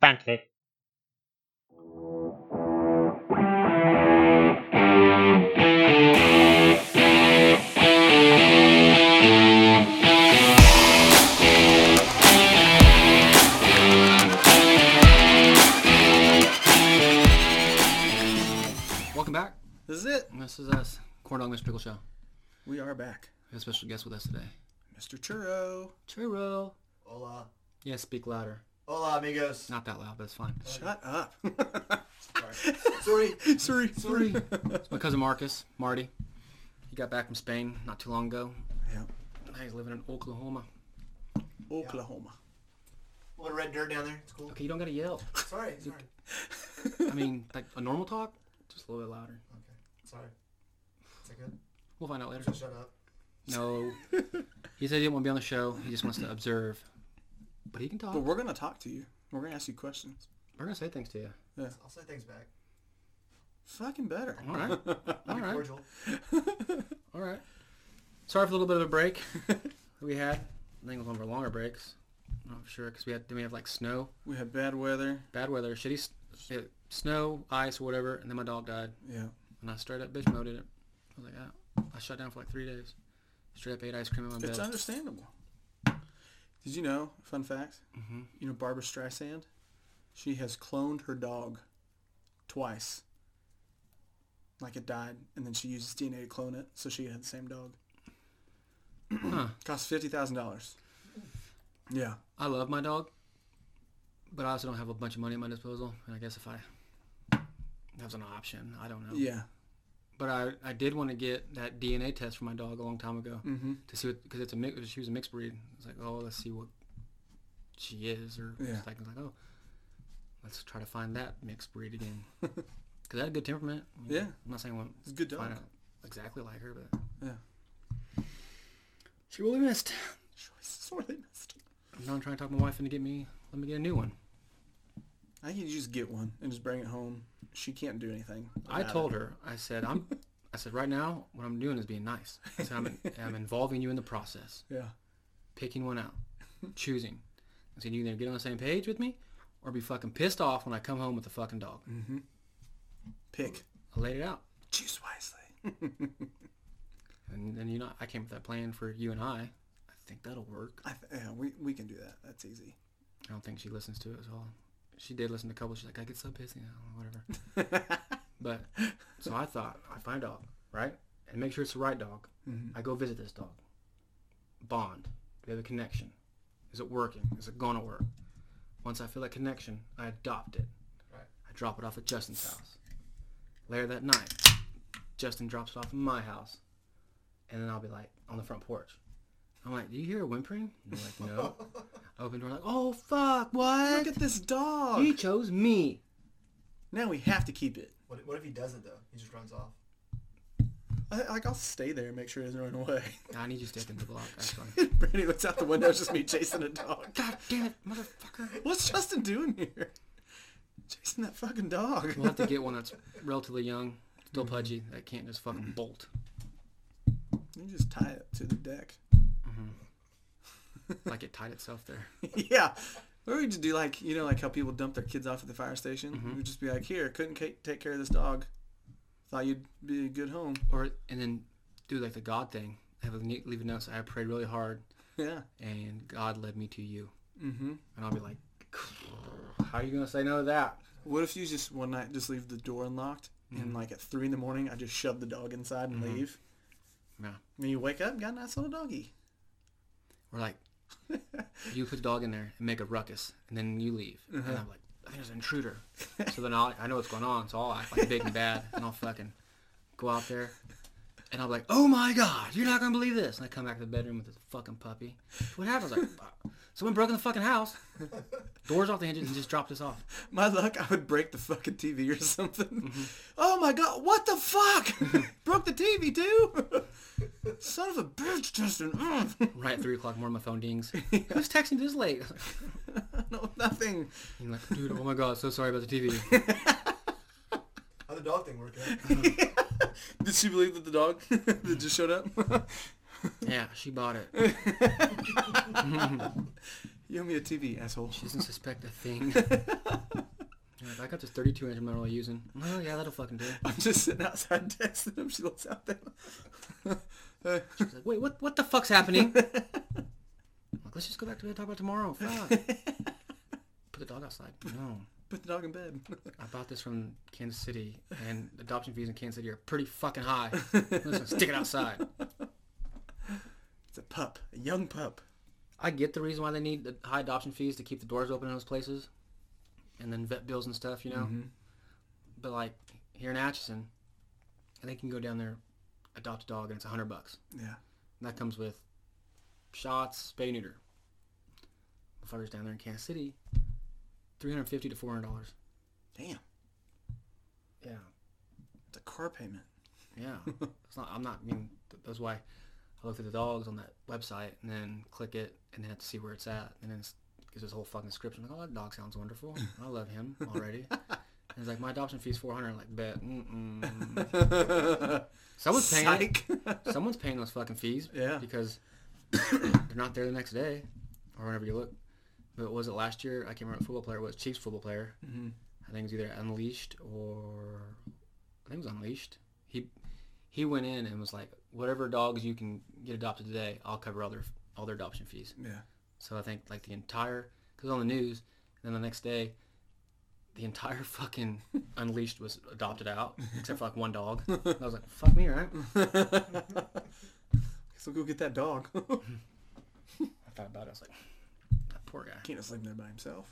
Fancy. Welcome back. This is it. This is us, Corn Dog Mr. Pickle Show. We are back. We have a special guest with us today. Mr. Churro. Churro. Hola. Yeah, speak louder. Hola, amigos. Not that loud, but it's fine. Shut up. Sorry. Sorry. Sorry. It's my cousin Marcus, Marty. He got back from Spain not too long ago. Yeah. Now he's living in Oklahoma. Oklahoma. A little red dirt down there. It's cool. Okay, you don't gotta yell. Sorry. Sorry. I mean, like a normal talk, just a little bit louder. Okay. Sorry. Is that good? We'll find out later. So shut up. No. He said he didn't want to be on the show. He just wants to observe. But he can talk. But we're gonna talk to you. We're gonna ask you questions. We're gonna say things to you. Yes. I'll say things back. Fucking better. All right. All Be right. cordial. All right. Sorry for a little bit of a break that we had. I think it was one of our longer breaks. I'm not sure because we had then we have like snow, We had bad weather. bad weather, shitty s- uh, snow, ice, or whatever, and then my dog died, Yeah. and I straight up bitch moded it. I was like, ah. I shut down for like three days. Straight up ate ice cream in my bed. It's understandable. Did you know? Fun fact. hmm You know Barbra Streisand? She has cloned her dog twice. Like it died, and then she uses DNA to clone it, so she had the same dog. Huh. Cost fifty thousand dollars. Yeah. I love my dog, but I also don't have a bunch of money at my disposal. And I guess if I that was an option, I don't know. Yeah. But I, I did want to get that DNA test for my dog a long time ago. Mm-hmm. to see what because it's a mix. She was a mixed breed. It's like, oh, let's see what she is, or Yeah. like, like, oh, let's try to find that mixed breed again. Because I had a good temperament. I mean, Yeah. I'm not saying one. It's a good dog. exactly like her, but Yeah. she really missed. She Sorely missed. I'm not trying to talk my wife into get me let me get a new one. I can just get one and just bring it home. She can't do anything. I told it. her, I said, I'm, I said, right now, what I'm doing is being nice. I said, I'm, I'm involving you in the process. Yeah. picking one out, choosing. I said, you either get on the same page with me or be fucking pissed off when I come home with the fucking dog. Mm-hmm. Pick. I laid it out. Choose wisely. And then, you know, I came up with that plan for you and I. I think that'll work. I th- yeah, we, we can do that. That's easy. I don't think she listens to it at all. She did listen to a couple. She's like, I get so pissy now, whatever. But, so I thought, I find a dog, right? And make sure it's the right dog. Mhm. I go visit this dog. Bond. Do we have a connection? Is it working? Is it going to work? Once I feel that connection, I adopt it. Right. I drop it off at Justin's house. Later that night, Justin drops it off at my house. And then I'll be like, on the front porch. I'm like, do you hear her whimpering? And they're like, no. Open door like, oh, fuck, what? Look at this dog. He chose me. Now we have to keep it. What, what if he doesn't though? He just runs off. I, like I'll stay there and make sure he doesn't run away. I need you to stay in the block, actually. Brandy looks out the window. It's just me chasing a dog. God damn it, motherfucker. What's Justin doing here? Chasing that fucking dog. We'll have to get one that's relatively young, still mm-hmm. pudgy, that can't just fucking bolt. You just tie it to the deck. Like it tied itself there. yeah. Or we just do like you know like how people dump their kids off at the fire station. Mhm. We'd just be like, here, couldn't take care of this dog. Thought you'd be a good home. Or and then do like the God thing. Have a neat leave a note. I prayed really hard, Yeah. and God led me to you. Mm-hmm. And I'll be like, how are you gonna say no to that? What if you just one night just leave the door unlocked and like at three in the morning I just shove the dog inside and Mhm. leave? Yeah. And you wake up, got a nice little doggy. Or like, you put the dog in there and make a ruckus, and then you leave. And uh-huh. I'm like, I think there's an intruder. so then I'll, I know what's going on, so I'll act like big and bad, and I'll fucking go out there, and I'll be like, oh my god, you're not gonna believe this. And I come back to the bedroom with this fucking puppy. What happens? Like, "Uh, someone broke in the fucking house. Doors off the hinges and just dropped us off. My luck, I would break the fucking TV or something. Mm-hmm. Oh my god, what the fuck? Broke the TV too? Son of a bitch, Justin. Right at three o'clock in the morning, my phone dings. Who's texting this late? no, nothing. And like, dude, oh my god, so sorry about the TV. How'd the dog thing work out? Did she believe that the dog that just showed up? Yeah, she bought it. You owe me a TV, asshole. She doesn't suspect a thing. You're like, I got this 32 inch I'm not really using. Oh yeah, that'll fucking do. I'm just sitting outside texting him. She looks out there. She's like, wait, what? What the fuck's happening? I'm like, let's just go back to bed and talk about tomorrow. Fuck. Put the dog outside. No. Put the dog in bed. I bought this from Kansas City, and adoption fees in Kansas City are pretty fucking high. Listen, stick it outside. It's a pup, a young pup. I get the reason why they need the high adoption fees to keep the doors open in those places, and then vet bills and stuff, you know. Mhm. But like here in Atchison, they can go down there, adopt a dog, and it's a hundred bucks. Yeah. And that comes with shots, spay neuter. Motherfuckers down there in Kansas City, three hundred fifty to four hundred dollars. Damn. Yeah, It's a car payment. yeah. it's not. I'm not. I mean, that's why I looked at the dogs on that website and then click it and then have to see where it's at and then it's gives this whole fucking description. Like, oh, that dog sounds wonderful. I love him already. and it's like my adoption fee's four hundred. Like, bet. Mm-mm. Someone's paying it. Psych. Someone's paying those fucking fees. Yeah. Because they're not there the next day or whenever you look. But was it last year? I can't remember football player was. Chiefs football player. hmm I think it was either Unleashed or I think it was Unleashed. He he went in and was like, whatever dogs you can get adopted today, I'll cover all their all their adoption fees. Yeah. So I think like the entire because on the news, and then the next day, the entire fucking Unleashed was adopted out except for like one dog. I was like, fuck me, right? so go get that dog. I thought about it. I was like, poor guy. Can't just leave him there by himself.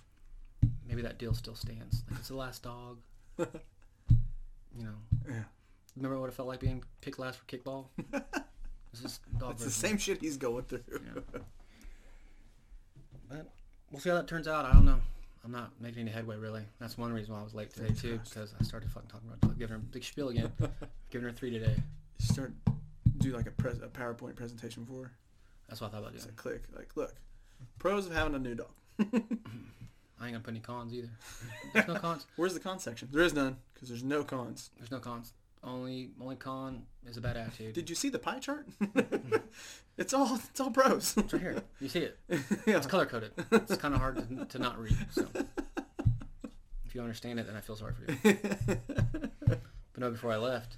maybe that deal still stands. Like it's the last dog. you know, Yeah. remember what it felt like being picked last for kickball? It's just dog It's the same shit he's going through. Yeah. But we'll see how that turns out. I don't know. I'm not making any headway really. That's one reason why I was late today too, because I started fucking talking about giving her a big spiel again. giving her three today. Start do like a, pres- a PowerPoint presentation for her. That's what I thought about doing. It's a click. Like, look, pros of having a new dog. I ain't gonna put any cons either. There's no cons. Where's the con section? There is none because there's no cons. There's no cons. Only only con is a bad attitude. Did you see the pie chart? it's all it's all pros. It's right here. You see it. yeah. It's color coded. It's kind of hard to, to not read. So if you understand it, then I feel sorry for you. But no, before I left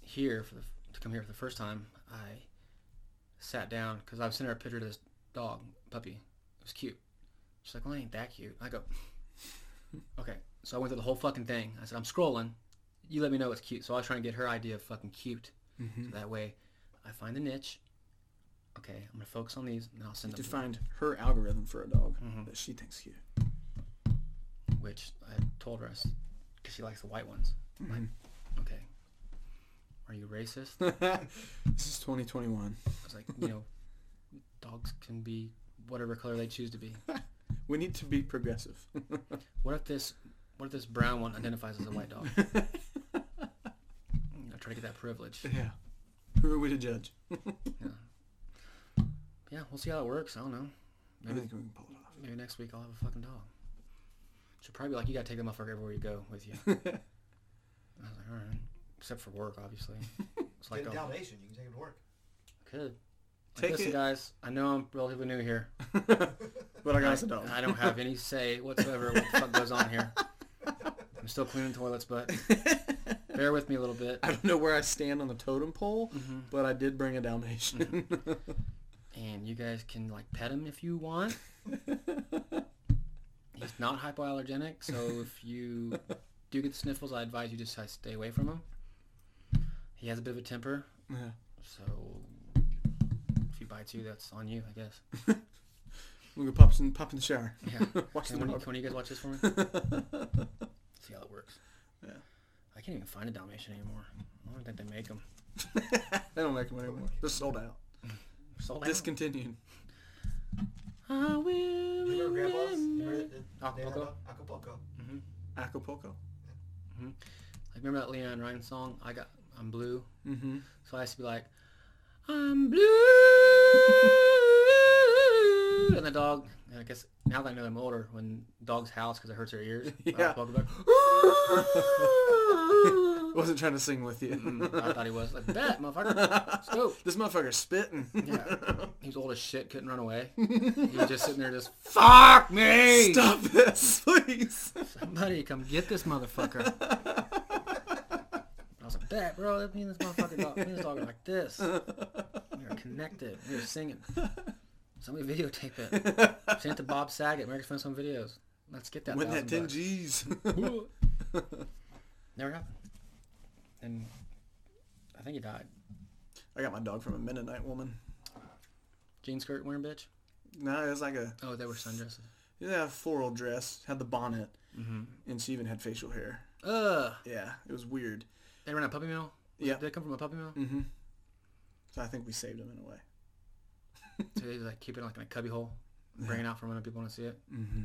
here for the, to come here for the first time, I sat down because I was sending her a picture of this dog puppy. It was cute. She's like, "Well, it ain't that cute." I go, "Okay." So I went through the whole fucking thing. I said, "I'm scrolling. You let me know it's cute." So I was trying to get her idea of fucking cute. Mhm. So that way, I find the niche. Okay, I'm gonna focus on these, and I'll You send to them. find her algorithm for a dog Mhm. that she thinks cute. which I told her because she likes the white ones. Mhm. Okay, are you racist? This is 2021. I was like, you know, dogs can be whatever color they choose to be. We need to be progressive. What if this, what if this brown one identifies as a white dog? You know, try to get that privilege. yeah. Who are we to judge? Yeah, Yeah, we'll see how it works. I don't know. I Maybe, think we can pull it off. maybe next week I'll have a fucking dog. She'll probably be like, you gotta take the motherfucker everywhere you go with you. I was like, all right, except for work, obviously. It's like, Get a Dalmatian. You can take it to work. could. Like, Take listen, it- guys. I know I'm relatively new here. but I got us a dog. I don't have any say whatsoever what the fuck goes on here. I'm still cleaning toilets, but bear with me a little bit. I don't know where I stand on the totem pole, Mhm. but I did bring a Dalmatian. And you guys can like pet him if you want. He's not hypoallergenic, so if you do get the sniffles, I advise you just stay away from him. He has a bit of a temper, yeah. so if he bites you, that's on you, I guess. We'll go pop in, pop in the shower. Yeah. Watch the Can, one, can one of you guys watch this for me? See how it works. Yeah. I can't even find a Dalmatian anymore. I don't think they make them. they don't make them anymore. They're sold out. Sold out. Discontinued. I will Do you remember Grandpa's? You remember remember. the, the, Acapulco? Acapulco. hmm Acapulco. I remember that Leon Ryan song. I got I'm blue. Mm-hmm. So I used to be like, I'm blue. And the dog. I guess now that I know I'm older, when dogs house because it hurts their ears, Yeah. I back. Wasn't trying to sing with you. I thought he was like that motherfucker. Let's go. this motherfucker's spitting. Yeah. He was old as shit, couldn't run away. He was just sitting there just, fuck me! Stop this, please. Somebody come get this motherfucker. I was like, that, bro, that means this motherfucker dog, me and this dog are like this. Connected. We are singing. Somebody videotape it. Send it to Bob Saget, America's Funniest Home Videos. Let's get that Win that 10 bucks. G's. Never happened. And I think he died. I got my dog from a Mennonite woman. Jean skirt wearing bitch? No, it was like a Oh, they were sundresses. yeah, floral dress, had the bonnet, Mm-hmm. and she even had facial hair. Ugh. Yeah, it was weird. They ran a puppy mill? Yeah. Did it come from a puppy mill? Mm-hmm. So I think we saved him in a way. So they like keep it like in a cubby hole, bring it out for when people want to see it. Mm-hmm.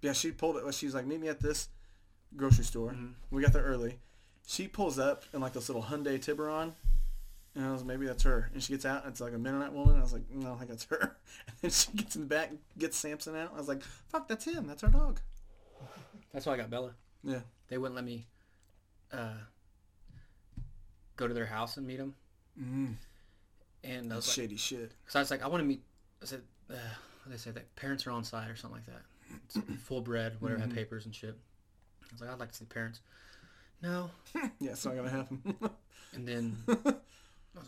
Yeah, she pulled it. well, She like, "Meet me at this grocery store." Mhm. We got there early. She pulls up in like this little Hyundai Tiburon, and I was maybe that's her. And she gets out, and it's like a Mennonite woman. I was like, "No, I think that's her." And then she gets in the back, gets Samson out. I was like, "Fuck, that's him. That's our dog." That's why I got Bella. Yeah. They wouldn't let me uh, go to their house and meet him. Mm. And I That's was like, shady shit. because I was like, I want to meet. I said, uh, what say that parents are on site or something like that. It's full bred, whatever, Mm-hmm. had papers and shit. I was like, I'd like to see the parents. No. Yeah, it's not gonna happen. And then I was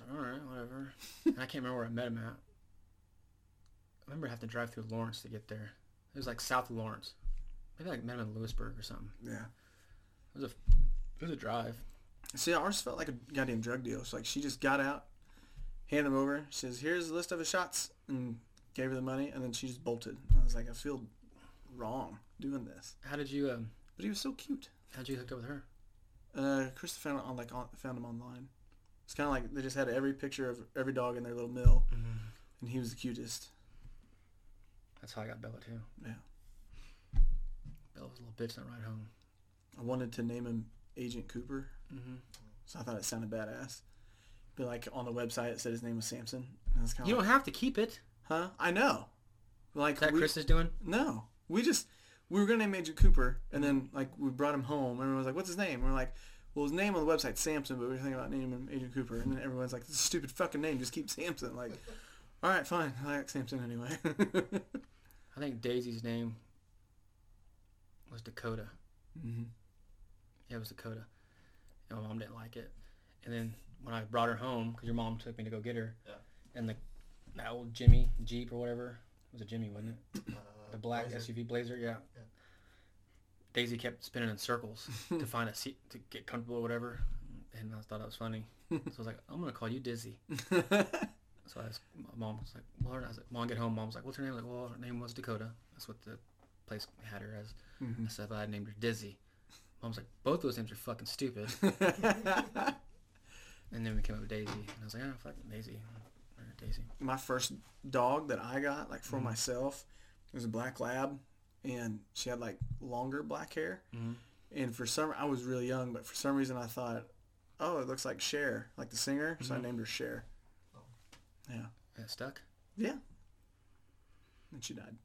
like, all right, whatever. And I can't remember where I met him at. I remember having to drive through Lawrence to get there. It was like south of Lawrence. Maybe like met him in Louisburg or something. yeah. It was a, it was a drive. See, ours felt like a goddamn drug deal. So like, she just got out, handed him over. She says, "Here's a list of his shots," and gave her the money, and then she just bolted. I was like, I feel wrong doing this, How did you um? but he was so cute. How did you hook up with her? Uh, Krista found on like on, found him online. It's kind of like they just had every picture of every dog in their little mill, and he was the cutest. That's how I got Bella too. Yeah. Bella was a little bitch that ride home. I wanted to name him Agent Cooper, Mm-hmm. so I thought it sounded badass. But like on the website, it said his name was Samson. And was You don't have to keep it. huh? I know. Like Is that we, Chris is doing? no, we just we were gonna name Agent Cooper, and then like we brought him home. and Everyone was like, "What's his name?" we're like, "Well, his name on the website's Samson, but we were thinking about naming him Agent Cooper." And then everyone's like, "This is a stupid fucking name. Just keep Samson." Like, all right, fine. I like Samson anyway. I think Daisy's name was Dakota. hmm Yeah, it was Dakota. And my mom didn't like it. And then when I brought her home, because your mom took me to go get her, Yeah. and the that old Jimmy Jeep or whatever it was a Jimmy, wasn't it? Uh, The black Blazer. SUV Blazer, yeah. Yeah. Daisy kept spinning in circles to find a seat to get comfortable or whatever, and I thought that was funny. So I was like, I'm gonna call you Dizzy. So I asked, my mom was like, well, I was like, Mom, get home. Mom was like, what's her name? I was like, well, her name was Dakota. That's what the place had her as. Mhm. I said, I named her Dizzy. Mom's like, both those names are fucking stupid. And then we came up with Daisy, and I was like, oh, fuck Daisy. Daisy. My first dog that I got, like for Mhm. myself, was a black lab, and she had like longer black hair. Mm-hmm. And for some, I was really young, but for some reason I thought, oh, it looks like Cher, like the singer, so I Mhm. named her Cher. Oh. Yeah, And it stuck. yeah. And she died.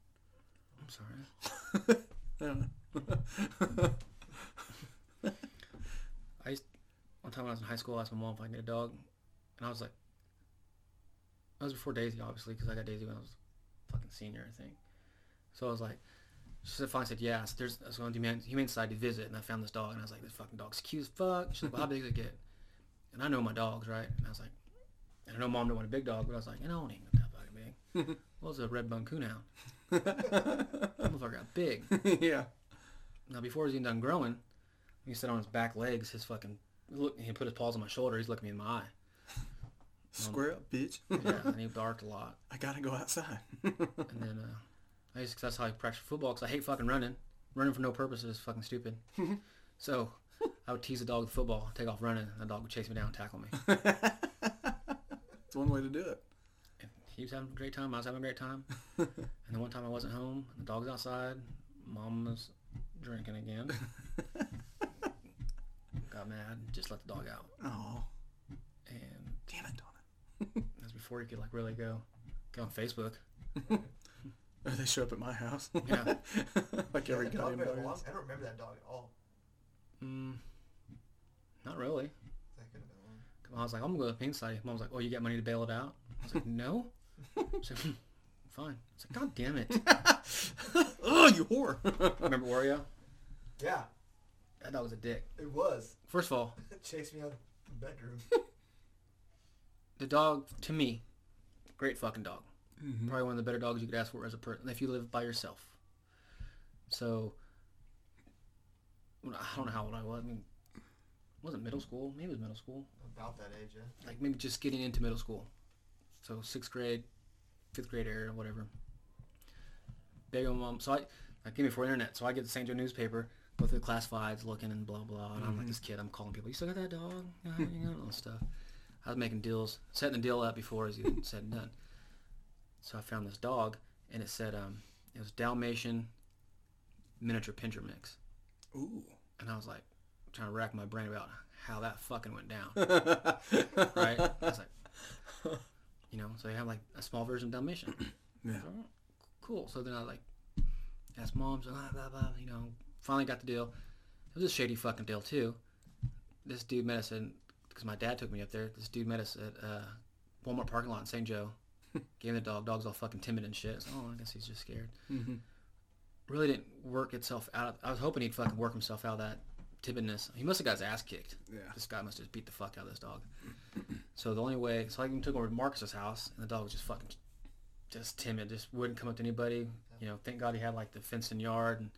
I'm sorry. I don't know. I used, one time when I was in high school, I asked my mom if I could get a dog, and I was like, that was before Daisy, obviously, because I got Daisy when I was fucking senior, I think. So I was like, she said, finally said, yeah, so there's, I was going to Humane, Humane Society to visit, and I found this dog, and I was like, this fucking dog's cute as fuck. She's like, well, how big does it get? And I know my dogs, right? And I was like, and I know mom didn't want a big dog, but I was like, you know, it ain't that fucking big. well, it's a redbone coonhound. That motherfucker got big. yeah. Now, before he's even done growing, he sit on his back legs, his fucking, look, he put his paws on my shoulder, he's looking me in my eye. Square up, bitch. Yeah, and he barked a lot. I gotta go outside. And then, uh, I used to, that's how I practice football, because I hate fucking running. Running for no purpose is fucking stupid. so, I would tease the dog with football, take off running, and the dog would chase me down and tackle me. it's one way to do it. And he was having a great time, I was having a great time. And then one time I wasn't home, the dog was outside, mom was drinking again. Got mad, just let the dog out. Oh, And damn it, Donna. That's before you could like really go get on Facebook. They show up at my house. Yeah. like Yeah, every that dog goddamn been dog. long- I don't remember that dog at all. Mm, not really. That could have been long. I was like, I'm gonna go to the pain society. Mom was like, Oh, you got money to bail it out? I was like, No. So fine. It's like, God damn it. oh, you whore. Remember Wario? Yeah, That dog was a dick. it was. First of all, chased me out of the bedroom. the dog to me, great fucking dog. Mhm. Probably one of the better dogs you could ask for as a person if you live by yourself. So I don't know how old I was. I mean, was it middle school? Maybe it was middle school. About that age, yeah. Like maybe just getting into middle school. So sixth grade, fifth grade area, whatever. Big old mom. So I, I came before internet. So I get the St. Joe newspaper, go through the classifieds, looking and blah blah. And I'm like this kid. I'm calling people. You still got that dog? Yeah, you know, all this stuff. I was making deals, setting the deal up before it was even said and done. So I found this dog, and it said um, it was Dalmatian miniature pinscher mix, Ooh. and I was like trying to rack my brain about how that fucking went down. right? I was like, you know, so they have like a small version of Dalmatian. Yeah. Oh, cool. So then I like asked mom, so blah, blah, blah, you know, finally got the deal. It was a shady fucking deal too. This dude met us in, because my dad took me up there, this dude met us at uh, Walmart parking lot in St. Joe. Gave him the dog. Dog's all fucking timid and shit. So, oh, I guess he's just scared. Mhm. Really didn't work itself out. I was hoping he'd fucking work himself out of that timidness. He must have got his ass kicked. Yeah. This guy must have just beat the fuck out of this dog. so the only way, so I even took him over to Marcus's house, and the dog was just fucking, just timid, just wouldn't come up to anybody. You know, thank God he had like the fenced in yard. And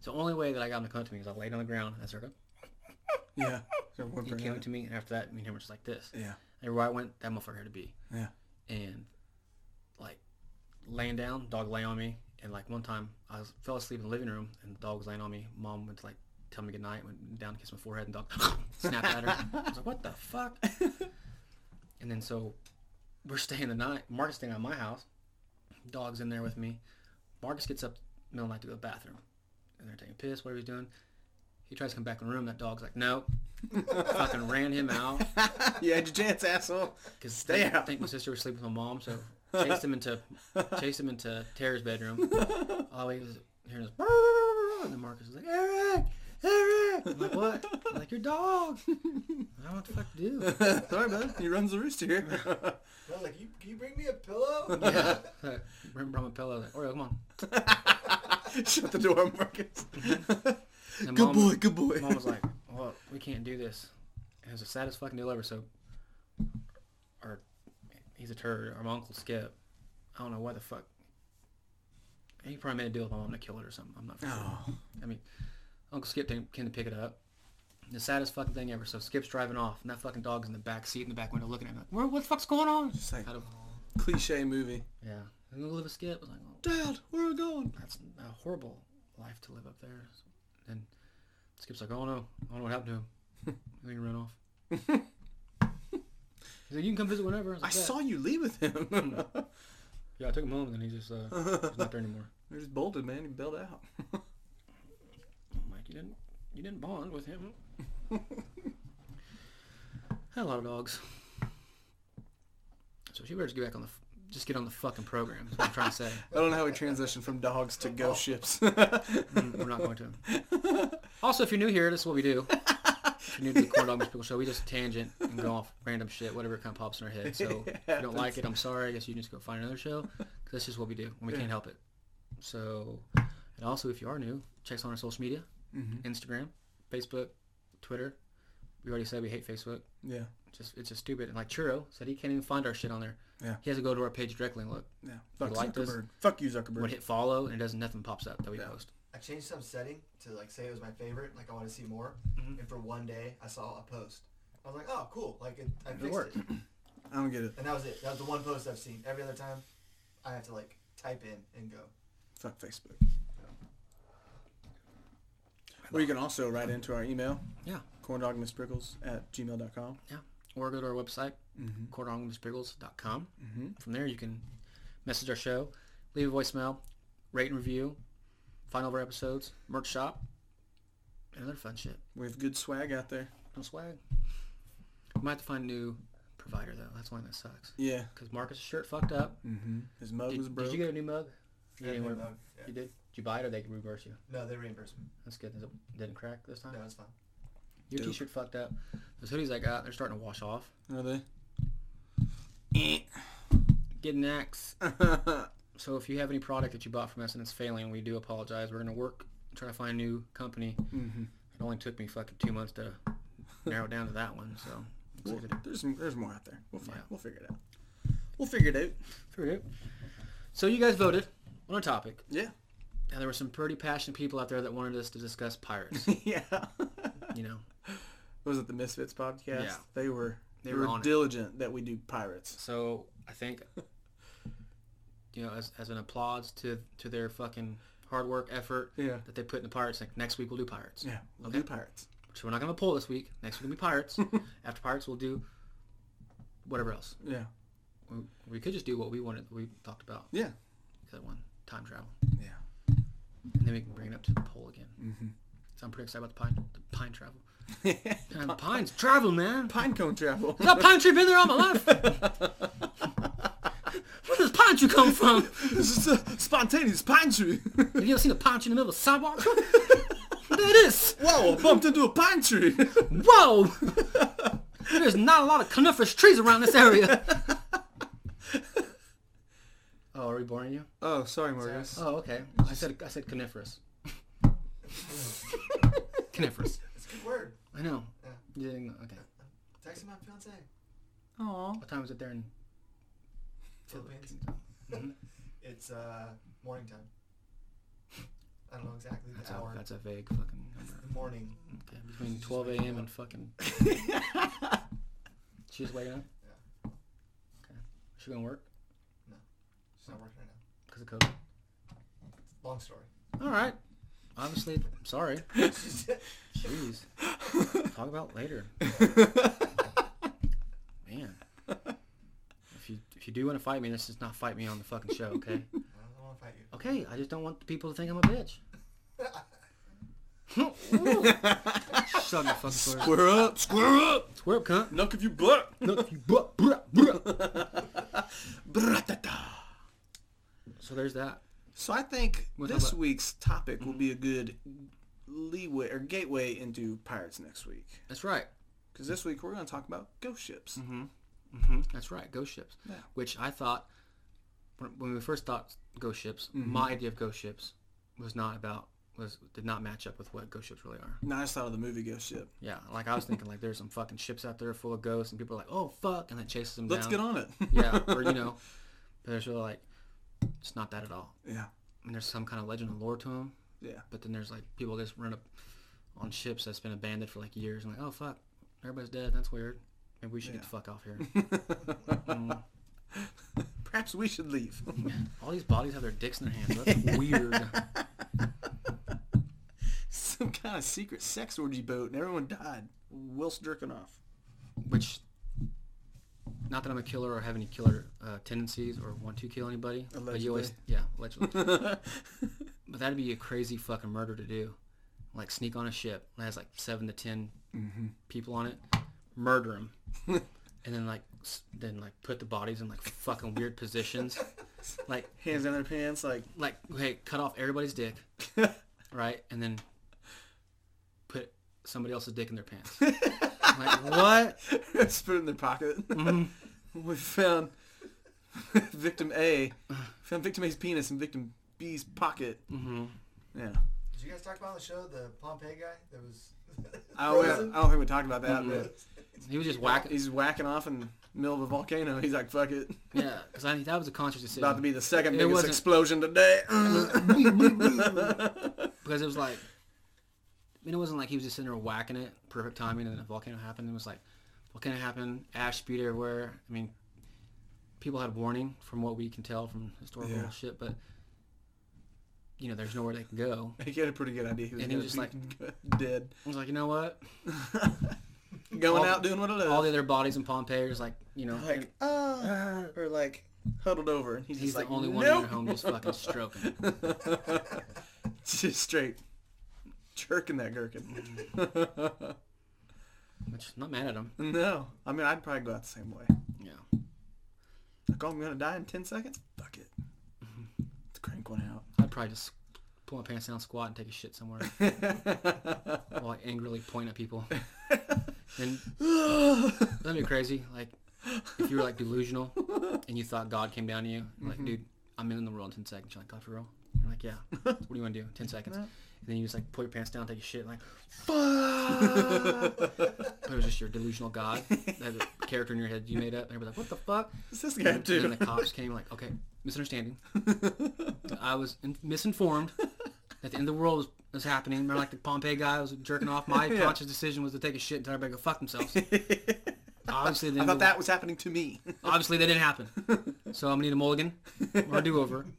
so the only way that I got him to come to me was I laid on the ground. and I started. Yeah. So He came up to me, and after that, me and him were just like this. Yeah. Everywhere I went, that motherfucker had to be. Yeah. And like laying down, dog lay on me, and like one time I was, fell asleep in the living room, and the dog was laying on me. Mom went to like tell me good goodnight, went down to kiss my forehead, and dog snapped at her. I was like, what the fuck? and then so we're staying the night. Marcus staying at my house. Dog's in there with me. Marcus gets up middle of the night to go to the bathroom, and they're taking a piss. Whatever he's doing. He tries to come back in the room. That dog's like, no. fucking ran him out. you had your chance, asshole. Because Stay I out. think my sister was sleeping with my mom, so chased him into chased him into Tara's bedroom. All the way was hearing this, and then Marcus was like, Eric, Eric. I'm like, what? I'm like, your dog. I don't know what the fuck to do. Sorry, bud. He runs the roost here. I was like, you, can you bring me a pillow? Yeah. So, bring brought my pillow. Like, Oreo, come on. Shut the door, Marcus. And good mom, boy, good boy. Mom was like, well, we can't do this. It was the saddest fucking deal ever. So, our he's a turd. Our uncle Skip. I don't know why the fuck. He probably made a deal with my mom to kill it or something. I'm not sure. oh. I mean, Uncle Skip came came to pick it up. The saddest fucking thing ever. So Skip's driving off, and that fucking dog's in the back seat in the back window looking at me like, "Where? What the fuck's going on?" Just like of, cliche movie. yeah. And we live with Skip. I was like, oh, Dad, where are we going? that's a horrible life to live up there. And Skip's like, "Oh no, I don't know what happened to him. I think he ran off." He's like, "You can come visit whenever." I, was I saw you leave with him. Yeah, I took him home, and then he just uh, he's not there anymore. He just bolted, man. He bailed out. I'm like, you didn't, you didn't bond with him. Had a lot of dogs. So she better just get back on the, just get on the fucking program. Is what I'm trying to say. I don't know how we transitioned from dogs to ghost ships. Mm, We're not going to. Also, if you're new here, this is what we do. If you're new to the Corn Dog Pickle Show, we just tangent and go off random shit, whatever kind of pops in our head. So if you don't like it, I'm sorry. I guess you can just go find another show. 'cause that's just what we do, and we can't help it. So, and also, if you are new, check us on our social media. Mhm. Instagram, Facebook, Twitter. We already said we hate Facebook. Yeah, Just it's just stupid. And like Churro said, he can't even find our shit on there. Yeah. He has to go to our page directly and look. yeah. Fuck like this? Zuckerberg. Fuck you, Zuckerberg. When Zuckerberg. hit follow and it doesn't nothing pops up that we Yeah. post. I changed some setting to like say it was my favorite, like I want to see more. Mhm. And for one day, I saw a post. I was like, oh, cool. Like it, I It fixed worked. it. I don't get it. And that was it. That was the one post I've seen. Every other time, I have to like type in and go. Fuck Facebook. Or you can also write into our email. Yeah. Corndogmissprickles at gmail.com. Or go to our website, Mm-hmm. corndogmissprickles.com. Mm-hmm. From there, you can message our show, leave a voicemail, rate and review, find all of our episodes, merch shop, and other fun shit. We have good swag out there. No swag. We might have to find a new provider though. That's one that sucks. Yeah. Because Marcus' shirt fucked up. Mm-hmm. His mug Did, was broke. did you get a new mug? You didn't And, wear- uh, yeah. You did? Did you buy it or they reimburse you? No, they reimbursed me. That's good. It didn't crack this time? No, it's fine. Your Dope. t-shirt fucked up. Those hoodies I got, they're starting to wash off. Are they? Eh. an axe. So if you have any product that you bought from us and it's failing, we do apologize. We're gonna work, try to find a new company. mm-hmm. It only took me fucking two months to narrow it down to that one. So Well, excited to there's there's more out there. We'll find. Yeah. We'll figure it out. We'll figure it out. figure it out. So you guys voted on a topic, Yeah. and there were some pretty passionate people out there that wanted us to discuss pirates. yeah. you know, Was it the Misfits podcast? Yeah. They were They they, were were, on it. diligent that we do pirates. so I think, you know, as, as an applause to to their fucking hard work, effort Yeah. that they put in the pirates. Like next week we'll do pirates. Yeah. We'll Okay. do pirates. So we're not gonna poll this week. Next week we'll be pirates. After pirates, we'll do whatever else. Yeah. We, we could just do what we wanted. We talked about Yeah. that one time travel, Yeah. and then we can bring it up to the poll again. Mm-hmm. So I'm pretty excited about the pine the pine travel. And pines travel, man. Pine cone travel. That pine tree been there all my life. Where does pine tree come from? this is a spontaneous pine tree. Have you ever seen a pine tree in the middle of the sidewalk? there it is. Whoa! I bumped into a pine tree. Whoa! There's not a lot of coniferous trees around this area. Oh, are we boring you? oh, sorry, Marcus. Oh, okay. I said I said coniferous. coniferous. It's a good word. I know. Yeah. You didn't. Okay. Texting my fiance. Aw. What time is it there in Philippines. Mhm. It's uh morning time. I don't know exactly the That's a hour. that's a vague fucking number. the morning. Okay, between 12 a.m. and fucking. She just waking up. Yeah. Okay. She gonna work No. She's not working right now. because of COVID. Long story. All right. Obviously, I'm sorry. Jeez. Talk about later. Man. If you if you do want to fight me, let's just not fight me on the fucking show, okay? I don't want to fight you. Okay, I just don't want the people to think I'm a bitch. Shut the fucking door. Square up, square up. Square up, cunt. Knock if you butt. No, you butt, bruh, bruh. Bratata. So there's that. So I think We'll this about- Mm-hmm. week's topic will be a good leeway or gateway into pirates next week. That's right. Because this week we're going to talk about ghost ships. Mm-hmm. Mm-hmm. That's right. Ghost ships. Yeah. Which I thought when, we first thought ghost ships, Mm-hmm. my idea of ghost ships was not about was did not match up with what ghost ships really are. Now I just thought of the movie Ghost Ship. Yeah, like I was thinking like there's some fucking ships out there full of ghosts and people are like, oh fuck, and it chases them down. Let's down. get on it. yeah, or you know, there's really like it's not that at all. yeah. I mean, there's some kind of legend and lore to them, Yeah. but then there's like people just run up on ships that's been abandoned for like years and like, oh fuck, everybody's dead. That's weird. Maybe we should get the fuck off here. Mm. Perhaps we should leave. All these bodies have their dicks in their hands. That's weird. Some kind of secret sex orgy boat and everyone died whilst jerking off. Which, not that I'm a killer or have any killer uh, tendencies or want to kill anybody. But you always, yeah, allegedly. but that'd be a crazy fucking murder to do. Like sneak on a ship that has like seven to 10 people on it, murder them, and then like then like put the bodies in like fucking weird positions. Like Hands down their pants like, like hey, cut off everybody's dick, right, and then put somebody else's dick in their pants. Like what? just put it in their pocket. Mhm. we found victim A, found victim A's penis in victim B's pocket. hmm Yeah. Did you guys talk about on the show the Pompeii guy that was? I don't, frozen? I don't think we talked about that, Mhm. but He was just whacking. he's whacking off in the middle of a volcano. He's like, fuck it. Yeah, because I think that was a conscious decision. About to be the second It biggest wasn't- explosion today. because it was like, I mean, it wasn't like he was just sitting there whacking it, perfect timing, and then a volcano happened. It was like, volcano happened, ash spewed everywhere. I mean, people had warning from what we can tell from historical Yeah. shit, but you know, there's nowhere they can go. he had a pretty good idea. He was, And he was just be dead. I was like, you know what? Going All- out doing what it is. All the other bodies in Pompeii are just like, you know, like, uh, or like huddled over. And he's, he's just the like, only one nope. in your home just fucking stroking. just straight jerking that gherkin. Which I'm not mad at him. no, I mean I'd probably go out the same way. Yeah. Like, oh, I'm gonna die in ten seconds. Fuck it. Mm-hmm. Let's crank one out. I'd probably just pull my pants down, squat, and take a shit somewhere while I angrily point at people. And that'd be crazy. Like if you were like delusional and you thought God came down to you, like, mm-hmm. dude, I'm in the world in ten seconds. You're like, God for real? You're like, yeah. what do you want to do? Ten seconds. And then you just like pull your pants down, take a shit, like, fuck. but it was just your delusional God, that character in your head you made up. And everybody's like, what the fuck? What's this guy And do? then the cops came like, okay, misunderstanding. I was in- misinformed that the end of the world was, was happening. Remember like the Pompeii guy was jerking off? My Yeah. conscious decision was to take a shit and tell everybody to go fuck themselves. Obviously, I thought that was happening to me. obviously that didn't happen. So I'm gonna need a mulligan or a do-over.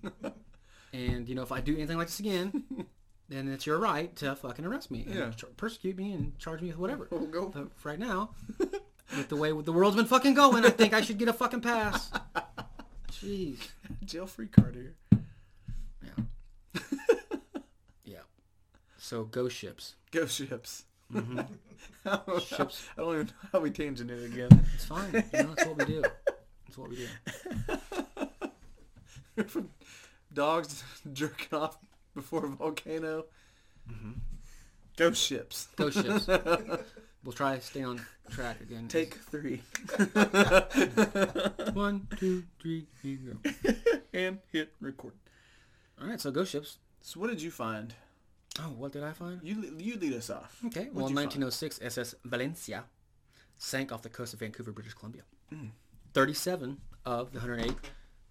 And you know, if I do anything like this again, then it's your right to fucking arrest me and Yeah. persecute me and charge me with whatever. We'll go. Right now, with the way the world's been fucking going, I think I should get a fucking pass. Jeez. Jail free card here. Yeah. yeah. So ghost ships. Ghost ships. hmm I don't know Ships. how- I don't even know how we tangented again. It's fine. You know, that's what we do. That's what we do. From dogs jerking off before volcano. Mm-hmm. Ghost ships. Ghost ships. We'll try to stay on track again. Take three. one, two, three, here you go. and hit record. All right, so ghost ships. So what did you find? Oh, what did I find? You you lead us off. Okay, What'd well, in you find? 1906, SS Valencia sank off the coast of Vancouver, British Columbia. Mm. 37 of the 108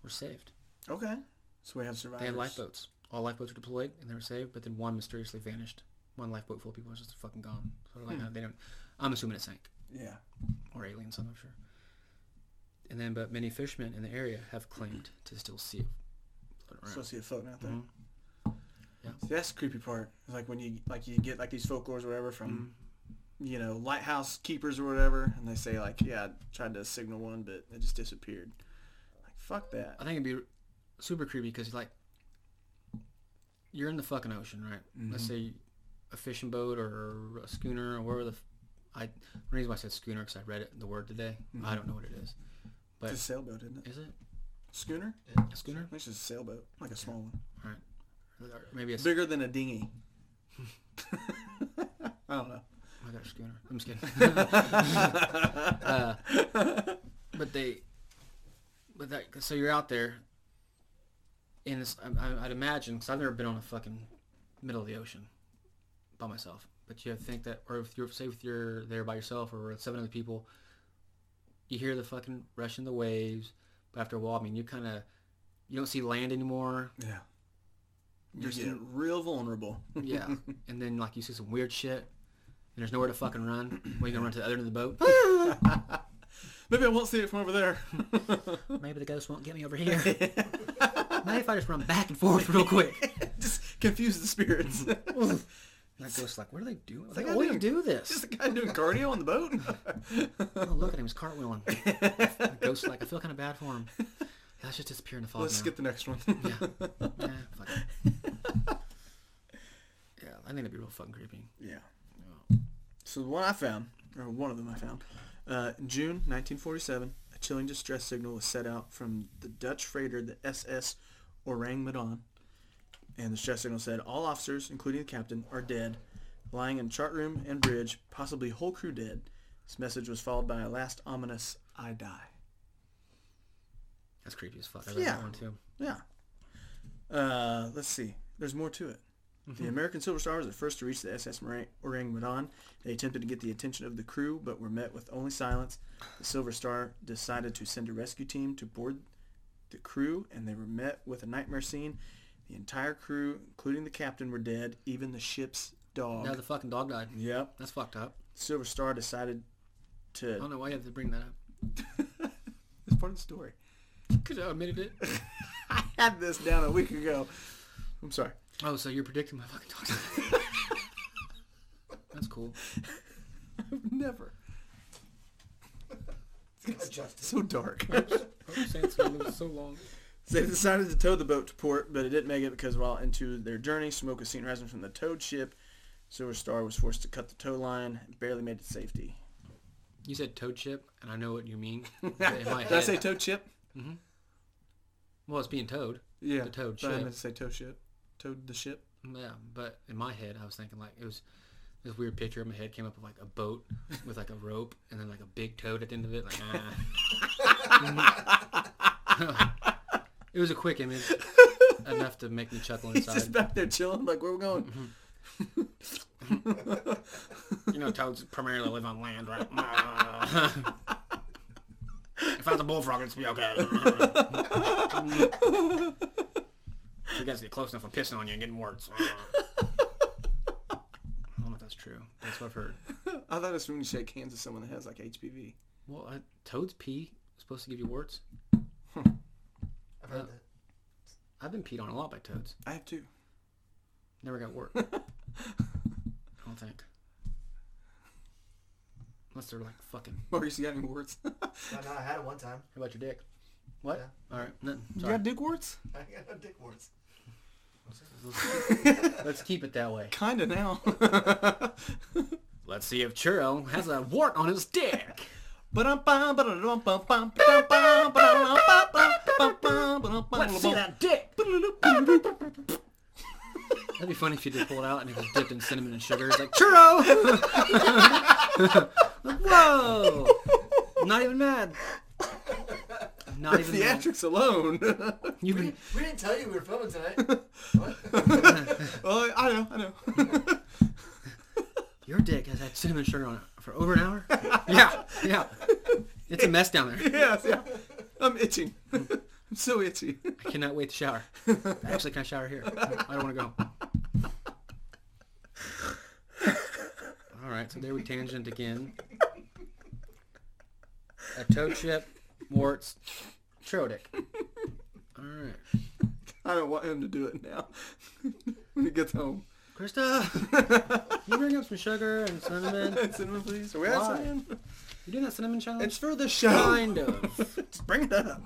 were saved. Okay. So we have survivors. They had lifeboats. All lifeboats were deployed and they were saved, but then one mysteriously vanished. One lifeboat full of people was just fucking gone. So like, Hmm. uh, they don't. I'm assuming it sank Yeah. or aliens. I'm not sure. And then, but many fishermen in the area have claimed to still see it. floating around. So see it floating out there. Mhm. See, that's the creepy part. It's like when you like you get like these folklores or whatever from Mhm. you know lighthouse keepers or whatever, and they say like, yeah, I tried to signal one, but it just disappeared. Like fuck that. I think it'd be super creepy because like you're in the fucking ocean, right? Let's Mhm. say a fishing boat or a schooner or wherever the f- I the reason why I said schooner because I read it the word today. I Mhm. don't know what it is. But It's a sailboat, isn't it? is it Schooner? a schooner? It's just a sailboat, like a small one, Or maybe a s- bigger than a dinghy. I don't know. I got a schooner. I'm just kidding. uh, but they, but that so you're out there, and it's, I, I- I'd imagine because I've never been on a fucking middle of the ocean by myself. But you think that, or if you're say if you're there by yourself or with seven other people, you hear the fucking rushing the waves. But after a while, I mean, you kind of you don't see land anymore. Yeah. You're You're getting real vulnerable. Yeah, and then like you see some weird shit, and there's nowhere to fucking run. Where you gonna run to the other end of the boat? Maybe I won't see it from over there. Maybe the ghost won't get me over here. Maybe if I just run back and forth real quick. just confuse the spirits. That ghost's like, what are they doing? that Like, do you doing- do Just this? the guy doing cardio on the boat. Oh, look at him, he's cartwheeling. The ghost's like, I feel kind of bad for him. Yeah, let's just disappear in the fog Let's now. skip the next one. Yeah. yeah, fuck. Yeah, I think it'd be real fucking creepy. Yeah. So the one I found, or one of them I found, uh, in June 1947, a chilling distress signal was set out from the Dutch freighter, the SS Orang Medan. And the distress signal said, all officers, including the captain, are dead, lying in chart room and bridge, possibly whole crew dead. This message was followed by a last ominous, I die. That's creepy as fuck. I read Yeah. that one too. Yeah. Uh, let's see. There's more to it. The American Silver Star was the first to reach the SS Mora- Orang Medan. They attempted to get the attention of the crew, but were met with only silence. The Silver Star decided to send a rescue team to board the crew, and they were met with a nightmare scene. The entire crew, including the captain, were dead. Even the ship's dog. Yeah, the fucking dog died. Yep. That's fucked up. Silver Star decided to. I don't know why you have to bring that up. it's part of the story. Because I admitted it. I had this down a week ago. I'm sorry. Oh, so you're predicting my fucking dog. That's cool. I've Never. Adjusted. So dark. I'm saying it's gonna live so long. They decided to tow the boat to port, but it didn't make it because while into their journey, smoke was seen rising from the towed ship. Silver Star was forced to cut the tow line and barely made it to safety. You said toad chip, and I know what you mean. In Did my I head. say towed ship? Mm-hmm. Well, it's being towed. Yeah. the toad But I ship. meant to say toe ship. Toad the ship. Yeah, but in my head, I was thinking like it was this weird picture in my head came up of like a boat with like a rope and then like a big toad at the end of it. Like, ah. it was a quick image, enough to make me chuckle inside. He's just back there chilling. Like, where we going? You know, toads primarily live on land, right? if I was a bullfrog, it'd be okay. you guys get close enough, I'm pissing on you and getting warts. I don't know if that's true. That's what I've heard. I thought it's when you shake hands with someone that has like HPV. Well, uh, toads pee is supposed to give you warts. I've heard Uh, that. I've been peed on a lot by toads. I have two. Never got wart. I don't think. Unless they're like fucking. Maurice, you got any warts? No, no, I had it one time. How about your dick? What? Yeah. All right. Nothing. you Sorry. got dick warts? I got no dick warts. Let's keep it that way. Kinda now. Let's see if Churro has a wart on his dick. Let's see that dick. That'd be funny if you did pull it out and it was dipped in cinnamon and sugar. It's like churro. Whoa! I'm not even mad. I'm not even mad. Theatrics alone. You've We didn't, we didn't tell you we were filming tonight. what? well, I know, I know. your dick has had cinnamon sugar on it for over an hour. Yeah, yeah. It's a mess down there. yes, yeah. I'm itching. I'm so itchy. I cannot wait to shower. Actually, can I shower here? I don't want to go. All right, so there we tangent again. A toad chip, warts, Trodic. All right, I don't want him to do it now. when he gets home. Krista, you bring up some sugar and cinnamon. cinnamon, please. Are we Why? cinnamon? You doing that cinnamon challenge? It's for the show. kind of, Just bring it up.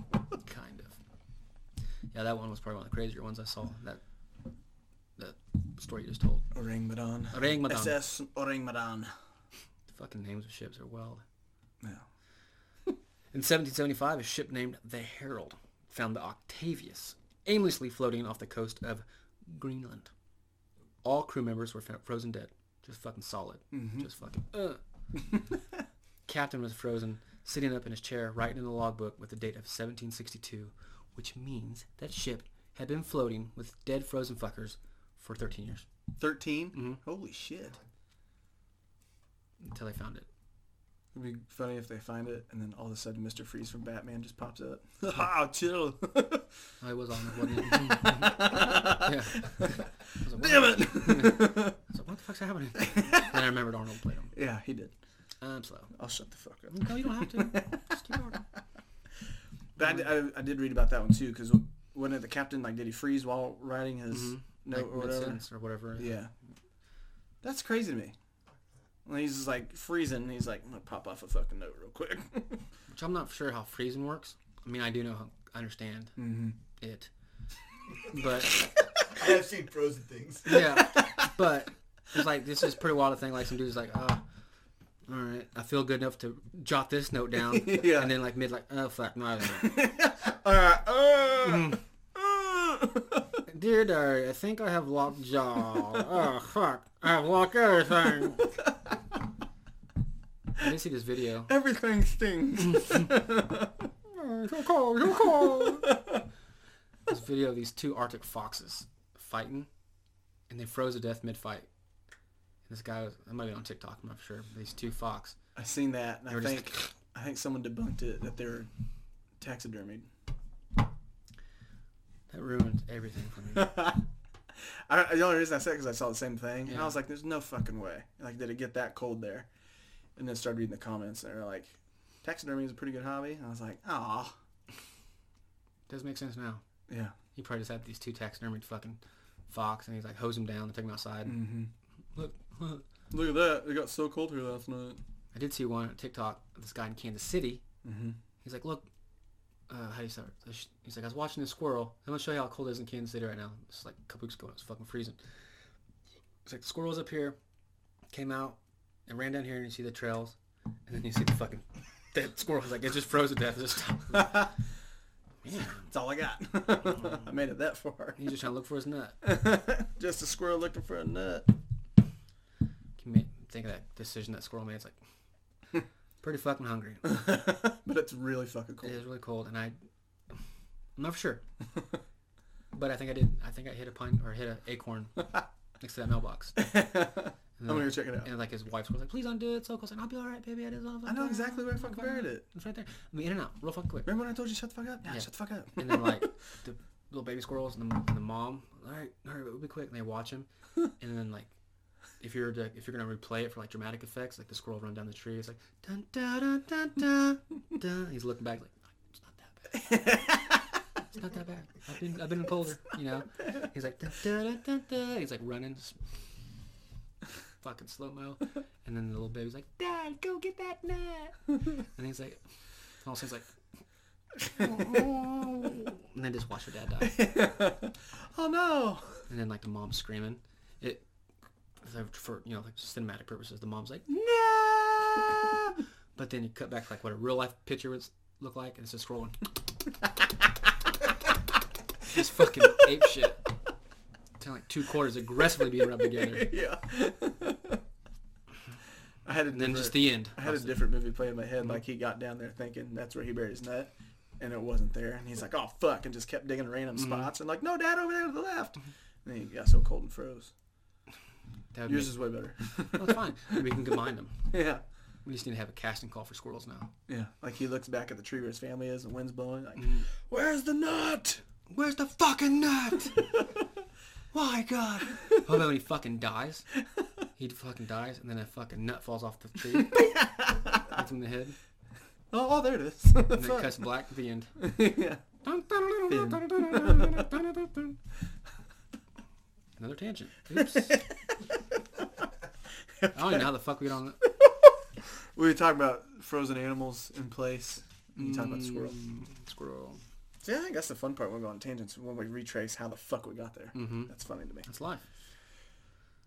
kind of. Yeah, that one was probably one of the crazier ones I saw. That that story you just told. Ourang Medan. Ourang Medan. SS Ourang Medan. The fucking names of ships are wild. Yeah. In 1775, a ship named the Herald found the Octavius aimlessly floating off the coast of Greenland. All crew members were frozen dead. Just fucking solid. Just fucking. Uh. Captain was frozen, sitting up in his chair, writing in the logbook with the date of 1762, which means that ship had been floating with dead frozen fuckers for 13 years 13? Mhm. Holy shit. until they found it. It'd be funny if they find it and then all of a sudden Mr. Freeze from Batman just pops up. Ha, chill. I was on it, wasn't it? yeah. I was like, Damn it. I was like, what the fuck's happening? then I remembered Arnold played him. yeah, he did. I'm slow. I'll shut the fuck up. No, you don't have to. Just keep going. But I, did- I, I did read about that one too, because when the captain, like, did he freeze while writing his Mhm. note or whatever? mid-sentence or whatever. Yeah. That's crazy to me. When he's just like freezing, he's like, I'm gonna pop off a fucking note real quick. Which I'm not sure how freezing works. I mean, I do know how I understand mm-hmm. it, but I have seen frozen things. yeah, but it's like this is pretty wild a thing. Like some dude's like, oh, all right, I feel good enough to jot this note down, Yeah. and then like mid like, oh fuck, no, I don't know. Alright. Mm. Uh, uh. Dear diary, I think I have locked jaw. Oh fuck, I have locked everything. I didn't see this video. Everything stings. Oh, so cold, so cold. this video of these two Arctic foxes fighting, and they froze to death mid-fight. This guy was, I might be on TikTok, I'm not sure. but These two fox. I seen that, and I were just- think I think someone debunked it that they're taxidermied. That ruined everything for me. I, the only reason I said because I saw the same thing, and Yeah. I was like, "There's no fucking way." Like, did it get that cold there? And then started reading the comments, and they're like, "Taxidermy is a pretty good hobby." And I was like, "Ah, Does make sense now. yeah." He probably just had these two taxidermied fucking fox, and he's like hose them down and take them outside. Mm-hmm. Look, look. Look at that! It got so cold here last night. I did see one on TikTok. of This guy in Kansas City. Mm-hmm. He's like, look, uh, how do you start? He's like, I was watching this squirrel. I'm gonna show you how cold it is in Kansas City right now. It's like a couple weeks ago. It was fucking freezing. It's like the squirrel's up here, came out and ran down here, and you see the trails, and then you see the fucking dead squirrel. It's like it just froze to death. Just. Man, That's all I got. I made it that far. he's just trying to look for his nut. Just a squirrel looking for a nut. Can you think of that decision that squirrel made? It's like pretty fucking hungry. but it's really fucking cold. It is really cold, and I, I'm not for sure, but I think I did. I think I hit a pine or hit an acorn next to that mailbox. I'm gonna go check it out. And like his wife was like, "Please don't do it." So close. Like, I'll be all right, baby. I did all. I know exactly where I fucking buried it. It's right there. I mean, in and out, real fucking quick. Remember when I told you shut the fuck up? Yeah, Yeah. shut the fuck up. And then like the little baby squirrels and the, and the mom, all right, all right, we'll be quick. And they watch him, and then like. If you're to, if you're gonna replay it for like dramatic effects, like the squirrel run down the tree, it's like dun dun dun dun dun dun. He's looking back like it's not that bad. It's not that bad. I've been I've been colder, you know. He's like dun dun dun dun. He's like running, just fucking slow mo, and then the little baby's like, Dad, go get that nut. And he's like, all of a he's like, and then just watch her dad die. oh no. And then like the mom screaming. For you know like cinematic purposes, the mom's like no. But then you cut back to like what a real life picture would look like, and it's just scrolling. just fucking ape shit. Kind like two quarters aggressively being rubbed together, yeah. I had a then just the end. I had a different movie play in my head. Like mm-hmm. he got down there thinking that's where he buried his nut, and it wasn't there. And he's like, "Oh fuck!" and just kept digging random mm-hmm. spots. And like, "No, Dad, over there to the left." Mm-hmm. And he got so cold and froze. That Yours is way better. well, it's fine. We can combine them. yeah, We just need to have a casting call for squirrels now. yeah. Like he looks back at the tree where his family is, and wind's blowing. Like, Mm. "Where's the nut?" Where's the fucking nut? My God. How about when he fucking dies? He fucking dies, and then a fucking nut falls off the tree. Hits him in the head, Oh, oh there it is. and then it cuts black at the end. yeah. Another tangent. Oops. I don't even know how the fuck we got on that. We were talking about frozen animals in place. And you talk about squirrel. Mm, Squirrel. Yeah, I think that's the fun part when we go on tangents when we retrace how the fuck we got there. Mm-hmm. That's funny to me. That's life.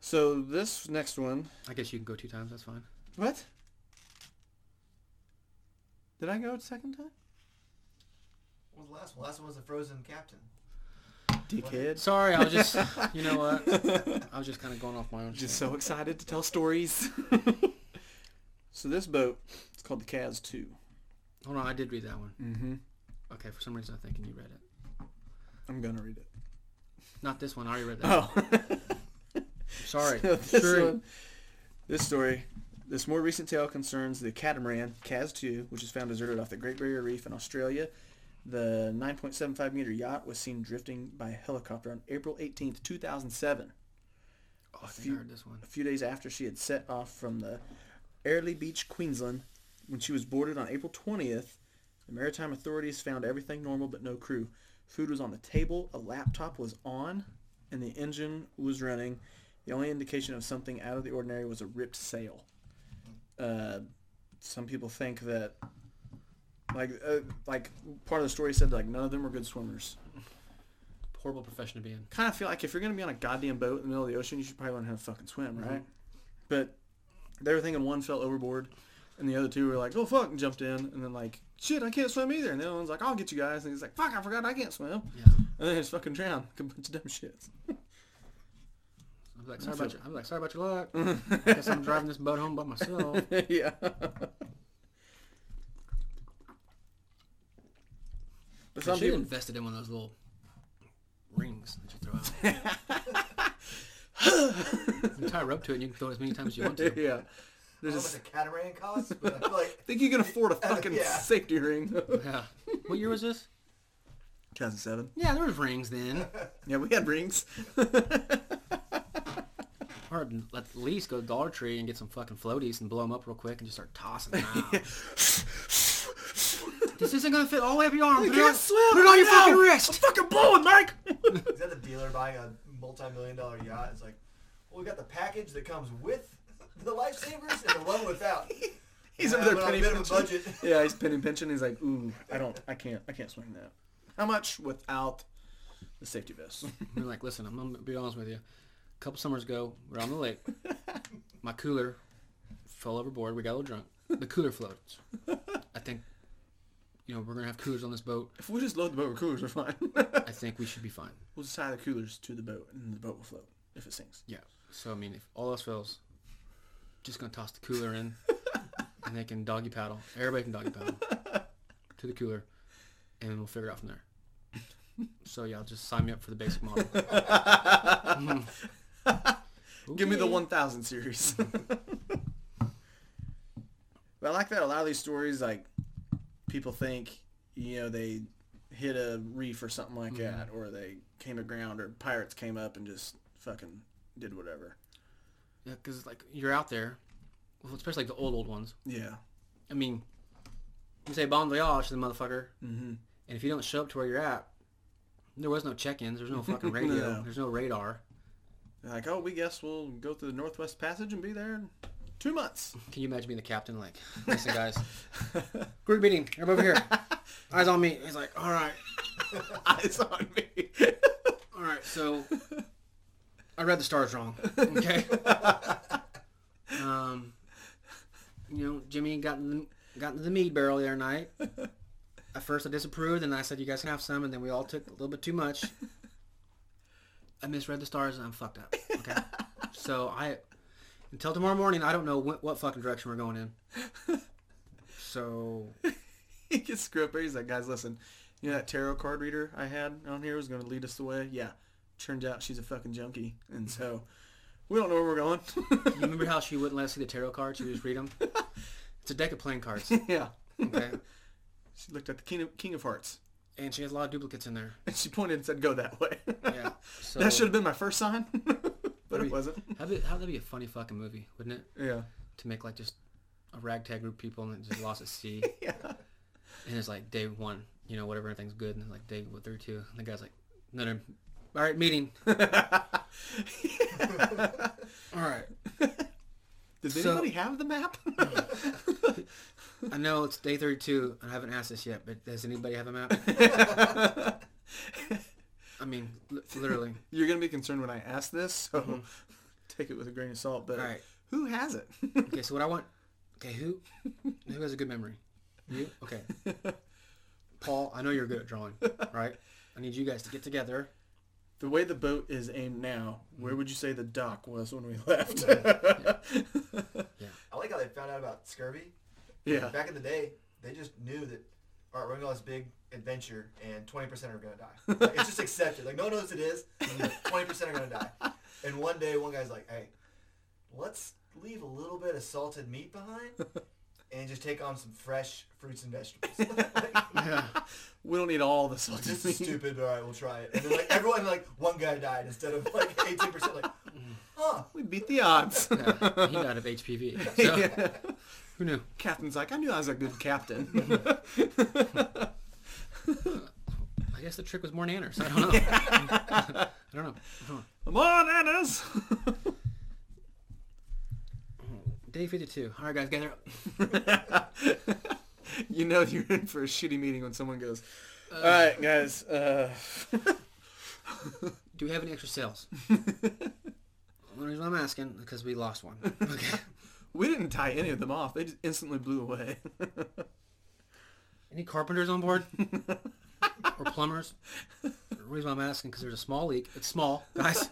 So this next one, I guess you can go two times. That's fine. what? Did I go a second time? What was the last one? Last one was the Frozen Captain. Dickhead. Sorry, I was just, you know what? I was just kind of going off my own. Just so excited to tell stories. so this boat, it's called the Kaz 2. Hold on, I did read that one. Mm-hmm. Okay, for some reason I'm thinking you read it. I'm gonna read it. Not this one. I already read that. Oh. Sorry. So this, True. one, this story, this more recent tale concerns the catamaran Kaz 2, which is found deserted off the Great Barrier Reef in Australia. The 9.75 meter yacht was seen drifting by helicopter on April 18th, 2007. Oh, I think few- I heard this one. a few days after she had set off from the Airlie Beach, Queensland. When she was boarded on April 20th, the maritime authorities found everything normal but no crew. Food was on the table, a laptop was on, and the engine was running. The only indication of something out of the ordinary was a ripped sail. Uh, some people think that, like, uh, like part of the story said, like none of them were good swimmers. Horrible profession to be in. Kind of feel like if you're gonna be on a goddamn boat in the middle of the ocean, you should probably learn how to fucking swim, right? But they were thinking one fell overboard, and the other two were like, "Oh fuck!" and jumped in, and then like, "Shit, I can't swim either." And the other one's like, "I'll get you guys," and he's like, "Fuck, I forgot I can't swim," Yeah. and then he's fucking drowned. A bunch of dumb shits. I'm like, sorry about your, I'm like, sorry about your luck. Guess I'm driving this boat home by myself. yeah. But I some people, invested in one of those little rings that you throw out. you tie a rope to it and you can throw it as many times as you want to. yeah. I There's don't know just, what the catamaran costs, but I like I think you can afford a fucking Yeah. safety ring. Yeah. What year was this? 2007. Yeah, there was rings then. Yeah, we had rings. Or at least go to Dollar Tree and get some fucking floaties and blow them up real quick and just start tossing them out. This isn't gonna fit all the way up your arm. I Put it on, can't swim put it on right your now. fucking wrist. I'm fucking blowing, Mike. is that the dealer buying a multi-million dollar yacht? It's like, well, we got the package that comes with the lifesavers and the one without. He's Yeah, over there but on penny bit of a pinching. budget. Yeah, he's penny pinching. He's like, ooh, I don't, I can't, I can't swing that. How much without the safety vest? We're like, listen, I'm gonna be honest with you. A couple summers ago, we're on the lake. My cooler fell overboard. We got a little drunk. The cooler floats. I think you know, we're gonna have coolers on this boat. If we just load the boat with coolers, we're fine. I think we should be fine. we'll just tie the coolers to the boat, and the boat will float if it sinks. Yeah. So I mean, if all else fails, just gonna toss the cooler in, and they can doggy paddle. Everybody can doggy paddle to the cooler, and we'll figure it out from there. So yeah, just sign me up for the basic model. Give me the 1000 series. but I like that a lot of these stories, like, people think, you know, they hit a reef or something like that, or they came aground, or pirates came up and just fucking did whatever. Yeah, because like you're out there, especially like the old old ones. Yeah. I mean, you say bon voyage to the motherfucker, Mm-hmm. and if you don't show up to where you're at, there was no check-ins. There's no fucking radio. No. There's no radar. They're like, oh, we guess we'll go through the Northwest Passage and be there two months. Can you imagine being the captain? Like, listen, guys, group meeting. Everybody over here. Eyes on me. He's like, all right, Eyes on me. all right. So I read the stars wrong. Okay. Um, you know, Jimmy got in the, got into the mead barrel the other night. At first, I disapproved, and I said, "You guys can have some," and then we all took a little bit too much. I misread the stars, and I'm fucked up. Okay. so I, until tomorrow morning, I don't know what, what fucking direction we're going in. So he gets screwed up. He's like, guys, listen, you know that tarot card reader I had on here was going to lead us the way? Yeah. Turns out she's a fucking junkie. And so we don't know where we're going. you remember how she wouldn't let us see the tarot cards? She would just read them. It's a deck of playing cards. yeah. Okay. She looked at the King of, King of Hearts. And she has a lot of duplicates in there. And she pointed and said, go that way. Yeah. So that should have been my first sign. But it wasn't. That'd be, that'd be a funny fucking movie, wouldn't it? Yeah. To make like just a ragtag group of people and it just lost at sea. Yeah. And it's like day one, you know, whatever, everything's good. And it's like day what, 32. And the guy's like, no, no, all right, meeting. All right. Does So- anybody have the map? I know it's day 32. and I haven't asked this yet, but does anybody have a map? I mean, literally. You're going to be concerned when I ask this, so mm-hmm. take it with a grain of salt. But All right. who has it? Okay, so what I want. Okay, who? Who has a good memory? You? Okay. Paul, I know you're good at drawing, right? I need you guys to get together. The way the boat is aimed now, where mm-hmm. would you say the dock was when we left? Yeah, I like how they found out about scurvy. yeah. Back in the day, they just knew that, all right, we're going to go on this big adventure and 20% are going to die. Like, it's just accepted. Like, no one knows it is. and 20% are going to die. And one day, one guy's like, hey, let's leave a little bit of salted meat behind and just take on some fresh fruits and vegetables. Yeah. We don't need all the salted this meat. is stupid, but all right, we'll try it. And then, like, everyone, like, one guy died instead of, like, 18%. Like, mm. huh. We beat the odds. yeah. He died of HPV. So, Yeah. Who knew? Captain's like, I knew I was a good captain. I guess the trick was more nanners. I don't know. I don't know. I don't know. Come on, Day 52. All right, guys, gather up. you know you're in for a shitty meeting when someone goes, all right, guys. Uh, Do we have any extra sales? the reason I'm asking because we lost one. Okay. We didn't tie any of them off. They just instantly blew away. Any carpenters on board? or plumbers? The reason I'm asking because there's a small leak. It's small, guys.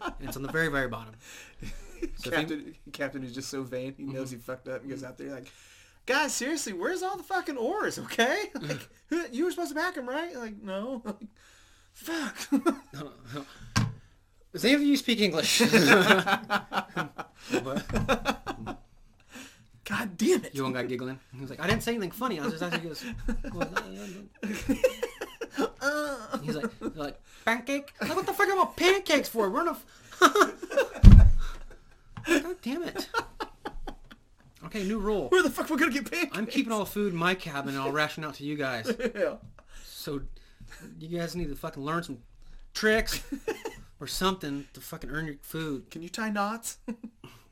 And it's on the very, very bottom. So if you- Captain, Captain is just so vain. He knows he mm-hmm. fucked up and goes out there like, guys, seriously, where's all the fucking oars? Okay, like mm. you were supposed to back him, right? Like, no. Like, Fuck. No, no. Does any of you speak English? God damn it. you one guy giggling. He was like, I didn't say anything funny. I was just asking. He goes, well. Uh, He's like, like pancake. Like, what the fuck am I pancakes for? We're in a. God damn it. Okay, new rule. where the fuck we gonna get pancakes? I'm keeping all the food in my cabin and I'll ration out to you guys. yeah. So you guys need to fucking learn some tricks or something to fucking earn your food. Can you tie knots?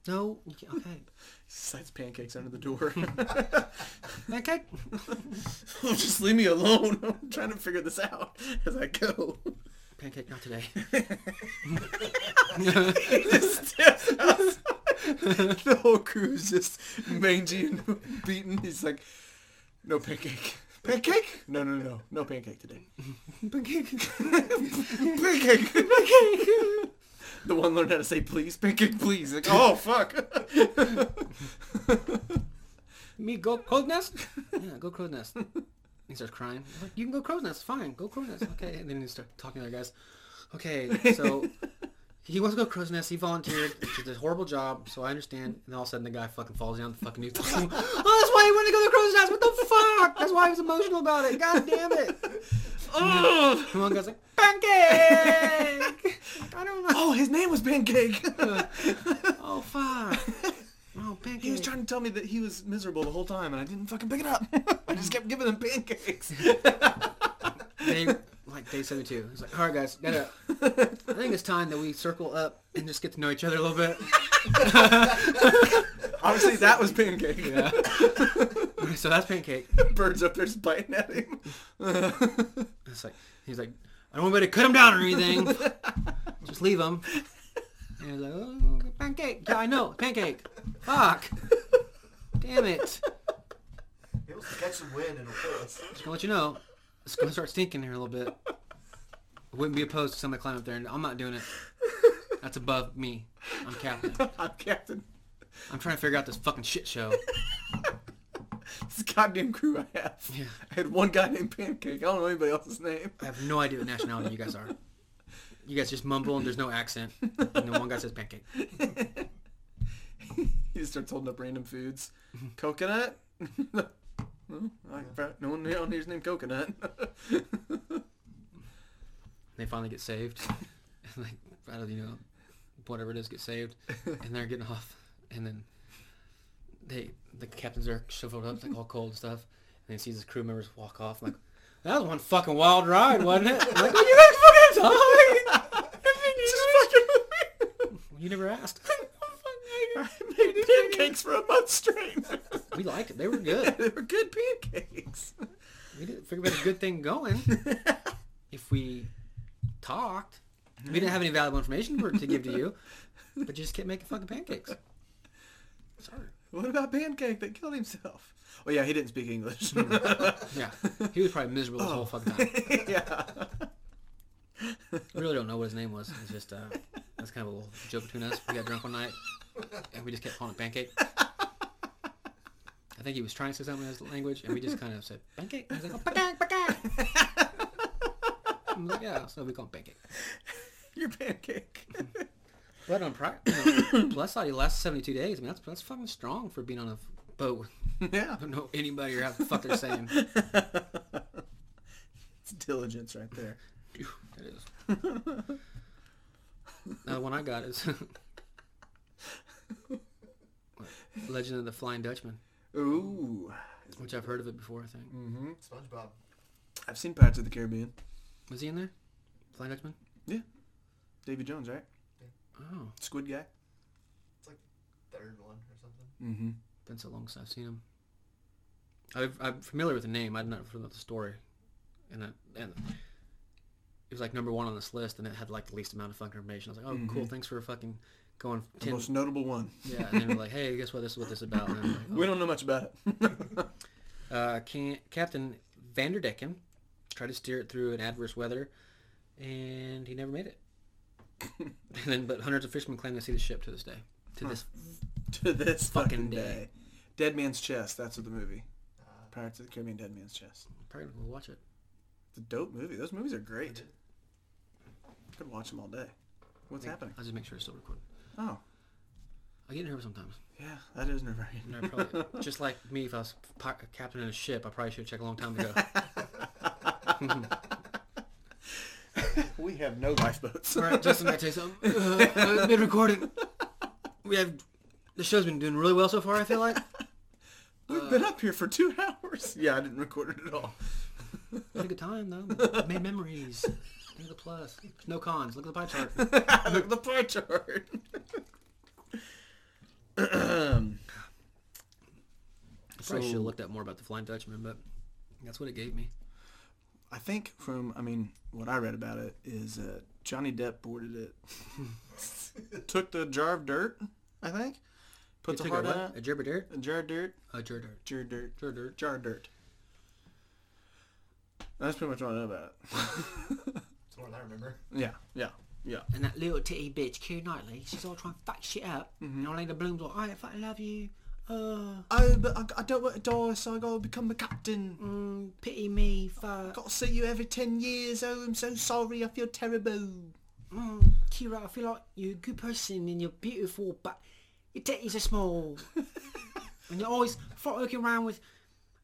No, okay. Slides pancakes under the door. Pancake. Just leave me alone. I'm trying to figure this out as I go. Pancake, not today. The whole crew is just mangy and beaten. He's like, no pancake. Pancake? No, no, no, no pancake today. Pancake. pancake, pancake. The one learned how to say please, pancake, please. Like, oh fuck. Me go crow's nest? Yeah, go crow's nest. He starts crying. He's like, you can go crow's nest. Fine, go crow's nest. Okay. And then he starts talking to the other guys. Okay, so he wants to go crow's nest. He volunteered. It's a horrible job, so I understand. And all of a sudden, the guy fucking falls down the fucking news. oh, that's why he wanted to go to crow's nest. What the fuck? That's why he was emotional about it. God damn it. oh, And one guy's like, pancake. I don't know. oh, his name was Pancake. Oh fuck. Oh, pancake. he was trying to tell me that he was miserable the whole time, and I didn't fucking pick it up. I just kept giving him pancakes. Like day 72. He's like, all right, guys, gotta. I think it's time that we circle up and just get to know each other a little bit. Obviously, that was Pancake. Yeah. so that's pancake. Birds up there just biting at him. It's like he's like, I don't want anybody to cut him down or anything. Just leave him. And he's like, oh, pancake. Yeah, I know, pancake. Fuck. Damn it. He wants to catch some wind and it'll us. Just gonna let you know, it's gonna start stinking here a little bit. Wouldn't be opposed to somebody climb up there, and I'm not doing it. That's above me. I'm captain. I'm Captain. I'm trying to figure out this fucking shit show. This goddamn crew I have. Yeah. I had one guy named Pancake. I don't know anybody else's name. I have no idea what nationality you guys are. You guys just mumble and there's no accent. And then one guy says pancake. he just starts holding up random foods. Mm-hmm. Coconut? Mm. no, I- no one around here's named Coconut. They finally get saved. And like, I don't you know, whatever it is, get saved. And they're getting off. And then they, the captains are shriveled up, like all cold and stuff. And he sees his crew members walk off. Like, that was one fucking wild ride, wasn't it? Like, you guys fucking talking. You never asked. I made pancakes for a month straight. We liked it. They were good. they were good pancakes. We didn't figure we had a good thing going. if we talked, we didn't have any valuable information for, to give to you, but you just kept making fucking pancakes. Sorry. What about Pancake that killed himself? Oh yeah, he didn't speak English. Yeah, he was probably miserable this whole fucking time. yeah. We really don't know what his name was. It's just uh, that's kind of a little joke between us. We got drunk one night, and we just kept calling it pancake. I think he was trying to say something in his language, and we just kind of said pancake. And he's like, oh, pancake, pancake. I'm like, yeah, so we call him pancake. Your pancake. But on pri- you know, plus side, he lasted 72 days. I mean, that's that's fucking strong for being on a boat. yeah. I don't know anybody or how the fuck they're saying. It's diligence right there. Phew, That is. Now, the one I got is Legend of the Flying Dutchman, Ooh. which I've heard of it before. I think Mm-hmm. SpongeBob. I've seen Pirates of the Caribbean. was he in there? Flying Dutchman. Yeah. Davy Jones, right? Oh, Squid guy. It's like Third one or something. Mm-hmm. been so long since I've seen him. I've, I'm familiar with the name. I'm not familiar with the story, and it, and it was like number one on this list, and it had like the least amount of fucking information. I was like, oh, cool, Mhm. thanks for fucking going. The most notable one. yeah, and then we're like, hey, guess what? This is what this is about. Like, oh. We don't know much about it. Uh, can, Captain Vanderdecken tried to steer it through an adverse weather, and he never made it. and then, but hundreds of fishermen claim to see the ship to this day. To this, to this Fucking fucking day. day. Dead Man's Chest. That's what the movie. Pirates of the Caribbean. Dead Man's Chest. probably we'll watch it. It's a dope movie. Those movies are great. Could watch them all day. What's happening? I'll just make sure it's still recording. Oh, I get nervous sometimes. yeah, that is nerve wracking. And I probably, just like me, if I was captain of a ship, I probably should have checked a long time ago. we have no lifeboats. All right, Justin, I tell you something. Uh, it's been recorded. We have the show's been doing really well so far. I feel like We've been up here for two hours. Yeah, I didn't record it at all. had a good time though. Made memories. Look at the plus. There's no cons. Look at the pie chart. Look at the pie chart. I probably should have looked up more about the Flying Dutchman, but that's what it gave me. I think from, I mean, what I read about it is uh, Johnny Depp boarded it. Took the jar of dirt, I think. Put the heart a it. A gerber dirt? A jar of dirt. A ger dirt. Jar of dirt. Ger dirt. Jar of dirt. That's pretty much what I know about it. That's more than I remember. yeah, yeah, yeah. And that little titty bitch, Keira Knightley, she's all trying to fuck shit up. And Orlando Bloom's like, I fucking love you. Uh, Oh, but I, I don't want to die, so I gotta become the captain. mm, pity me, fuck. Gotta see you every ten years. Oh, I'm so sorry. I feel terrible. Mm, Keira, I feel like you're a good person and you're beautiful, but your titties are small. and you're always looking around with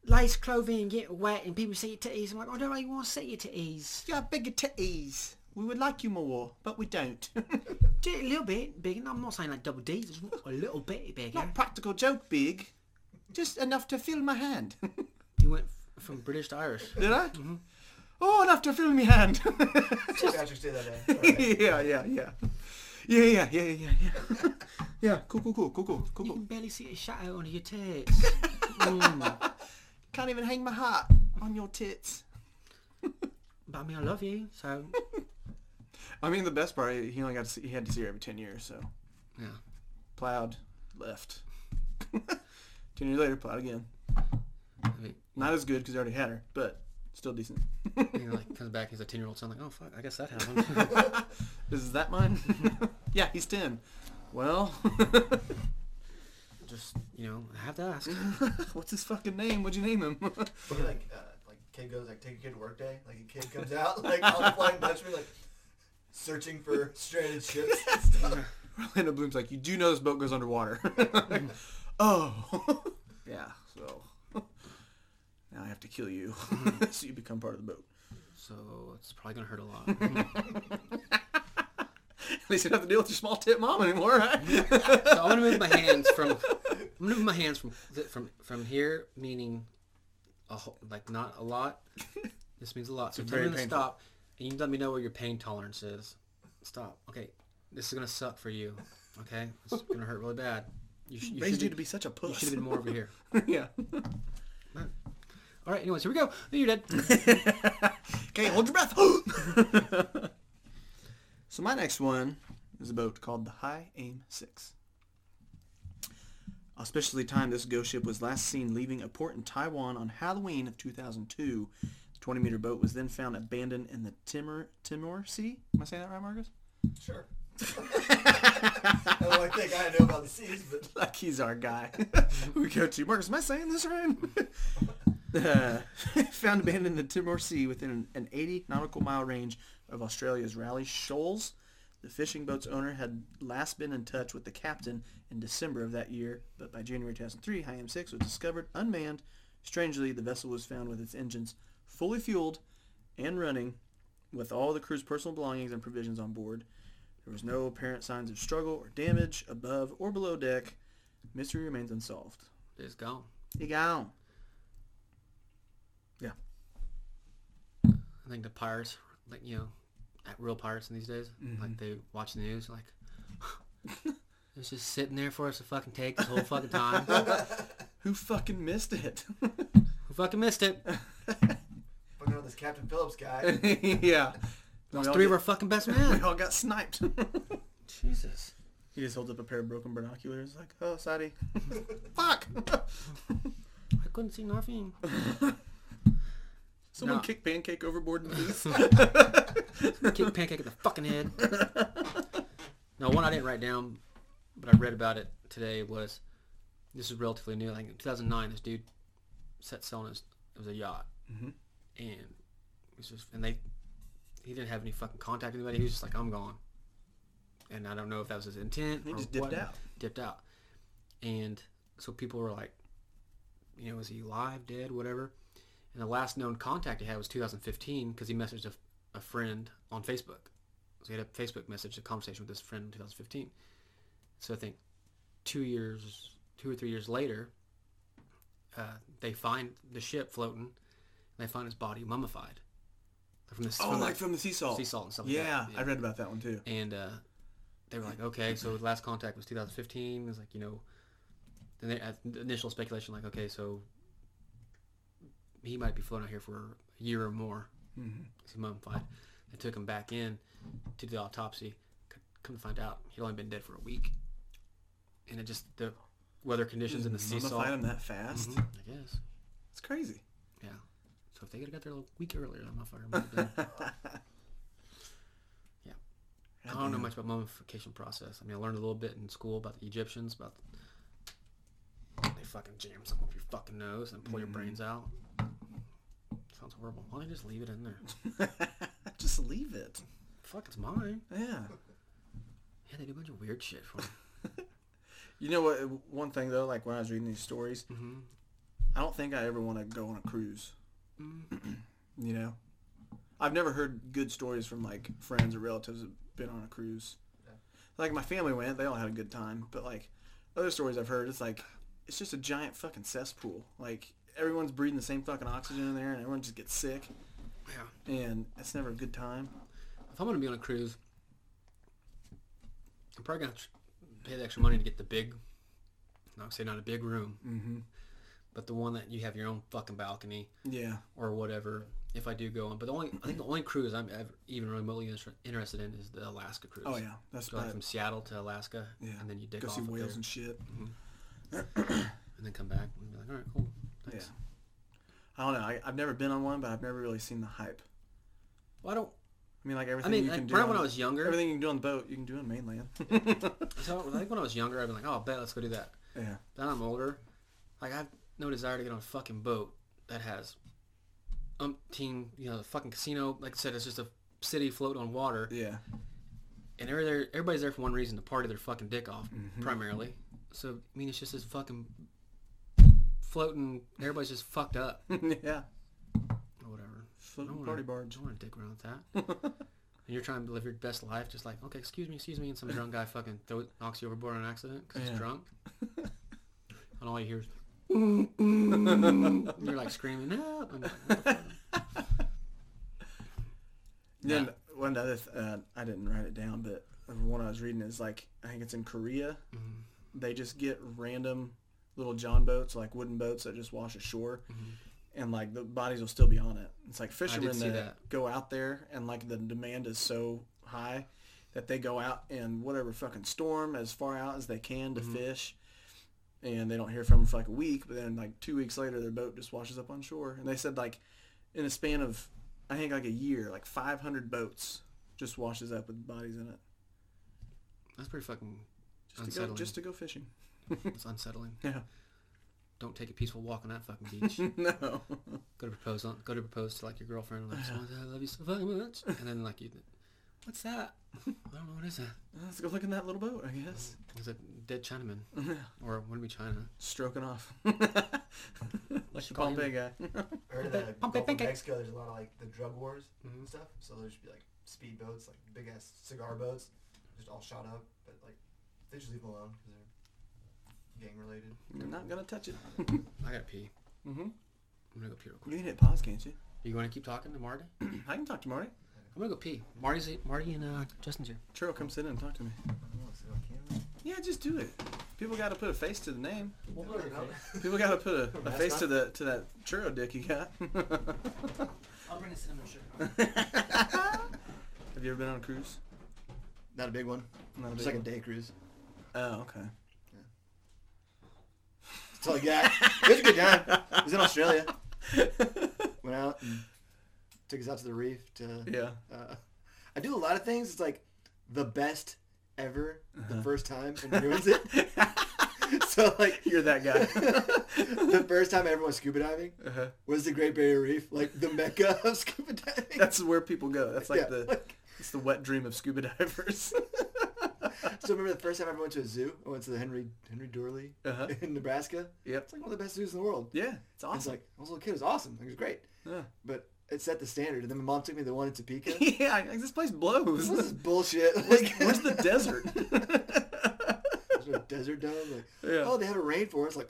lace clothing and getting wet and people see your titties. I'm like, I don't really want to see your titties. You have bigger titties. We would like you more, but we don't. Just a little bit bigger. I'm not saying like double D's, just a little bit bigger. Not practical joke big. Just enough to fill my hand. You went f- from British to Irish. Did I? Oh, enough to fill my hand. Patrick say that day. Alright. yeah, yeah, yeah. Yeah, yeah, yeah, yeah, yeah. yeah, cool, cool, cool, cool, cool, cool, You can barely see a shadow under your tits. mm. Can't even hang my heart on your tits. But I mean, I love you, so I mean, the best part, he only got to see, he had to see her every 10 years, so. yeah. Plowed, left. 10 years later, plowed again. I mean, Not as good because he already had her, but still decent. he like comes back, he's a ten year old son. Like, oh fuck, I guess that happened. Is that mine? yeah, he's 10. Well, Just you know, I have to ask. what's his fucking name? What'd you name him? You like, uh, like kid goes like take a kid to work day. Like a kid comes out like on the Flying Dutchman, like searching for stranded ships and stuff. Orlando Bloom's like, you do know this boat goes underwater. oh. yeah, so now I have to kill you so you become part of the boat. So it's probably gonna hurt a lot. At least you don't have to deal with your small tit mom anymore, right? so I'm gonna move my hands from. I'm gonna move my hands from from from here, meaning a whole, like not a lot. This means a lot. So It's tell me to stop, and you let me know where your pain tolerance is. Stop. Okay, this is gonna suck for you. Okay, it's gonna hurt really bad. You, sh- you Raised you to be such a push. you should have been more over here. yeah. All right. Anyways, here we go. Oh, you're dead. Okay, hold your breath. so my next one is a boat called the High Aim 6. Auspiciously timed, this ghost ship was last seen leaving a port in Taiwan on Halloween of 2002. The 20-meter boat was then found abandoned in the Timor Timor Sea. Am I saying that right, Marcus? Sure. I don't think I know about the seas, but like he's our guy. we go to Marcus. Am I saying this right? uh, found abandoned in the Timor Sea within an 80 nautical mile range of Australia's Rowley Shoals. The fishing boat's owner had last been in touch with the captain in December of that year, but by January 2003, High Aim 6 was discovered unmanned. Strangely, the vessel was found with its engines fully fueled and running, with all the crew's personal belongings and provisions on board. There was no apparent signs of struggle or damage above or below deck. Mystery remains unsolved. It's gone. He gone. Yeah. I think the pirates, like you know, at real pirates in these days, like mm-hmm. they watch the news, like it's just sitting there for us to fucking take this whole fucking time. Who fucking missed it? Who fucking missed it? fucking with this Captain Phillips guy. yeah. Lost We all three of our fucking best men. We all got sniped. Jesus. he just holds up a pair of broken binoculars like, oh, Sadie. Fuck. I couldn't see nothing. Someone No. kick pancake overboard in the booth. Kick pancake at the fucking head. No, one I didn't write down, but I read about it today was this is relatively new. Like in 2009, this dude set sail on his it was a yacht, Mhm. and it was just and they he didn't have any fucking contact with anybody. He was just like I'm gone, and I don't know if that was his intent. He just dipped what. out. Dipped out, and so people were like, you know, is he alive, dead, whatever? And the last known contact he had was 2015 because he messaged a, a friend on Facebook. So he had a Facebook message, a conversation with this friend in 2015. So I think two years, two or three years later, uh, they find the ship floating. And they find his body mummified. From the, Oh, from like the from the sea salt. sea salt and stuff like yeah. I read about that one too. And uh, they were like, okay, so the last contact was 2015. It was like, you know, then they, the initial speculation, like, okay, so he might be floating out here for a year or more. Mhm. He's mummified. They took him back in to do the autopsy. Come to find out, he'd only been dead for a week. And it just, the weather conditions in the sea salt. Mummified him that fast? Mhm, I guess. It's crazy. Yeah. So if they could have got there a week earlier, that motherfucker might have been. Yeah. I don't know much about mummification process. I mean, I learned a little bit in school about the Egyptians, about they fucking jam something up your fucking nose and pull your Mhm. brains out. Sounds horrible. Why don't you just leave it in there? Just leave it. Fuck, it's mine. Yeah. Yeah, they do a bunch of weird shit for me. You know what? One thing though, like when I was reading these stories, mm-hmm. I don't think I ever want to go on a cruise. Mm. You know, I've never heard good stories from like friends or relatives that have been on a cruise. Yeah. Like my family went, they all had a good time. But like other stories I've heard, it's like it's just a giant fucking cesspool. Like everyone's breathing the same fucking oxygen in there, and everyone just gets sick, Yeah. and it's never a good time. If I'm gonna be on a cruise, I'm probably gonna pay the extra money to get the big, not say not a big room, Mm-hmm. but the one that you have your own fucking balcony Yeah. or whatever. If I do go on, but the only I think the only cruise I'm ever, even remotely interested in is the Alaska cruise. Oh yeah, that's So like from Seattle to Alaska, Yeah. and then you dig go off see whales there, and shit. And then come back and be like, all right, cool, thanks. Yeah. I don't know. I, I've never been on one, but I've never really seen the hype. Well, I don't. I mean, like everything. I mean, you like, can do. on, when I was younger, everything you can do on the boat, you can do on mainland. so I think when I was younger, I'd be like, oh, bet let's go do that. yeah. Then I'm older. Like I have no desire to get on a fucking boat that has umpteen, you know, the fucking casino. Like I said, it's just a city floating on water, Yeah. and they're there. Everybody's there for one reason: to party their fucking dick off, Mhm. primarily. So I mean, it's just this fucking floating. Everybody's just fucked up yeah. or whatever. Floating don't party wanna- barge. I don't want to dick around with that. And you're trying to live your best life, just like, okay, excuse me, excuse me, and some drunk guy fucking throw, knocks you overboard on accident because Yeah. he's drunk. and all you hear is, and you're like screaming! I'm like, the? Then Yeah. one other, th- uh, I didn't write it down, but one I was reading is like I think it's in Korea. Mhm, They just get random little John boats, like wooden boats that just wash ashore, mhm. and like the bodies will still be on it. It's like fishermen that, that. go out there, and like the demand is so high that they go out in whatever fucking storm as far out as they can to Mhm. fish, and they don't hear from them for like a week. But then like two weeks later, their boat just washes up on shore, and they said like in a span of I think like a year, like 500 boats just washes up with bodies in it. That's pretty fucking, Just to go, just to go fishing. it's unsettling. Yeah. Don't take a peaceful walk on that fucking beach. no. go to propose on, go to propose to like your girlfriend, like, "Someone said I love you so fucking much, and then like you, what's that? I don't know what is that. Let's go look in that little boat, I guess. Is it dead Chinaman or wouldn't be China? Stroking off. like the call him- Pompeii guy. I heard in the Pump Gulf it, of. Mexico, there's a lot of like the drug wars Mhm. and stuff. So there should be like speedboats, like big ass cigar boats, just all shot up. But like, they just leave them alone because they're gang related. You're not gonna touch it. I gotta pee. mm-hmm. I'm gonna go pee real quick. You can hit pause, can't you? You want to keep talking to Mardy? I can talk to Mardy. I'm gonna go pee. Mardy's Mardy and uh, Justin's here. True, come sit in and talk to me. I don't know, see on camera? Yeah, just do it. People got to put a face to the name. We'll put it out. People got to put a, a face to the to that churro dick you got. I'll bring a cinnamon sugar. Have you ever been on a cruise? Not a big one. Not a Just big like a one. day cruise. Oh, okay. That's all I got. it was a good time. It was in Australia. Went out and took us out to the reef. To Yeah. uh, I do a lot of things. It's like the best ever the Uh-huh. first time and ruins it. so like You're that guy. the first time I ever went scuba diving uh-huh. was the Great Barrier Reef, like the mecca of scuba diving. That's where people go. That's like Yeah, the like- it's the wet dream of scuba divers. so remember the first time I ever went to a zoo? I went to the Henry Henry Doorly Uh-huh. in Nebraska. Yep. It's like one of the best zoos in the world. Yeah, it's And It's awesome. like I was a little kid. It was awesome. It was great. yeah. But it set the standard. And then my mom took me to the one in Topeka. yeah, like, this place blows. this is bullshit. Like, where's the desert? Desert dome. Like, Yeah. oh, they have a rainforest. Like,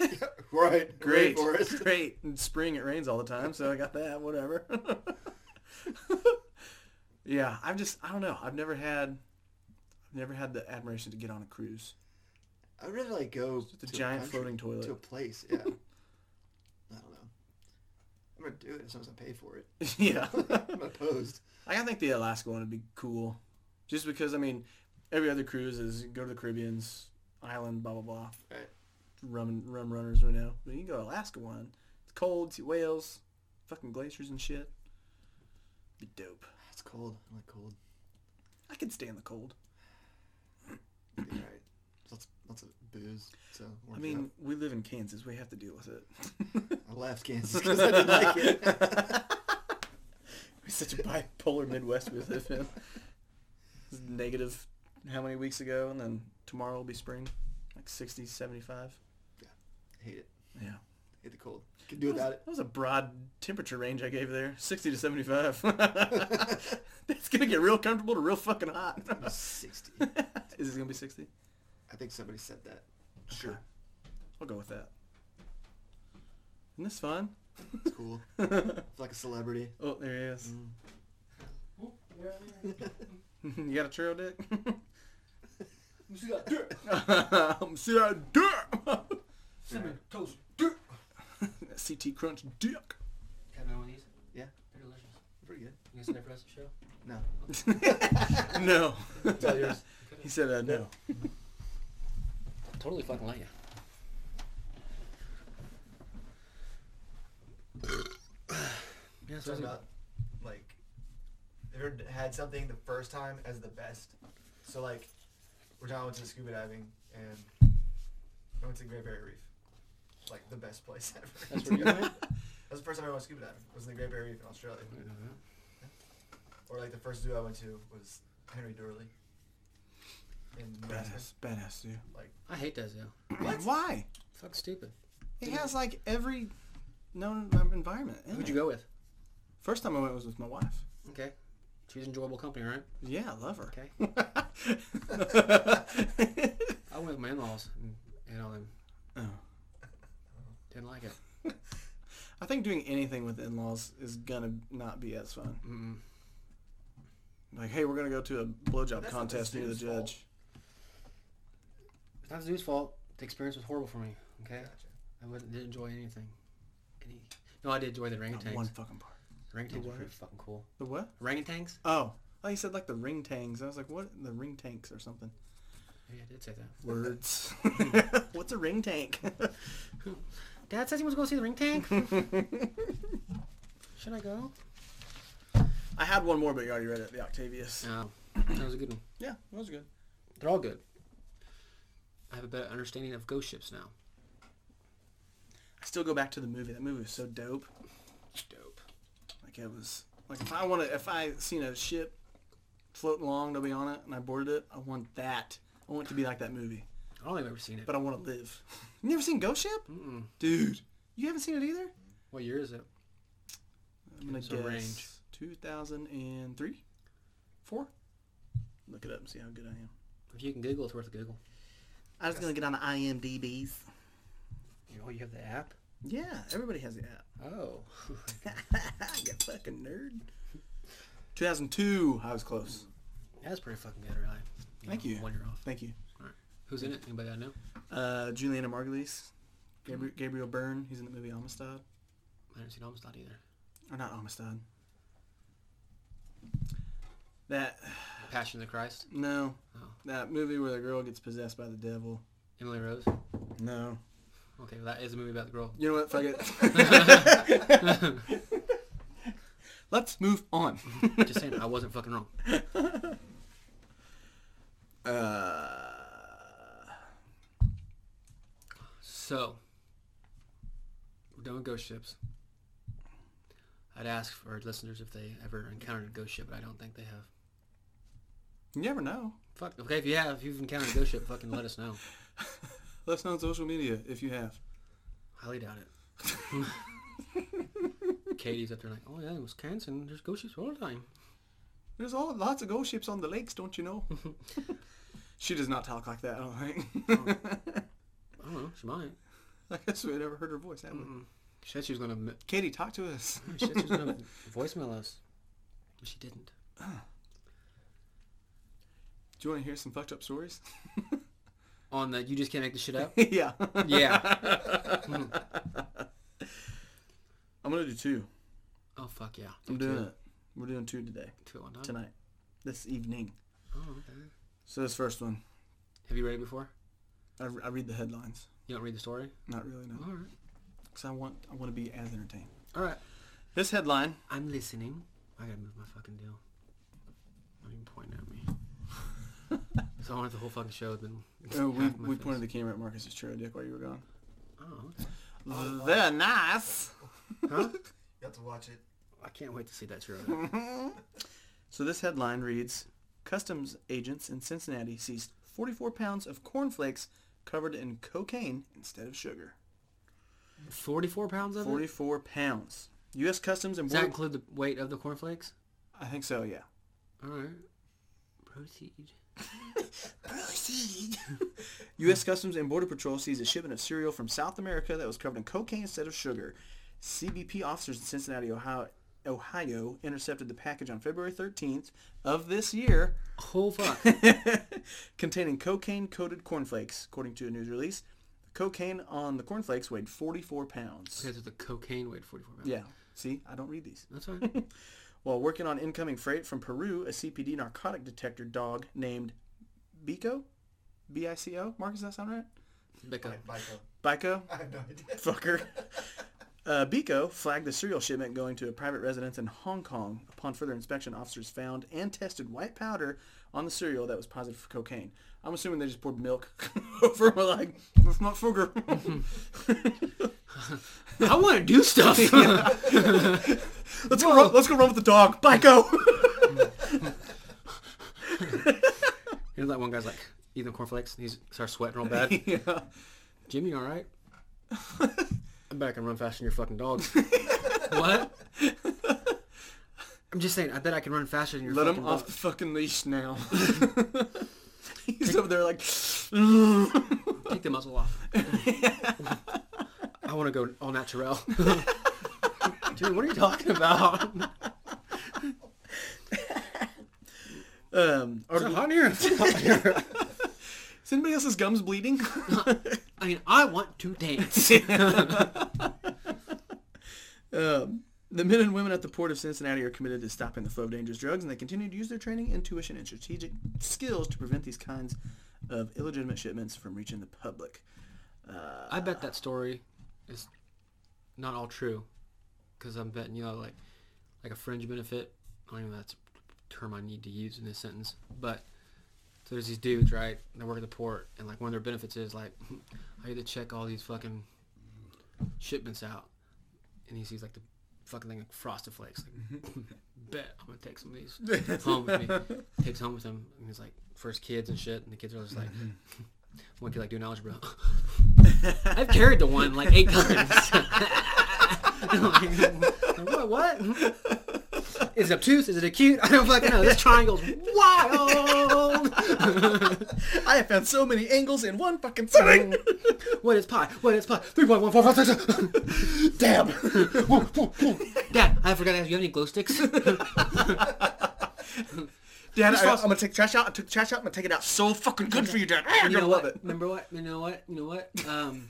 yeah, right, Great, rainforest. great. In spring it rains all the time, so I got that. Whatever. yeah, I've just I don't know. I've never had, never had the admiration to get on a cruise. I would rather like go Just a to giant country, floating toilet. to a place. Yeah. I don't know. I'm gonna do it as long as I pay for it. yeah. I'm opposed. I think the Alaska one would be cool, just because I mean, every other cruise is go to the Caribbean's island, blah blah blah. Right. Rum rum runners we know, but you can go to Alaska one. It's cold, see whales, fucking glaciers and shit. Be dope. It's cold. I like cold. I can stand the cold. Be alright. Lots, lots of booze. So I mean, we live in Kansas. We have to deal with it. I left Kansas because I didn't like it. We're such a bipolar Midwest we live in. It's negative how many weeks ago, and then tomorrow will be spring, like 60, 75. yeah Hate it. Yeah. Hate the cold. Can do without it. That was a broad temperature range I gave there. 60 to 75. That's going to get real comfortable to real fucking hot. Sixty. Is it going to be 60? I think somebody said that. Sure. I'll go with that. Isn't this fun? It's cool. it's like a celebrity. Oh, there he is. Mm. you got a trail dick? You see that dirt? I'm see that dick. Cinnamon toast dirt. That CT Crunch dick. Have one of these? Yeah. They're delicious. Pretty good. You guys never sit there for the rest of the show? No. No. It's all yours. He said uh, no. Totally fucking like you. yeah, so Talking about like, have ever had something the first time as the best? So like, we're talking went to scuba diving and I went to Great Barrier Reef, like the best place ever. That's where you went? That's the first time I went scuba diving. Was in the Great Barrier Reef in Australia. Or like the first zoo I went to was Henry Doorly. In Nebraska. Badass, badass dude. Like I hate that zoo. What? Why? Fuck stupid. It has like every known environment. in Who'd it. you go with? First time I went was with my wife. Okay. She's enjoyable company, right? Yeah, I love her. Okay. I went with my in-laws, and you know, and Oh. Didn't like it. I think doing anything with in-laws is gonna not be as fun. Mm-mm. Like, hey, we're gonna go to a blowjob contest near the zoo's fault. judge. It's not the zoo's fault. The experience was horrible for me. Okay. Gotcha. I wouldn't, didn't enjoy anything. Any. No, I did enjoy the Not orangutans. one fucking part. Orangutans were what? pretty fucking cool. The what? Orangutans? Oh, oh, you said like the ring tangs. I was like, what? The ring tanks or something. Maybe I did say that. Words. What's a ring tank? Dad says he wants to go see the ring tank. Should I go? I had one more, but you already read it. The Octavius. No. Oh, that was a good one. Yeah, that was good. They're all good. I have a better understanding of ghost ships now. I still go back to the movie. That movie was so dope. It's Dope. Like it was like if I want to, if I seen a ship floating along, nobody on it, and I boarded it, I want that. I want it to be like that movie. I don't think I've ever seen it. But I want to live. You never seen Ghost Ship, Mm-mm. dude? You haven't seen it either? What year is it? I'm gonna guess range. 2003, four. Look it up and see how good I am. If you can Google, it's worth a Google. I was gonna get on the IMDb's. You know, you have the app. Yeah, everybody has the app. Oh. you fucking nerd. 2002. I was close. That's pretty fucking good, really. Thank know, you. One year off. Thank you. Who's in it? Anybody I know? Uh, Julianna Margulies, Gabriel, Gabriel Byrne. He's in the movie Amistad, I haven't seen Amistad either. or not Amistad. That Passion of the Christ. no, Oh. that movie where the girl gets possessed by the devil. Emily Rose. No. Okay, well, that is a movie about the girl. You know what? Fuck it. Let's move on. Just saying, I wasn't fucking wrong. Uh, So, we're done with ghost ships. I'd ask for our listeners if they ever encountered a ghost ship, but I don't think they have. you never know. Fuck. Okay, if you have, if you've encountered a ghost ship, fucking let us know. Let us know on social media if you have. Highly doubt it. Katie's up there like, oh yeah, in Wisconsin, there's ghost ships all the time. There's all lots of ghost ships on the lakes, don't you know? she does not talk like that. I don't think. I don't know, she might. I guess we never heard her voice, have we? Mm-mm. She said she was gonna. Katie, talk to us. She said she was gonna voicemail us, but she didn't. Do you want to hear some fucked up stories? On that, you just can't make this shit up. yeah. Yeah. Hmm. I'm gonna do two. Oh fuck yeah. I'm Do doing it. We're doing two today, Two at one time. tonight, this evening. Oh, okay. So this first one, Have you read it before? I, I read the headlines. You don't read the story? Not really, no. All right. Because I want I want to be as entertained. All right. This headline. I'm listening. I gotta move my fucking deal. Don't even pointing at me. so I wanted the whole fucking show has been. Oh, we we face. pointed the camera at Marcus's trail dick while you were gone. Oh, okay. Oh, They're nice. Huh? You have to watch it. I can't wait to see that show. So this headline reads: Customs agents in Cincinnati seized 44 pounds of cornflakes covered in cocaine instead of sugar. 44 pounds of it? 44 pounds. U.S. Customs and Does that Border. include the weight of the cornflakes? I think so. Yeah. All right. Proceed. Proceed. U.S. Customs and Border Patrol seized a shipment of cereal from South America that was covered in cocaine instead of sugar. CBP officers in Cincinnati, Ohio, Ohio intercepted the package on February 13th of this year Oh, fuck. containing cocaine-coated cornflakes, according to a news release. The cocaine on the cornflakes weighed 44 pounds. because the cocaine weighed 44 pounds. Yeah. See, I don't read these. That's fine. While working on incoming freight from Peru, a CPD narcotic detector dog named Bico, B-I-C-O. Marcus, does that sound right? Bico. Bico. Bico, I have no idea. fucker. Uh, Bico flagged the cereal shipment going to a private residence in Hong Kong. Upon further inspection, officers found and tested white powder on the cereal that was positive for cocaine. I'm assuming they just poured milk over like, that's not sugar. I want to do stuff. let's go run, let's go run with the dog. Bico. you know that one guy's like eating cornflakes and he starts sweating real bad. yeah. Jimmy, all right? I bet I can run faster than your fucking dog. what? I'm just saying. I bet I can run faster than your Let fucking him dog. off the fucking leash now. He's over there like, Take the muzzle off. I want to go all natural. Jimmy, what are you talking about? um, Is are, it hot in here? It's hot in here. is anybody else's gums bleeding? I mean, I want to dance. Um, the men and women at the port of Cincinnati are committed to stopping the flow of dangerous drugs, and they continue to use their training, intuition, and strategic skills to prevent these kinds of illegitimate shipments from reaching the public. Uh, I bet that story is not all true, because I'm betting you know like like a fringe benefit. I don't even know if that's a term I need to use in this sentence, but so there's these dudes right? They work at the port, and like one of their benefits is like I need to check all these fucking shipments out, and he sees like the fucking thing like frosted flakes. Like, bet I'm gonna take some of these home with me. Takes home with him, and he's like his kids and shit, and the kids are just like. Mm-hmm. One kid like doing algebra. I've carried the one like eight times. Like, what? What? Is it obtuse? Is it acute? I don't fucking know. This triangle's wild. I have found so many angles in one fucking thing. what is pi? What is pi? Three point one four five six. Damn. Dad, I forgot to ask you. Have any glow sticks? Dad, I, I'm gonna take the trash out. I took the trash out. I'm gonna take it out. So fucking good for you, Dad. Ah, You're you know gonna what? love it. Remember what? You know what? You know what? Um,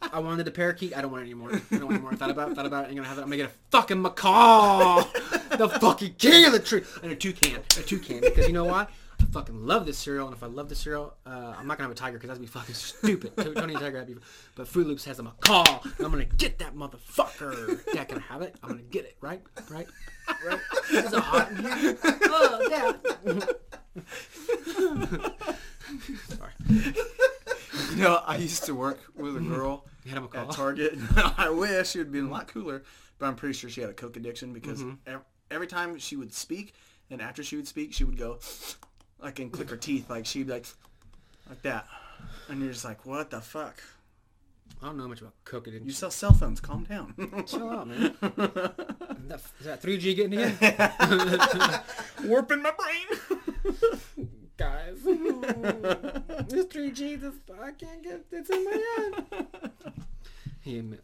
I wanted the parakeet. I don't want it anymore. I don't want it anymore. I thought about it. Thought about it. Ain't gonna have it. I'm gonna get a fucking macaw. the fucking king of the tree. And a toucan. A toucan. Because you know why? Fucking love this cereal. And if I love this cereal, uh, I'm not gonna have a tiger because that'd be fucking stupid. Don't don't need a tiger. That'd be. But Froot Loops has a macaw. And I'm gonna get that motherfucker. Dad, can I have it? I'm gonna get it. Right? Right? Right? Is it hot in here? Oh, Dad. Sorry. You know, I used to work with a girl You had a macaw. at Target. I wish she would been a lot cooler, but I'm pretty sure she had a coke addiction because ev- every time she would speak, and after she would speak, she would go like and click her teeth, like she'd be like like that, and you're just like, what the fuck? I don't know much about cooking. You sell cell phones. Calm down. Chill out, man. is, that, is that 3G getting in? Warping my brain. Guys, this 3G, this, I can't get it's in my head. He, email,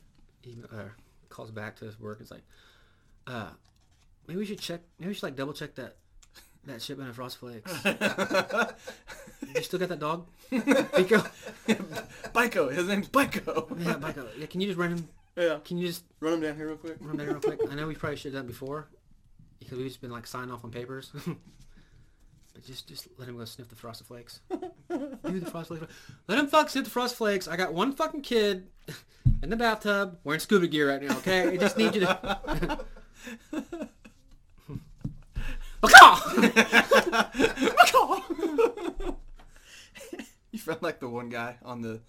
uh, calls back to his work. It's like, uh, maybe we should check. Maybe we should like double check that that shipment of Frost Flakes. you still got that dog, Pico? Bico. His name's Bico. Yeah, Pico. Yeah, can you just run him? Yeah. Can you just Run him down here real quick. run that real quick? I know we probably should have done it before because we've just been like signing off on papers. but just just let him go sniff the frosted flakes. Do the frosted flakes. Let him fuck sniff the frosted flakes. I got one fucking kid in the bathtub wearing scuba gear right now. Okay, I just need you to. you felt like the one guy on the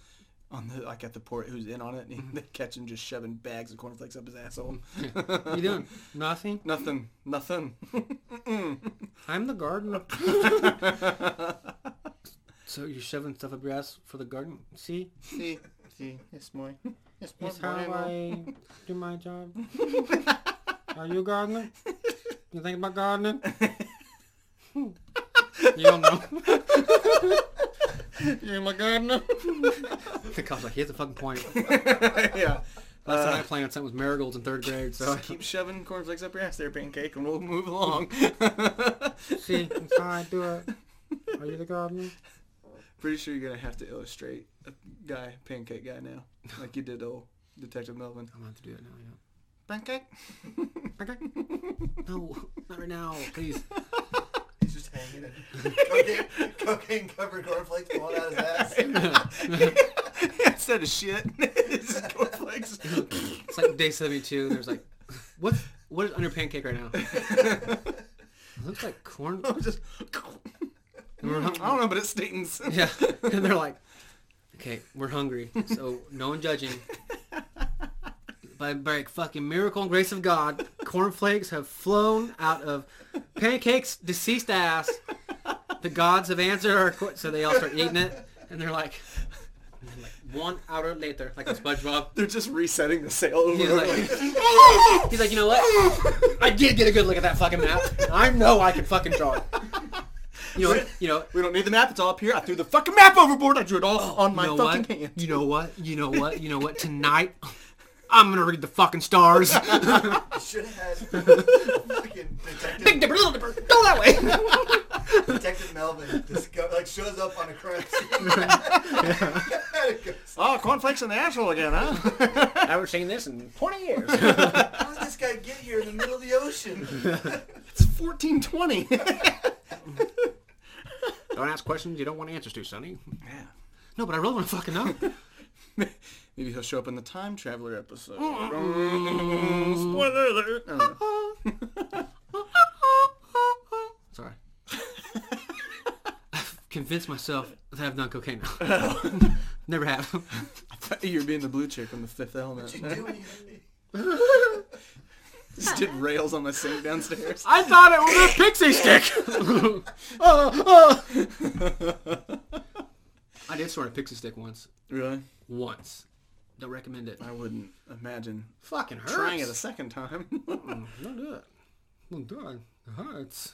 on the like at the port who's in on it and he, mm-hmm. they catch him just shoving bags of cornflakes up his asshole. What you doing? Nothing. nothing. Nothing. I'm the gardener. so you're shoving stuff up your ass for the garden? See? see, see, it's my it's my That's how bueno. I do my job. Are you a gardener? You think about gardening? you don't know. You're my gardener. the cop's like, he has a fucking point. yeah. Last time Uh, I planted something was marigolds in third grade, so Just keep shoving cornflakes up your ass there, pancake, and we'll move along. see, that's how I do it. Are you the gardener? Pretty sure you're gonna have to illustrate a guy, pancake guy now, like you did old Detective Melvin. I'm gonna have to do it now, yeah. Pancake. Pancake? No, not right now, please. He's just hanging and cocaine, cocaine covered cornflakes falling out his ass. Instead of shit, it's cornflakes. It's like day 72. There's like, what? What is under pancake right now? It looks like corn. just. And we're I hung- don't know, but it stings. yeah, and they're like, okay, we're hungry, so no one judging. By, by fucking miracle and grace of God, cornflakes have flown out of Pancake's deceased ass. The gods have answered our qu- so they all start eating it, and they're like, and then like one hour later, like a SpongeBob. They're just resetting the sail over. He's like, he's like, you know what? I did get a good look at that fucking map. I know I can fucking draw it. You know, what? you know, we don't need the map. It's all up here. I threw the fucking map overboard. I drew it all oh, on my Oh, you know fucking what? hand. You know what? You know what? You know what? Tonight, I'm gonna read the fucking stars. Should have had fucking Big Dipper, Little Dipper, go that way. detective Melvin just go, like shows up on a crime scene. Goes, Oh, cornflakes in the asshole again, huh? I haven't seen this in 20 years. How did this guy get here in the middle of the ocean? it's 1420. don't ask questions you don't want answers to, Sonny. yeah. No, but I really want to fucking know. Maybe he'll show up in the time traveler episode. Spoiler alert. I don't know. Sorry. I've convinced myself that I've done cocaine now. Oh. Never have. I thought you were being the blue chick from the Fifth Element. What you do when you hit me? Just did rails on the sink downstairs. I thought it was a pixie stick. oh, oh. I did snort a pixie stick once. Really? Once. Don't recommend it. I wouldn't imagine Fucking hurts. trying it a second time. Mm, Don't do it. Don't do it. It hurts.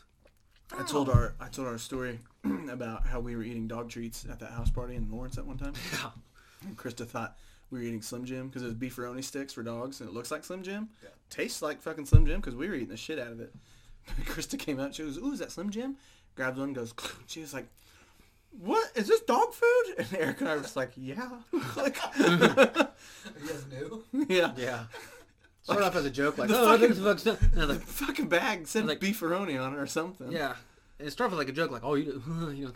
I told our I told our story about how we were eating dog treats at that house party in Lawrence at one time. Yeah. And Krista thought we were eating Slim Jim because it was beefaroni sticks for dogs and it looks like Slim Jim. Yeah. Tastes like fucking Slim Jim because we were eating the shit out of it. Krista came out. She goes, "Ooh, is that Slim Jim?" Grabs one, goes. She was like, "What is this dog food?" And Eric and I were just like, "Yeah." Like, You guys knew? yeah. Yeah. Started off as a joke, like, The oh, fucking- this is fucked stuff. And I was like, Fucking bag said Like- beefaroni on it or something. yeah. And it started off like a joke, like, oh, you, you know,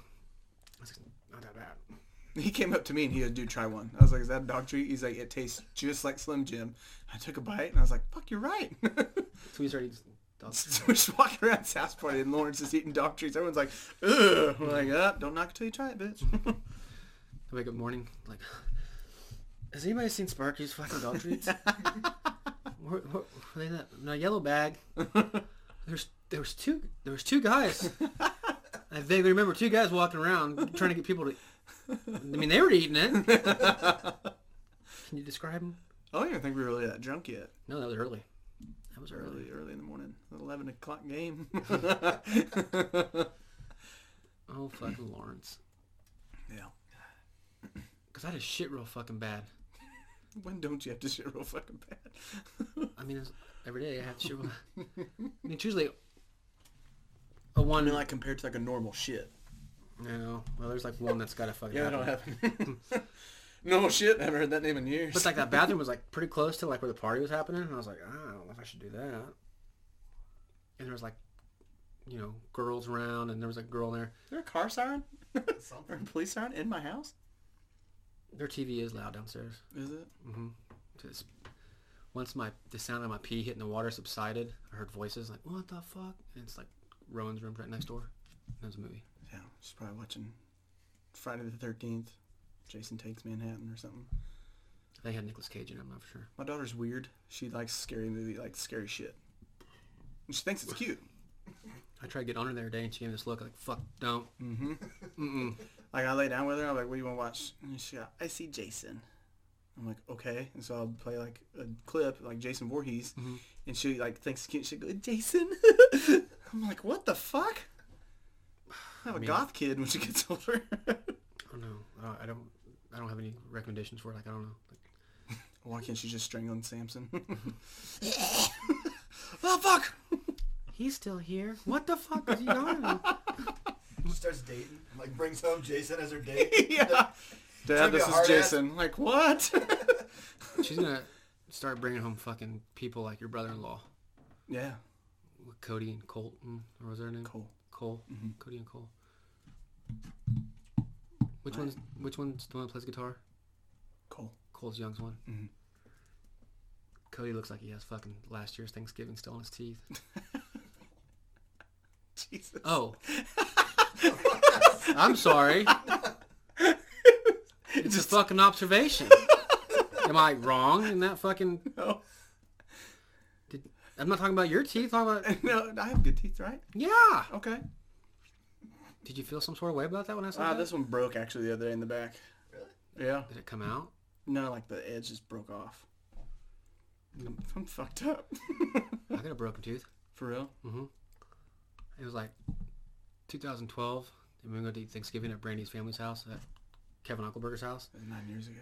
I not that bad. He came up to me and he goes, dude, try one. I was like, is that a dog treat? He's like, it tastes just like Slim Jim. I took a bite and I was like, fuck, you're right. So we started eating dog so we're just walking around party and Lawrence is eating dog treats. Everyone's like, ugh. I'm like, uh, don't knock it till you try it, bitch. I wake up morning, like, has anybody seen Sparky's fucking dog treats? where, where, where they in a yellow bag. There's there was two there was two guys. I vaguely remember two guys walking around trying to get people to. I mean, they were eating it. Can you describe them? I don't even think we were really that drunk yet. No, that was early. That was early. Early, early in the morning. 11 o'clock game. Oh fucking Lawrence. yeah. Cause I just shit real fucking bad. When don't you have to shit real fucking bad? I mean, it's, every day I have to shit. Real, I mean, it's usually a one. mean, like compared to like a normal shit. No, well, there's like one that's got to fucking. Yeah, I don't have normal shit. I haven't heard that name in years. But like that bathroom was like pretty close to like where the party was happening, and I was like, "Ah, I don't know if I should do that. And there was like, you know, girls around, and there was a girl in there. Is there a car siren? or Something. a police siren in my house? Their TV is loud downstairs. Is it? Mm-hmm. Just, once my the sound of my pee hitting the water subsided, I heard voices like, "What the fuck?" And it's like Rowan's room right next door. That was a movie. Yeah, she's probably watching Friday the Thirteenth. Jason Takes Manhattan or something. They had Nicolas Cage in it. I'm not sure. My daughter's weird. She likes scary movie, like scary shit. And she thinks it's cute. I tried to get on her the other day, and she gave me this look like, "Fuck, don't." Mm-hmm. Mm-mm. Like I lay down with her, I'm like, "What do you want to watch?" And she got, "I see Jason." I'm like, "Okay." And so I'll play like a clip, like Jason Voorhees, Mhm. and she like thinks it's cute. She go, "Jason." I'm like, "What the fuck?" I have a I mean- goth kid when she gets older. I don't know. I- I don't. I don't have any recommendations for it. Like I don't know. Like, Why can't she just strangle Samson? oh fuck! He's still here. What the fuck is he doing? She starts dating. Like brings home Jason as her date. yeah. Dad, this is hard ass- Jason. Like what? She's gonna start bringing home fucking people like your brother-in-law, yeah. with Cody and Colton, or was their name? Cool. Cole. Mhm. Cody and Cole. Which one's Which one's the one that plays guitar? Cool. Cole's Young's one. Mhm. Cody looks like he has fucking last year's Thanksgiving still in his teeth. Jesus. Oh. I'm sorry. It's a fucking observation. Am I wrong in that fucking? No. I'm not talking about your teeth. I'm talking about no, I have good teeth, right? yeah. Okay. Did you feel some sort of way about that when I said Ah, that? this one broke actually the other day in the back. Really? Yeah. Did it come out? No, like the edge just broke off. I'm, I'm fucked up. I got a broken tooth. For real? Mm-hmm. It was like 2012. And we were going to eat Thanksgiving at Brandy's family's house, at Kevin Uncleberger's house. Nine years ago.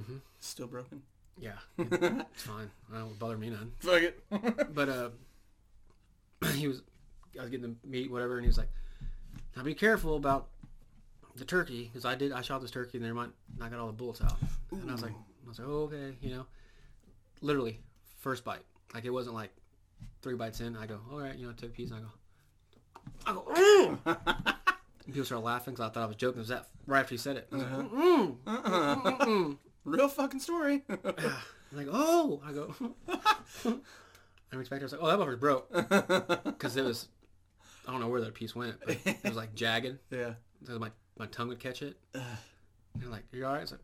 Mm-hmm. Still broken? Yeah, it's fine. I don't bother me none. Fuck it. But uh, he was, I was getting the meat, whatever, and he was like, "Now be careful about the turkey, because I did, I shot this turkey, and there might not got all the bullets out." And I was like, I was like, "Oh, okay," you know. Literally, first bite. Like it wasn't like three bites in. I go, "All right," you know, take a piece, and I go, I go, "Mm." People started laughing because I thought I was joking. It was that right after you said it. I was Uh-huh. "Mm, uh-uh. mm." Real fucking story. I'm like, "Oh," I go. I'm expecting. I was like, "Oh, that buffer's broke." because it was I don't know where that piece went, but it was like jagged. yeah. So my my tongue would catch it. And they're like, "You all right?" It's like,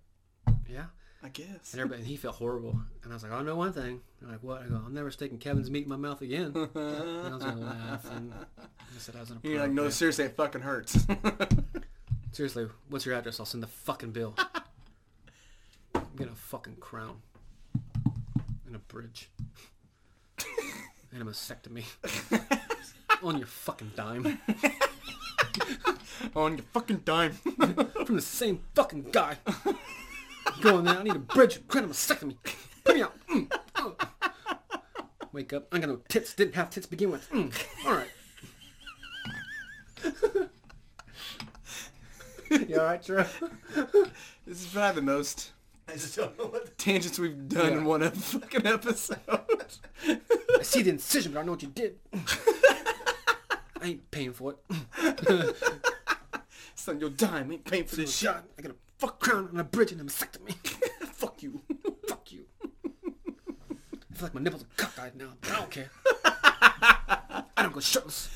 "Yeah." I guess. And everybody, and he felt horrible. And I was like, "I know one thing." They're like, "What?" I go, "I'm never sticking Kevin's meat in my mouth again." And I was gonna laugh, and I said I was in a You're like, no, seriously, it fucking hurts. Seriously, what's your address? I'll send the fucking bill. I'm Get a fucking crown and a bridge and a mastectomy on your fucking dime On your fucking dime. from the same fucking guy. Going there, I need a bridge, crown, and a mastectomy. Put me out. Mm. Oh. Wake up. I got no tits. Didn't have tits to begin with. Mm. All right. you all right, Drew? this is probably the most I just don't know what. tangents we've done in one fucking episode. I see the incision, but I don't know what you did. I ain't paying for it. Son, your dime ain't paying for this. Shot. I got a fuck crown on a bridge and a mastectomy. Fuck you. Fuck you. I feel like my nipples are cockeyed now, but I don't care. I don't go shirtless.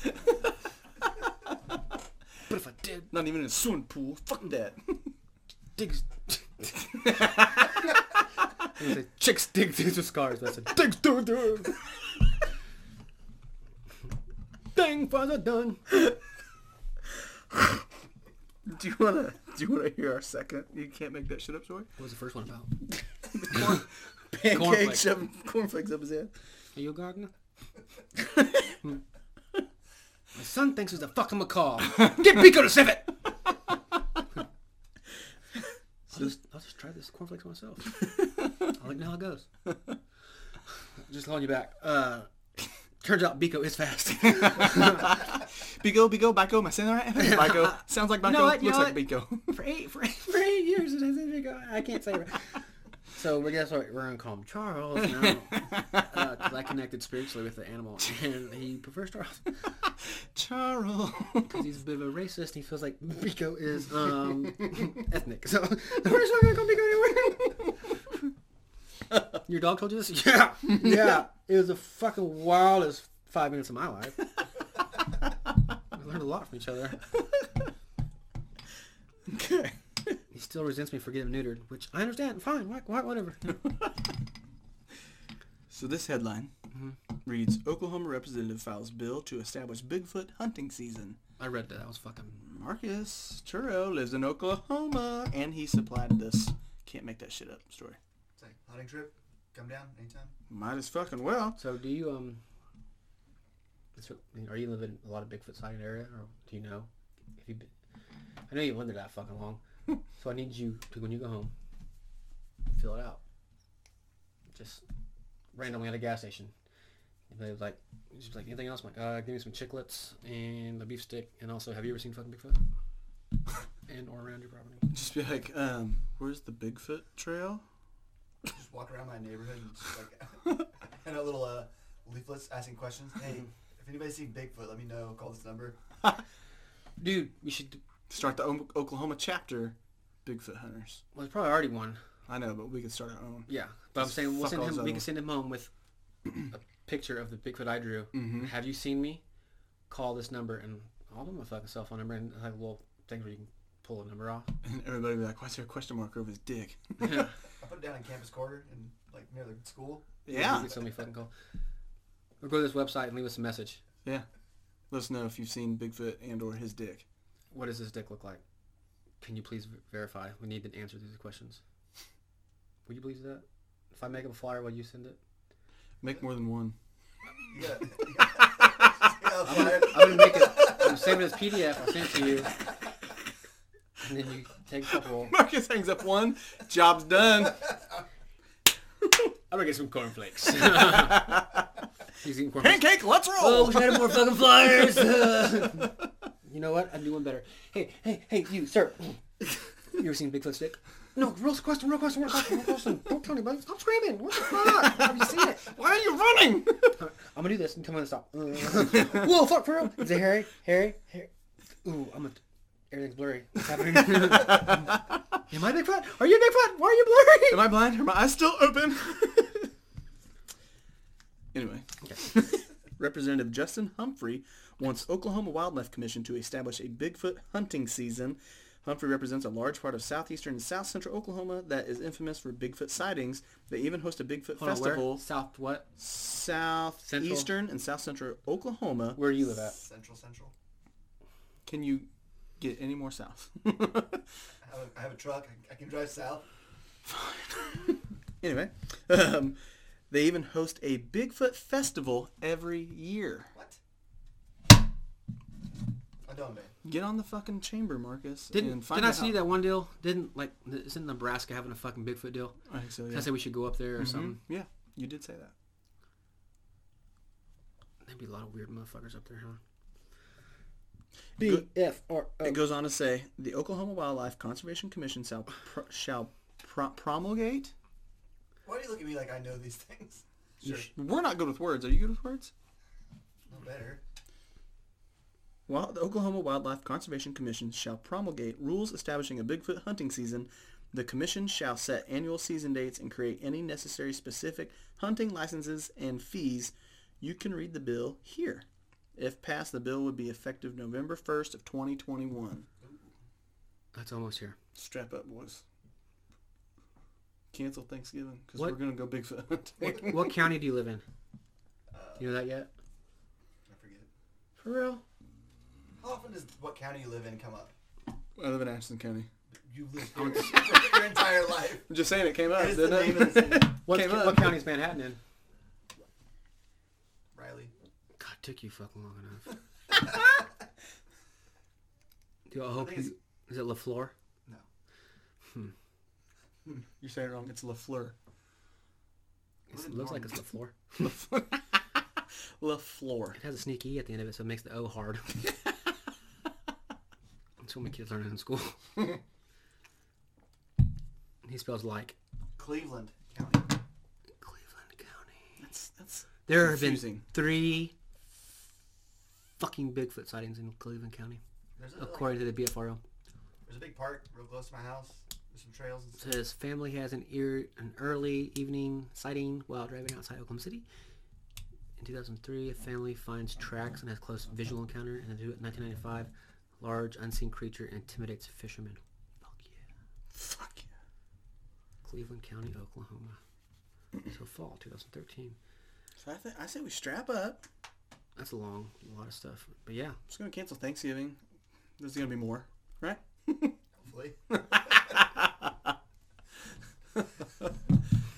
But if I did, Not even in a swimming pool. Fuck that. digs. I chicks dig through scars. That's a digs. Thing father done. Do you wanna? Do you wanna hear our second? You can't make that shit up story. What was the first one about? Pancake Cornflakes. shoving cornflakes up his head. Are you a gardener? My son thinks he's a fucking macaw. Get Pico to save it! I'll just, I'll just try this cornflakes myself. I'll let you know how it goes. Just calling you back. Uh, turns out Bico is fast. Bigo, Bigo, Bico. Am I saying that right? Bico. Sounds like Bico. you Looks know like Bico. for eight for eight, for eight years, it has been going- I can't say it. So we guess what? We're gonna call him Charles now, because I connected spiritually with the animal, and he prefers Charles Charles. because he's a bit of a racist. He feels like Bico is um ethnic. So we're just not gonna call Bico anywhere. Your dog told you this? Yeah. yeah. It was the fucking wildest five minutes of my life. we learned a lot from each other. Okay. He still resents me for getting neutered, which I understand. Fine. Why, why, whatever. So this headline mm-hmm. reads: Oklahoma representative files bill to establish Bigfoot hunting season. I read that. I was fucking. Marcus Churro lives in Oklahoma, and he supplied this. Can't make that shit up. Story. It's like hunting trip. Come down anytime. Might as fucking well. So do you um? so, Are you living in a lot of Bigfoot sighting area, or do you know if you? Been, I know you've lived there that fucking long, so I need you to when you go home, fill it out. Just randomly at a gas station. And they was like, she's like, anything else? I'm like, uh, give me some chiclets and a beef stick, and also, have you ever seen fucking Bigfoot? and or around your property? Just be like, um, where's the Bigfoot trail? Just walk around my neighborhood and just like and a little uh, leaflets asking questions. Hey, if anybody's seen Bigfoot, let me know. Call this number. Dude, we should. Start the O- Oklahoma chapter, Bigfoot hunters. Well, there's probably already one. I know, but we could start our own. Yeah, but I'm saying we'll fuck send all him. those We other can send him home with a picture of the Bigfoot I drew. Mhm. Have you seen me? Call this number, and I'll give him a fucking cell phone number and have a little thing where you can pull a number off. And everybody be like, why's there a question mark over his dick? Yeah, I put it down in campus quarter and like near the school. you Yeah. can send me a fucking call. Or go to this website and leave us a message. Yeah. Let us know if you've seen Bigfoot and or his dick. What does this dick look like? Can you please verify? We need to answer these questions. Would you please do that? If I make up a flyer, will you send it? Make more than one. Yeah. yeah, I'm gonna, fire. I'm gonna make it. I'm saving it as PDF. I'll send it to you. And then you take a couple. Marcus hangs up one. Job's done. I'm gonna get some cornflakes. He's eating cornflakes. Pancake, let's roll. Oh, we had more fucking flyers. you know what? I'd do one better. Hey, hey, hey, you, sir. You ever seen Bigfoot stick? No, real question, real question, real question, real question. Don't tell anybody. Stop screaming. What the fuck? Have you seen it? Why are you running? I'm gonna do this and tell me to stop. Whoa, fuck, for real? Is it Harry? Harry? Harry? Ooh, I'm a... Everything's blurry. What's happening? Am I Bigfoot? Are you Bigfoot? Why are you blurry? Am I blind? Are my eyes still open? anyway. Representative Justin Humphrey wants Oklahoma Wildlife Commission to establish a Bigfoot hunting season. Humphrey represents a large part of southeastern and south central Oklahoma that is infamous for Bigfoot sightings. They even host a Bigfoot Hold on, where? festival South what? southeastern and south central Oklahoma. Where do you live at? Central, central. Can you get any more south? I have a, I have a truck. I, I can drive south. Fine. anyway, um, they even host a Bigfoot festival every year. What? I don't, man. Get on the fucking chamber, Marcus, Didn't, and find didn't I see how- that one deal? Didn't, like, isn't Nebraska having a fucking Bigfoot deal? I think so. Yeah. I say we should go up there or Mhm. something? Yeah, you did say that. There'd be a lot of weird motherfuckers up there, huh? Good. F R It goes on to say the Oklahoma Wildlife Conservation Commission shall pr- shall pro- promulgate. Why do you look at me like I know these things? Sure. We're not good with words. Are you good with words? No better. Well, the Oklahoma Wildlife Conservation Commission shall promulgate rules establishing a Bigfoot hunting season. The commission shall set annual season dates and create any necessary specific hunting licenses and fees. You can read the bill here. If passed, the bill would be effective November 1st of 2021. That's almost here. Strap up, boys. Cancel Thanksgiving because What? we're gonna go Bigfoot hunting. What, what county do you live in? Uh, You know that yet? I forget. For real? How often does what county you live in come up? I live in Ashton County. You live here your entire life. I'm just saying it came up, It is the didn't name of the it? city. What, Came up. what county is Manhattan in? Riley. Took you fucking long enough. Do I hope it's- you... Is it LaFleur? No. Hmm. You're saying it wrong. It's Lafleur. It's- It looks like it's LaFleur. Lafleur. It has a sneaky E at the end of it, so it makes the O hard. That's what my kids learn in school. he spells like Cleveland County. Cleveland County. That's that's There have been three fucking Bigfoot sightings in Cleveland County, There's a, like, according to the BFRO. there's a big park real close to my house. There's some trails and stuff. says family has an ear an early evening sighting while driving outside Oklahoma City. In 2003, a family finds tracks and has close visual encounter. And in 1995, large unseen creature intimidates fishermen. Fuck yeah. Fuck yeah. Cleveland County, Oklahoma. So fall 2013. So I, th- I say we strap up. That's a long, a lot of stuff. But yeah, Just gonna cancel Thanksgiving. There's gonna be more, right? Hopefully.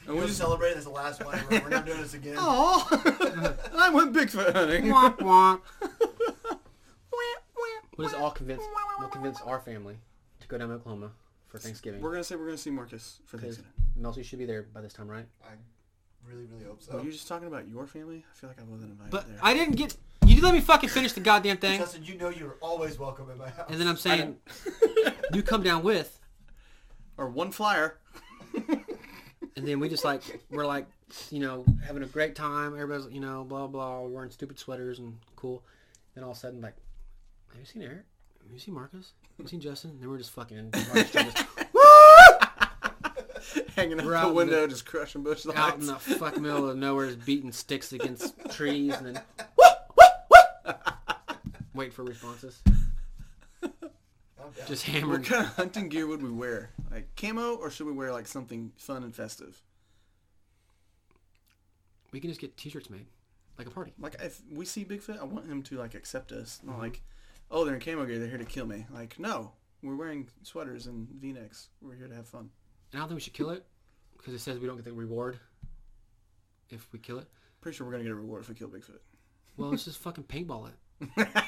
And We're just celebrating this the last one. We're, we're not doing this again. Oh, I went Bigfoot hunting. womp womp. We'll just all convince. We'll convince our family to go down to Oklahoma for Thanksgiving. We're gonna say we're gonna see Marcus for Because Thanksgiving. Melcy should be there by this time, right? I really, really hope Were you just talking about your family? I feel like I wasn't invited But there. I didn't get. You let me fucking finish the goddamn thing, Justin, you know you're always welcome in my house. and then I'm saying you come down with, or one flyer. and then we just like we're like you know having a great time. Everybody's you know blah blah we're wearing stupid sweaters and cool. Then all of a sudden like, have you seen Eric? Have you seen Marcus? Have you seen Justin? And then we're just fucking just Hanging out We're out the in window, the- just crushing Busch Lights. out in the fuck middle of nowhere, just beating sticks against trees, and then wait for responses. I'm. Just what hammered. kind of hunting gear would we wear? Like camo, or should we wear like something fun and festive? We can just get t-shirts made, like a party. Like if we see Bigfoot, I want him to like accept us. Not mm-hmm. like, oh, they're in camo gear, they're here to kill me. Like, no, we're wearing sweaters and V-necks. We're here to have fun. And I don't think we should kill it because it says we don't get the reward if we kill it. Pretty sure we're gonna get a reward if we kill Bigfoot. Well, let's just fucking paintball it.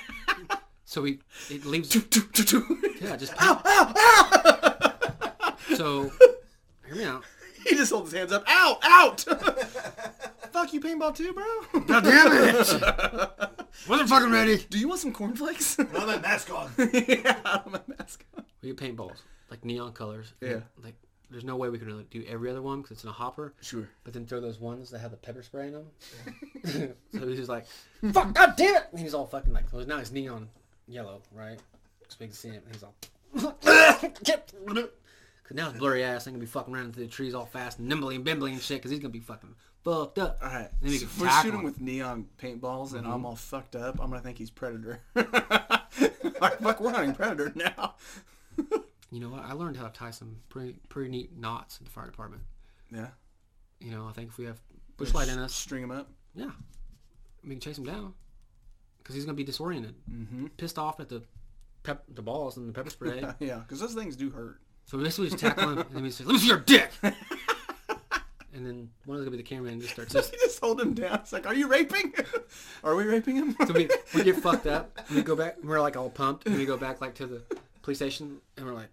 So we it leaves. Yeah, just paint. ow, ow, ow! so. Hear me out. he just holds his hands up. Ow, out! Fuck you, paintball too, bro. God damn it! Wasn't fucking ready. Do you want some cornflakes? Put on that mask on. yeah, I have my mask on. We get paintballs like neon colors. Yeah. Like there's no way we can really do every other one because it's in a hopper. Sure. But then throw those ones that have the pepper spray in them. so he's just like, fuck, god damn it! And he's all fucking like, so now he's neon yellow, right? So we can see him. And he's all, cause now his blurry ass i ain't gonna be fucking running through the trees all fast and nimbly and bimbly and shit, cause he's gonna be fucking fucked up. All right. Then we So can if we're shooting him. with neon paintballs and Mm-hmm. I'm all fucked up, I'm gonna think he's Predator. like, fuck, we're hunting Predator now. You know what? I learned how to tie some pretty pretty neat knots in the fire department. Yeah. You know, I think if we have Busch Light in us, String him up. yeah, we can chase him down. Cause he's gonna be disoriented, Mm-hmm. pissed off at the pep the balls and the pepper spray. yeah, because those things do hurt. So basically, we just tackle him, and then we say, "Let me see your dick." and then one of us gonna be the cameraman and just starts just. just hold him down. It's like, are you raping? are we raping him? So we, we get fucked up. And we go back. And we're like all pumped, and we go back like to the police station, and we're like,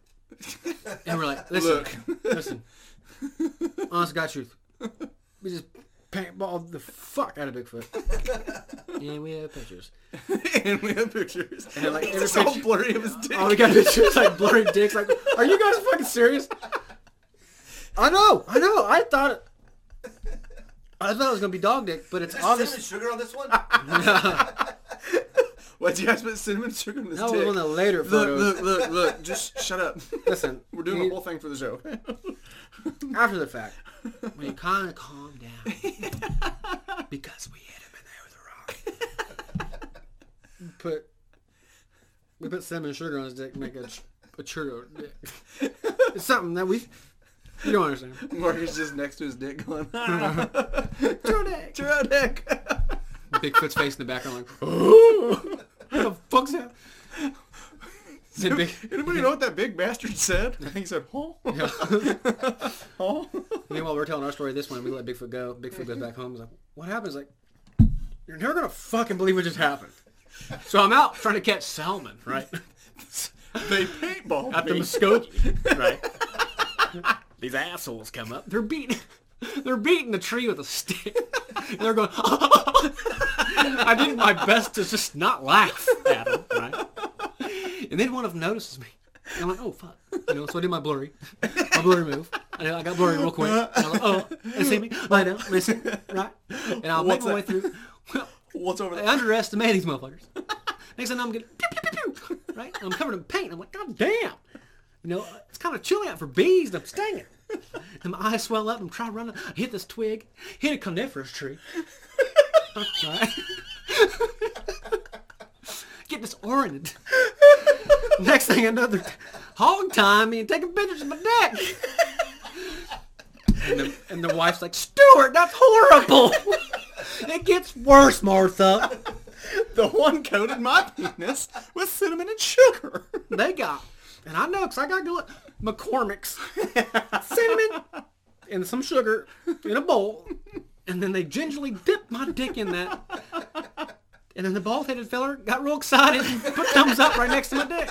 and we're like, listen, Look. listen, honest God truth, we just paintballed the fuck out of Bigfoot, and we have pictures. and we have pictures. And like, it's every just all picture- blurry of his dick. Oh, we got pictures like blurry dicks. Like, are you guys fucking serious? I know, I know. I thought. I thought it was gonna be dog dick, but it's Is there cinnamon obvious. sugar on this one? What do you guys put cinnamon sugar in this was dick? one of the later Look, photos. look, look, look. Just shut up. Listen, We're doing you- the whole thing for the show. after the fact, when you kind of calm down, because we hit him in there with a rock. Put we put cinnamon sugar on his dick, make a, ch- a churro dick. It's something that we you don't understand. Marcus just next to his dick going, Churro dick. Churro dick. Bigfoot's face in the background, like, what the fuck's that? Then big, Anybody know what that big bastard said? I think he said, "Oh, yeah. oh." Meanwhile, we're telling our story this one. We let Bigfoot go. Bigfoot goes back home. He's like, "What happens?" Like, "You're never gonna fucking believe what just happened." So I'm out trying to catch salmon, right? They paintballed At the me. Muskogee, right? These assholes come up. They're beating, they're beating the tree with a stick. And they're going. I did my best to just not laugh at them? And then one of them notices me. And I'm like, oh fuck, you know. So I did my blurry, my blurry move. I, I got blurry real quick. And I'm like, oh, they see me, lie down, listen, right? And I'll make my way through. Well, What's over there? I underestimate these motherfuckers. Next thing I'm getting pew, pew, pew, pew, right? I'm covered in paint. I'm like, God damn. You know, it's kind of chilly out for bees. And I'm stinging. And my eyes swell up. I'm trying to run. I hit this twig. Hit a coniferous tree. Right? Get disoriented. Next thing I know, they're hog tying me and taking pictures of my neck. And the, and the wife's like, Stuart, that's horrible. It gets worse, Martha. The one coated my penis with cinnamon and sugar. They got, and I know because I got good McCormick's cinnamon and some sugar in a bowl, and then they gingerly dipped my dick in that. And then the bald-headed feller got real excited and put thumbs up right next to my dick.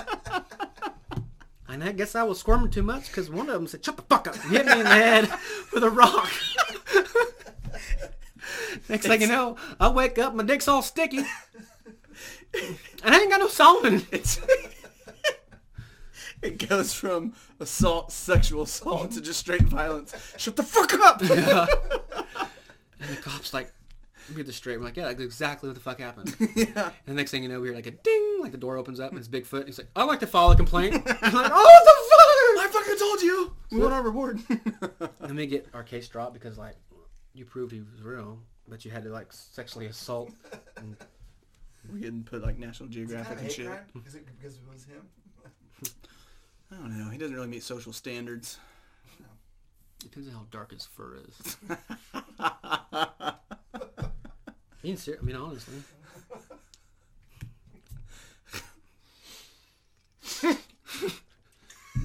And I guess I was squirming too much because one of them said, "Shut the fuck up!" and hit me in the head with a rock. Next thing you know, I wake up, my dick's all sticky, and I ain't got no salmon. It's it goes from assault, sexual assault to just straight violence. Shut the fuck up. Yeah. and the cop's like, we get this straight. We're like, yeah, that's exactly what the fuck happened. yeah. And the next thing you know, we hear like a ding, like the door opens up and it's Bigfoot. He's like, I'd like to file a complaint. I'm like, oh, the fuck! I fucking told you. We want our reward. the fuck! And we get our case dropped because like, you proved he was real, but you had to like sexually assault. And We're getting put like National Geographic and shit. crime? Is it because it was him? I don't know. He doesn't really meet social standards. depends on how dark his fur is. Being ser- I mean, honestly. Do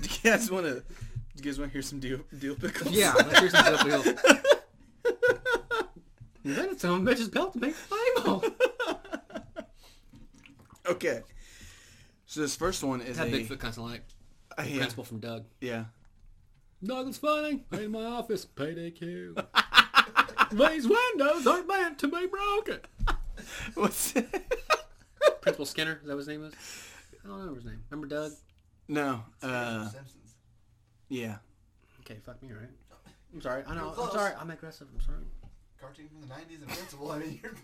you guys want to? Do you guys want to hear some deal deal pickles? Yeah, let's hear some real. And then it's some bitches built to make flame Okay. So this first one is That a Bigfoot kind of like uh, yeah, principal from Doug. yeah. Nothing's funny. In my office, payday kill. These windows aren't meant to be broken. What's Principal Skinner, is that what his name is? I don't know his name. Remember Doug? no? Uh, Simpsons. yeah. Okay, fuck me, right? I'm sorry. I know. You're I'm close. sorry. I'm aggressive. I'm sorry. Cartoon from the 90s and Principal. I mean, you're...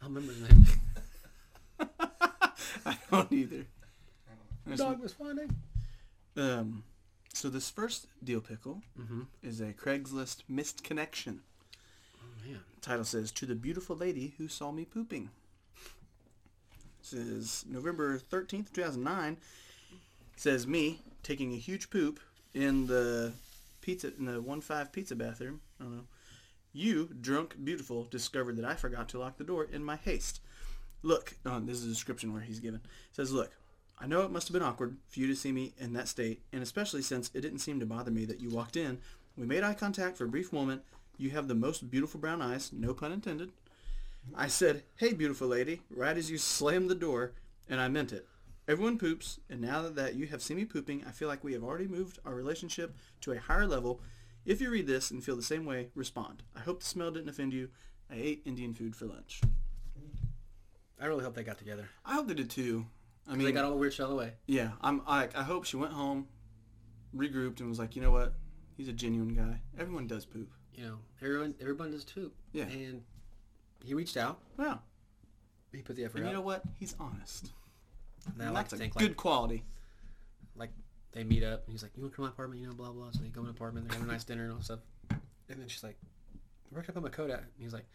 I don't remember his name. I don't either. There's- Doug was funny. Um, so this first deal pickle Mm-hmm. is a Craigslist missed connection. Oh, man. Title says, To the beautiful lady who saw me pooping. This is November 13th, 2009. says, Me taking a huge poop in the pizza in the 1-5 pizza bathroom. I don't know. You, drunk, beautiful, discovered that I forgot to lock the door in my haste. Look, oh, this is a description where he's given. It says, Look, I know it must have been awkward for you to see me in that state, and especially since it didn't seem to bother me that you walked in. We made eye contact for a brief moment. You have the most beautiful brown eyes, no pun intended. I said, hey, beautiful lady, right as you slammed the door, and I meant it. Everyone poops, and now that you have seen me pooping, I feel like we have already moved our relationship to a higher level. If you read this and feel the same way, respond. I hope the smell didn't offend you. I ate Indian food for lunch. I really hope they got together. I hope they did too. I mean, they got all the weird shit out of the way. yeah, I'm. I, I hope she went home, regrouped, and was like, you know what? He's a genuine guy. Everyone does poop. You know, everyone, everyone does too. Yeah. And he reached out. Wow. He put the effort And out. you know what? He's honest. and I And like that's to a think good like, quality. like they meet up and he's like, you want to come to my apartment? You know, blah, blah. So they go in the apartment. They have a nice dinner and all that stuff. And then she's like, where can I put my coat at? And he's like,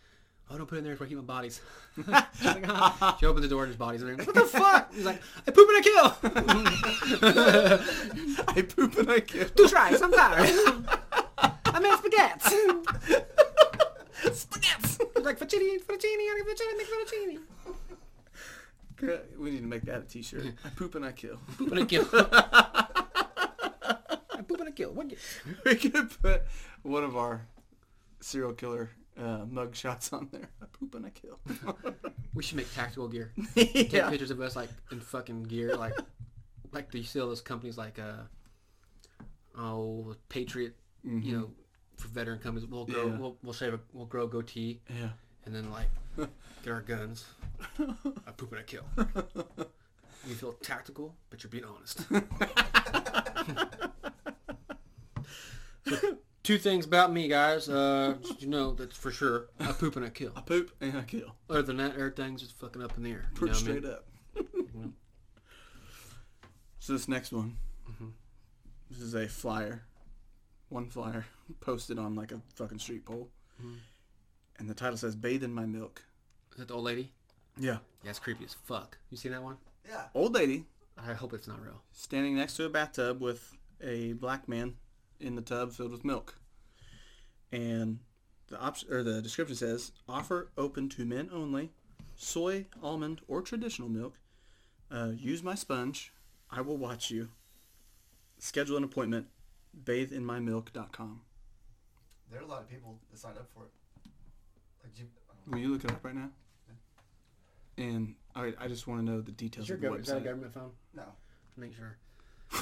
oh, don't put it in there. It's where I keep my bodies. she's like, ah. She opened the door and his body's in there. What the fuck? He's like, I poop and I kill. I poop and I kill. Two tries. I'm tired. I made spaghetti. Spaghetti. Like, fettuccine, fettuccine, I fettuccine, make fettuccine. We need to make that a t-shirt. I poop and I kill. I Poop and I kill. I poop and I kill. What? we could put one of our serial killer uh, mug shots on there. I poop and I kill. We should make tactical gear. Take yeah. pictures of us like in fucking gear, like like do you see all those companies like uh oh Patriot, you know, for veteran companies. We'll grow, Yeah. we'll we'll shave, a, we'll grow a goatee, Yeah. and then like get our guns. I poop and I kill. You feel tactical, but you're being honest. Two things about me, guys. Uh, you know that's for sure. I poop and I kill. I poop and I kill. Other than that, everything's just fucking up in the air. You Pretty know what I mean? straight up. So this next one, Mhm. this is a flyer, one flyer posted on like a fucking street pole, Mhm. and the title says "Bathe in my milk." Is that the old lady? Yeah, Yeah, it's creepy as fuck. You seen that one? Yeah. old lady I hope it's not real. standing next to a bathtub with a black man in the tub filled with milk, and the option or the description says offer open to men only, soy, almond, or traditional milk. Uh, use my sponge. I will watch you. Schedule an appointment. Batheinmymilk.com. There are a lot of people that signed up for it. Like you. Will you look it up right now? And I, I just want to know the details Is, your of the gov- is that a website. government phone? No. Make sure.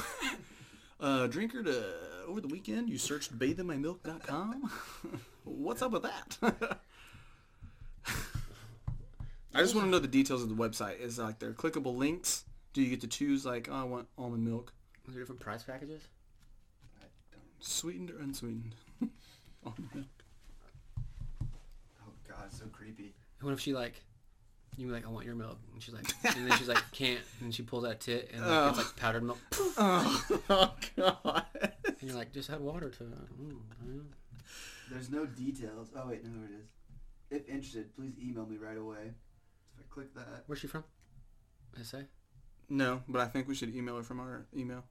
Uh, drinker to over the weekend, you searched batheinmymilk.com. What's up with that? I just want to know the details of the website. Is like there clickable links? Do you get to choose like oh, I want almond milk, Is there different price packages? Sweetened or unsweetened? almond milk. Oh God, so creepy. What if she like, you be like, I want your milk, and she's like, and then she's like, can't, and she pulls that tit, and like, it's like powdered milk, Oh, oh god. and you're like, just add water to it. Mm, mm. There's no details. Oh wait, no, there it is. If interested, please email me right away. If I click that, Where's she from? SA. No, but I think we should email her from our email.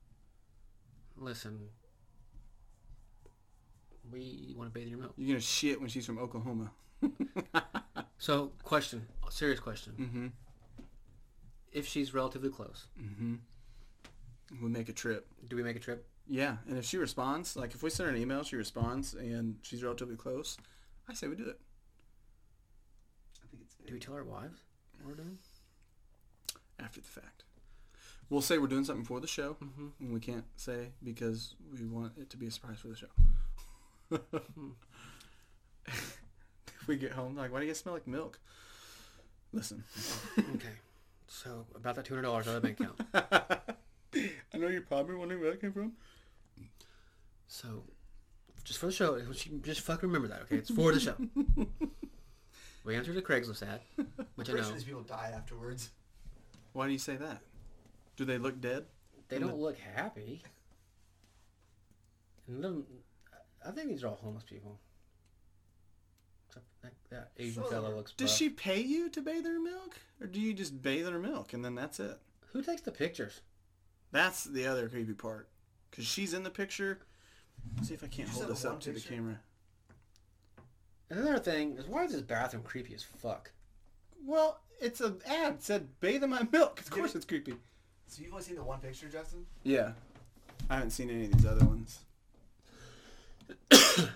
Listen, we want to bathe in your milk. You're gonna shit when she's from Oklahoma. So, question, serious question. mm-hmm. If she's relatively close, Mm-hmm. We make a trip. do we make a trip? Yeah, and if she responds, like if we send her an email, she responds, and she's relatively close, I say we do it. I think it's. Do we tell our wives what we're doing? after the fact. We'll say we're doing something for the show, Mm-hmm. and we can't say because we want it to be a surprise for the show. if we get home, like, why do you smell like milk? Listen, Okay. So, about that $200 out of the bank account. I know you're probably wondering where that came from. So, just for the show, just fucking remember that, okay? It's for the show. we answered a Craigslist ad, which I know. sure these people die afterwards. Why do you say that? Do they look dead? They don't look happy. And them, I think these are all homeless people. Except that, that Asian Some of fellow them looks Does buff. she pay you to bathe her milk, or do you just bathe her milk and then that's it? Who takes the pictures? That's the other creepy part, because she's in the picture. Let's see if I can't hold this up one to the camera. Another thing is why is this bathroom creepy as fuck? Well, it's an ad it said bathe in my milk. Of course, it's creepy. So you've only seen the one picture, Justin? Yeah, I haven't seen any of these other ones.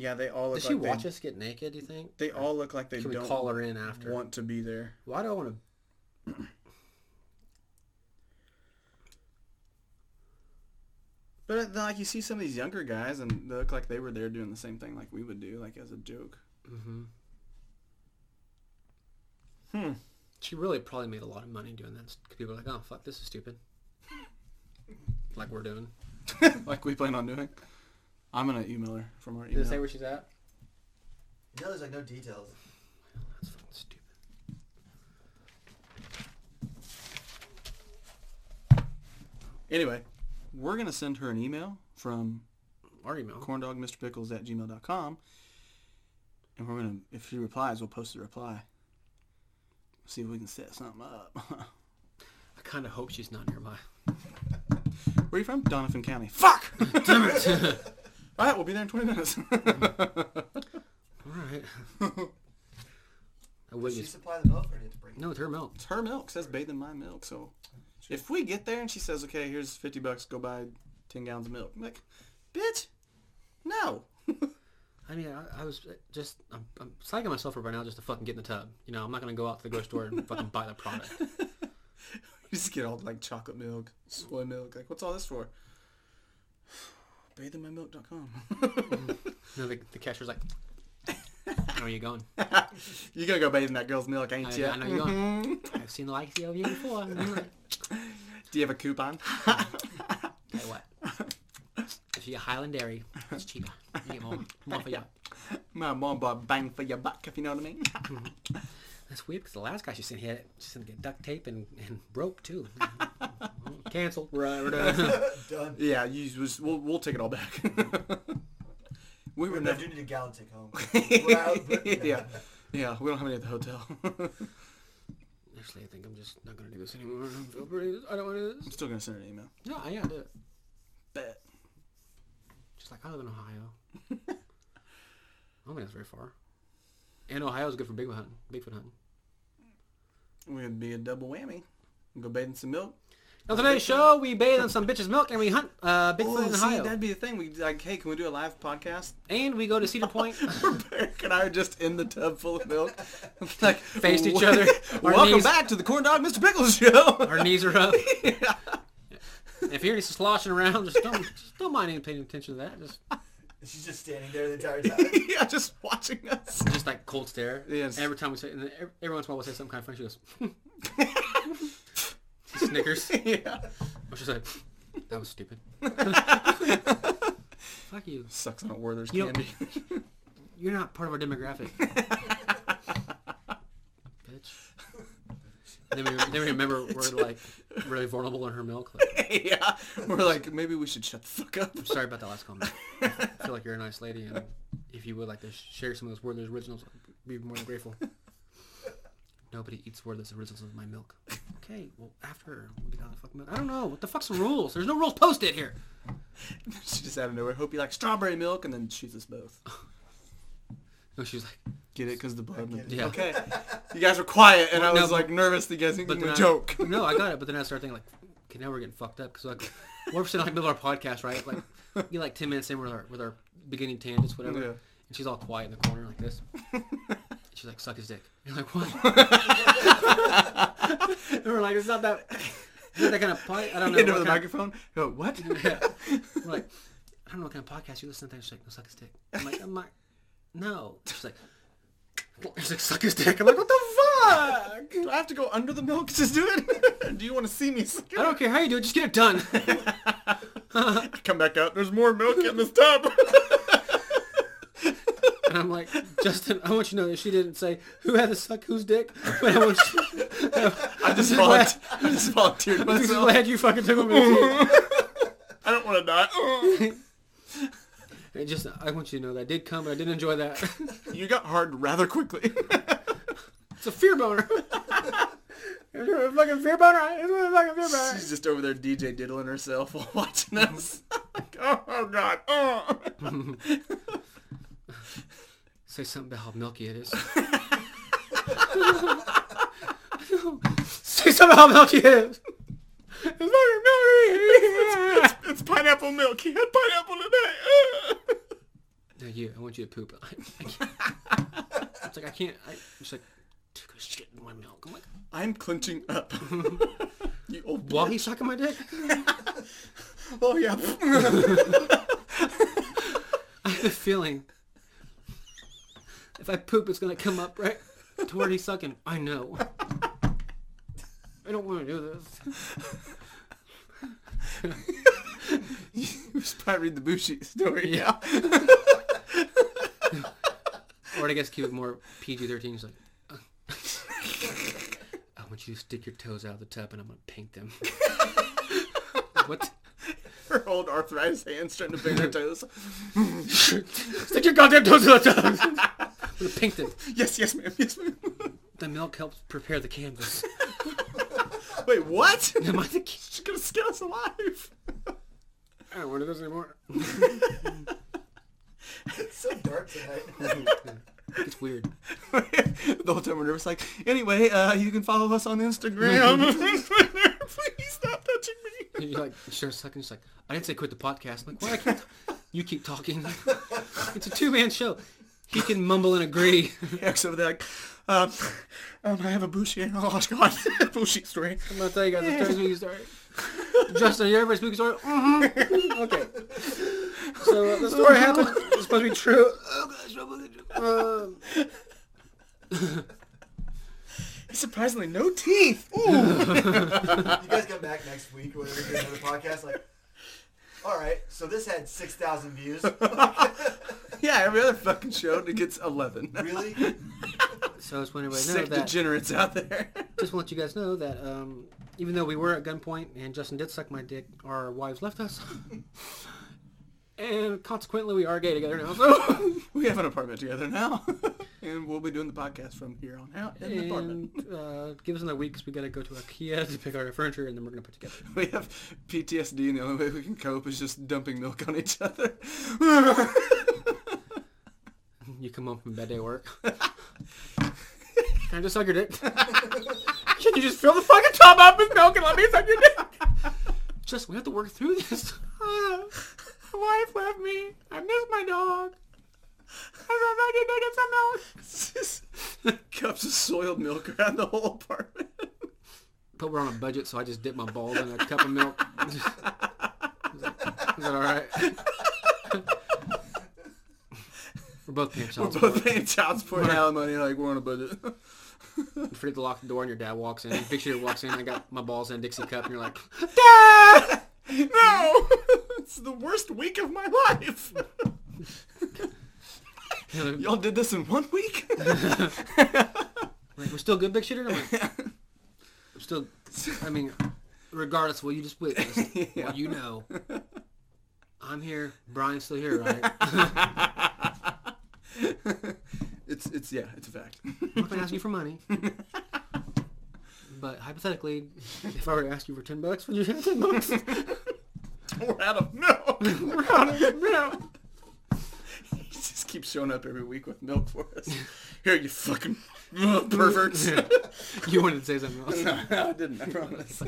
yeah, they all look Does she watch they, us get naked? Do you think? they all look like they we don't call her in after? want to be there. Why do I want to? But uh, like you see some of these younger guys, and they look like they were there doing the same thing like we would do, like as a joke. Mm-hmm. Hmm. She really probably made a lot of money doing that. People are like, oh fuck, this is stupid. like we're doing. like we plan on doing. I'm gonna email her from our Does email. it say where she's at? You know, there's like no details. That's fucking stupid. Anyway, we're gonna send her an email from Our email. corndogmrpickles at gmail.com. And we're gonna if she replies, we'll post the reply. See if we can set something up. I kind of hope she's not nearby. Where are you from? Donovan County. Fuck! Damn it! Alright, we'll be there in 20 minutes. All right. I would Does she just supply the milk, or do you have to bring it? no, it's her milk. it's her milk. It says bathe in my milk. So if we get there and she says, okay, here's 50 bucks, go buy 10 gallons of milk. I'm like, bitch, no. I mean, I, I was just I'm, I'm psyching myself up right now just to fucking get in the tub. You know, I'm not gonna go out to the grocery store and fucking buy the product. You just get all like chocolate milk, soy milk. Like, what's all this for? Batheinmymilk.com. You know, the, the cashier's like, "Where are you going? you gonna go bathe in that girl's milk, ain't I- you? I know you're going. Mm-hmm. I've seen the likes of you before." Like, mm-hmm. Do you have a coupon? Tell you what, if you get Hiland Dairy, it's cheaper. You get more, more for you. My mom bought bang for your buck, if you know what I mean. Mm-hmm. That's weird because the last guy she sent had she sent to get duct tape and, and rope too. Canceled. Right, we're done. Done. Yeah, you was we'll, we'll take it all back. we We were I never. do need a gallon take home. We're out, but- yeah, yeah. We don't have any at the hotel. Actually, I think I'm just not gonna do this anymore. I don't feel pretty. I don't want to do I'm this. still gonna send an email. No, I gotta do it. Bet. Just like I live in Ohio. I don't think that's very far. And Ohio's good for Bigfoot hunting. Bigfoot hunting. We'd be a double whammy. Go bathe in some milk. On today's show, we bathe in some bitch's milk and we hunt uh, Bigfoot in see, Ohio. that'd be the thing. We like, hey, can we do a live podcast? And we go to Cedar Point. Eric and I are just in the tub full of milk, like Faced each other. Our Welcome knees- back to the Corn Dog Mr. Pickles show. Our knees are up. If you're just sloshing around, just don't, just don't mind any paying attention to that. Just, She's just standing there the entire time. yeah, just watching us. just like cold stare. Yes. Every time we say, and then every, every once in a while we'll say something kind of funny. She goes, she snickers. yeah. Or she's like, that was stupid. Fuck you. Sucks on a Werther's You candy. You're not part of our demographic. Bitch. Then we, then we remember we're like really vulnerable in her milk. Like, yeah. We're like, maybe we should shut the fuck up. I'm sorry about that last comment. I feel like you're a nice lady, and if you would like to share some of those Werther's originals, I'd be more than grateful. Nobody eats Werther's originals with my milk. Okay, well after we get out of the fucking milk. I don't know what the fuck's the rules. There's no rules posted here. She just out of nowhere. Hope you like strawberry milk, and then shoots us both. No, she was like, Get it? Cause the blood. get it. Yeah. Okay. You guys were quiet, and Well, I no, was but- like nervous that you guys think but it then was I, a joke. no, I got it. But then I started thinking like, okay, now we're getting fucked up because like, we're sitting like middle of our podcast, right? Like, you like ten minutes in with our with our beginning tangents, whatever. Yeah. And she's all quiet in the corner like this. she's like, suck his dick. You're like, what? and we're like, it's not that. That kind of podcast. I don't know. Hand what over the kind- microphone. Go what? Yeah. We're like, I don't know what kind of podcast you listen to. She's like, no, suck his dick. I'm like, I'm like, no. She's like, she's like, suck his dick. I'm like, what the fuck? Do I have to go under the milk to do it? do you want to see me? suck it? I don't care how you do it. Just get it done. Come back out. There's more milk in this tub. And I'm like, Justin, I want you to know that she didn't say who had to suck whose dick, but I want you. I just volunteered. I just volunteered myself. glad you fucking took you. I don't want to die. And just, I want you to know that I did come, but I didn't enjoy that. you got hard rather quickly. It's a fear boner. A fucking fear boner? There a fucking fear boner? She's just over there DJ diddling herself while watching us. oh, oh God. Oh. Say something about how milky it is. Say something about how milky it is. It's fucking milky. It's pineapple milk. He had pineapple today. No, you. I want you to poop. I, I can't. It's like I can't. I, it's like took a shit in my milk. I'm like, I'm clenching up. you old while bitch. he's sucking my dick. Oh yeah. I have a feeling if I poop, it's gonna come up right to where he's sucking. I know. I don't want to do this. you should probably read the Boo Sheet story. Yeah. Or I guess keep it more PG-13. He's like, uh, I want you to stick your toes out of the tub and I'm gonna paint them. what? Her old arthritis hands trying to paint her toes. Stick your goddamn toes out of the tub. I'm gonna paint them. Yes, yes, ma'am. Yes, ma'am. The milk helps prepare the canvas. Wait, what? Am I the? She's gonna skin us alive. I don't want to do this anymore. It's so dark tonight. It's weird. the whole time we're nervous, like, anyway, uh, you can follow us on Instagram. Please stop touching me. You're like, sure, sucking. She's like, I didn't say quit the podcast. I'm like, why? I can't. You keep talking. It's a two-man show. He can mumble and agree. Eric's over there like, um, um, I have a Boo Sheet, oh gosh, Boo Sheet story. I'm gonna tell you guys a very spooky story. Justin, you ever a spooky story? Mm-hmm. Okay. So uh, the story happened. It's supposed to be true. Oh gosh. Um, Surprisingly, no teeth. Ooh. You guys come back next week or whatever, do another podcast. Like, all right, so this had six thousand views. yeah, every other fucking show it gets 11. really? so I just want everybody to know Sick that. degenerates out there. Just want you guys to know that um, even though we were at gunpoint and Justin did suck my dick, our wives left us. and consequently, we are gay together now. So. We have an apartment together now, and we'll be doing the podcast from here on out in the apartment. and uh, give us another week because we got to go to IKEA to pick out our furniture and then we're going to put together. We have PTSD, and the only way we can cope is just dumping milk on each other. You come home from bad day work. Can I just suck your dick? Can you just fill the fucking tub up with milk and let me suck your dick? Just, we have to work through this. My wife left me. I miss my dog. I know, you Just cups of soiled milk around the whole apartment. But we're on a budget, so I just dip my balls in a cup of milk. is, that, is that all right? we're both paying We're child both support. paying child support and alimony like we're on a budget. You forget to lock the door, and your dad walks in. Big Shooter walks in. I got my balls in a Dixie cup, and you're like, Dad! No! it's the worst week of my life. You know, Y'all did this in one week? like, we're still good, Big Shooter. I'm like, I'm still. I mean, regardless what you just witnessed, Yeah. you know, I'm here. Brian's still here, right? it's it's yeah, it's a fact. I'm not gonna ask you for money. But hypothetically, if I were to ask you for ten bucks, would you have ten bucks? We're out of milk. We're out of milk. He keeps showing up every week with milk for us. Here, you fucking ugh, perverts. You wanted to say something else. no, no, I didn't. I promise.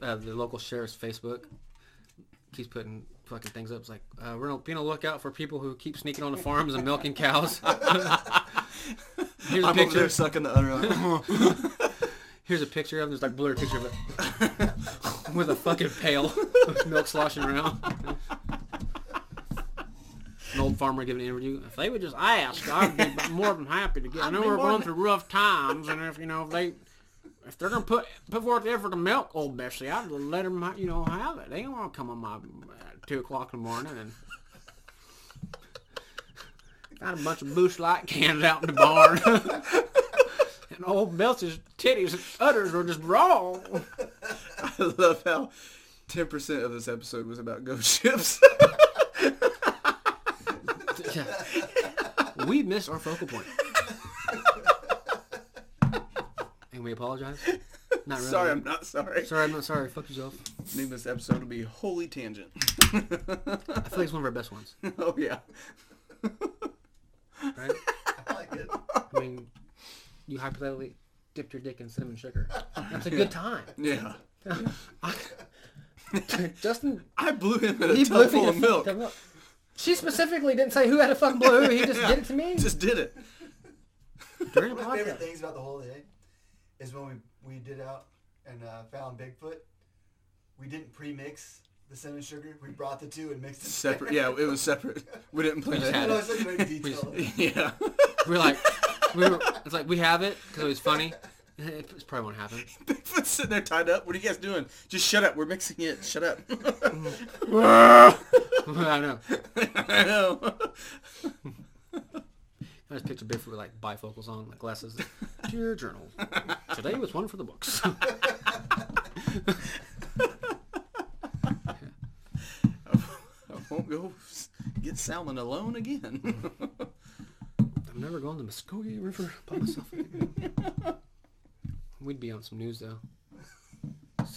uh, the local sheriff's Facebook keeps putting fucking things up. It's like uh, we're gonna be on the lookout for people who keep sneaking on the farms and milking cows. Here's a I'm over picture. there sucking the udder. Like, Here's a picture of him. There's like blurry picture of it with a fucking pail of milk sloshing around. An old farmer giving an interview. If they would just ask, I'd be more than happy to get. I know we're going than- through rough times, and if you know if they if they're gonna put put forth the effort to milk old Bessie, I'd let them you know have it. They don't want to come on my at two o'clock in the morning and. Got a bunch of Busch Light cans out in the barn. and old Belsie's titties and udders were just raw. I love how 10% of this episode was about ghost ships. we missed our focal point. and we apologize. Not really. sorry, I'm not sorry. Sorry, I'm not sorry. Fuck yourself. I think this episode will be Holy tangent. I feel like it's one of our best ones, oh, yeah. right? I like it. I mean, you hypothetically dipped your dick in cinnamon sugar. That's a good time. Yeah. Justin, I blew him in a tub full a of milk. Fucking milk. She specifically didn't say who had a fucking blue. He just did it to me Just did it. during the One of my favorite podcast. things about the whole day is when we, we did out and uh, found Bigfoot. We didn't pre-mix the cinnamon sugar. We brought the two and mixed it Separate. Yeah, it was separate. We didn't plan just that. had it. know it's such a great detail. Yeah. We're like, we were. It's like we have it because it was funny. It probably won't happen. Bigfoot's sitting there tied up. What are you guys doing? Just shut up. We're mixing it. Shut up. I know. I know. I just picture Bigfoot with like bifocals on, like glasses. Dear journal, today was one for the books. I won't go get salmon alone again. I'm never going to the Muskogee River by myself again. We'd be on some news though.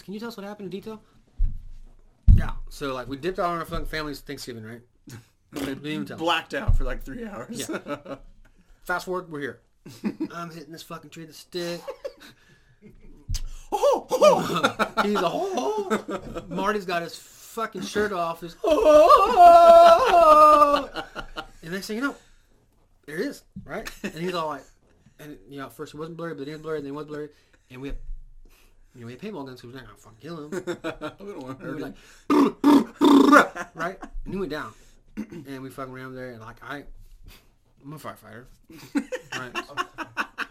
Can you tell us what happened in detail? Yeah. So like we dipped out on our fucking family's Thanksgiving, right? Didn't even tell. Blacked out for like three hours. Yeah. Fast forward, we're here. I'm hitting this fucking tree with a stick. oh, oh. He's a oh, Mardy's got his fucking shirt off. His oh, and next thing you know, there it is, right? And he's all like, and you know, first it wasn't blurry, but then it was blurry, then it was blurry, and we have, you know, we have paintball guns, so we're not gonna fucking kill him. we don't want to hurt him. like, right? And he went down, and we fucking ran over there, and like I, I'm a firefighter, right?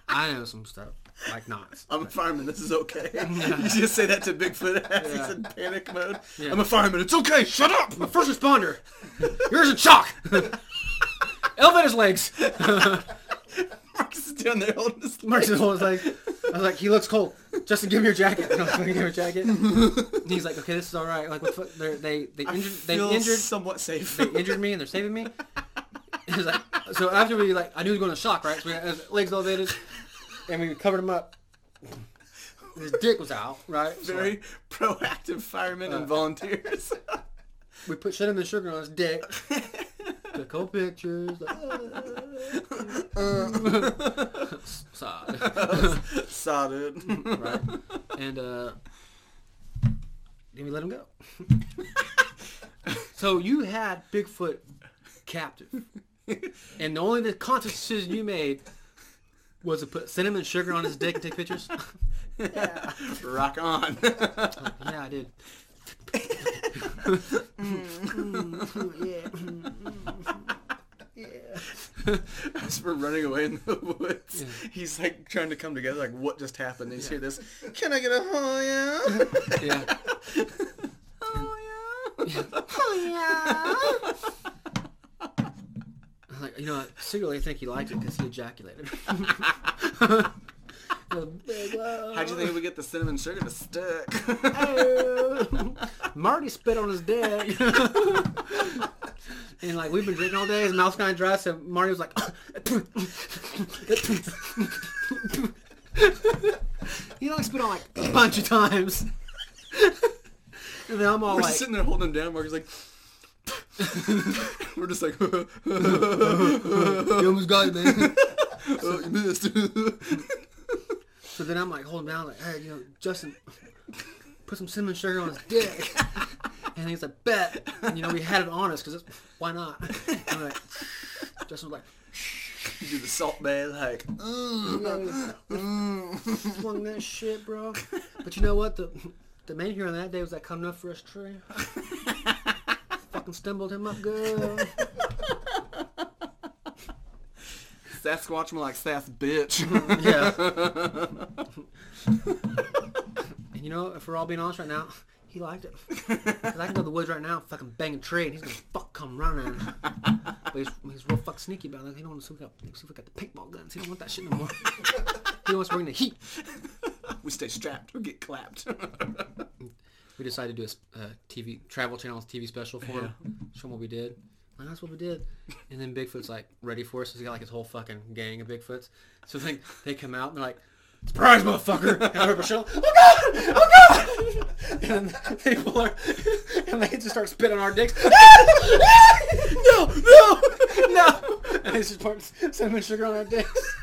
I know some stuff, like knots. I'm a fireman. This is okay. you just say that to Bigfoot as he's in panic mode. Yeah. I'm a fireman. It's okay. Shut up. I'm a first responder. Yours in shock. Elevator's legs. Is down there holding his Mark's was like, I was like, he looks cold. Justin, give me your jacket. And I was like, give me your jacket. And he's like, okay, this is all right. Like, what the fuck? They're, they they I injured they feel injured somewhat safe. they injured me and they're saving me. Was like, so after we like, I knew he was going to shock, right? So we had his legs elevated, and we covered him up. His dick was out, right? So, Very like, proactive firemen and Uh, volunteers. we put cinnamon sugar on his dick. Took a couple pictures. Like, Sad. Saw dude. right? And uh, then we let him go. so you had Bigfoot captive, and the only the conscious decision you made was to put cinnamon sugar on his dick and take pictures. Yeah. Rock on. yeah, I did. Mm, mm, mm, As we're running away in the woods, he's like trying to come together. Like, what just happened? And you hear this. Can I get a oh yeah? Yeah. Oh yeah. Oh yeah. I'm Like you know, I secretly think he liked it because he ejaculated. The big love. How'd you think we get the cinnamon sugar to stick? Oh. Mardy spit on his dick. And like we've been drinking all day, his mouth's kind of dry, so Mardy was like, he like spit on like a bunch of times. and then I'm all We're like, sitting there holding him down. Mark's like, we're just like, you almost got it, man. oh, you missed. So then I'm like holding down like, hey, you know, Justin, put some cinnamon sugar on his dick. And he's like, bet. And you know, we had it on us because it's why not? And I'm like, Justin was like, you do the salt bath, like, Flung that shit, bro. But you know what? The the main hero on that day was that coming up for his tree. Fucking stumbled him up good. Sasquatch me like Sass bitch. Yeah. and you know, if we're all being honest right now, he liked it. I can go to the woods right now and fucking bang a tree and he's gonna fuck come running. But he's, he's real fuck sneaky about it. He don't want to see if we got, see if we got the paintball guns. He don't want that shit no more. he wants to bring the heat. we stay strapped or get clapped. We decided to do a uh, TV travel channels TV special for him, show him what we did. And that's what we did. And then Bigfoot's like ready for us. He's got like his whole fucking gang of Bigfoots. So then they come out and they're like, "Surprise, motherfucker!" And I rip a shell. Oh god! Oh god! And they pull her, and they just start spitting on our dicks. no, no, no! And they just pour cinnamon sugar on our dicks.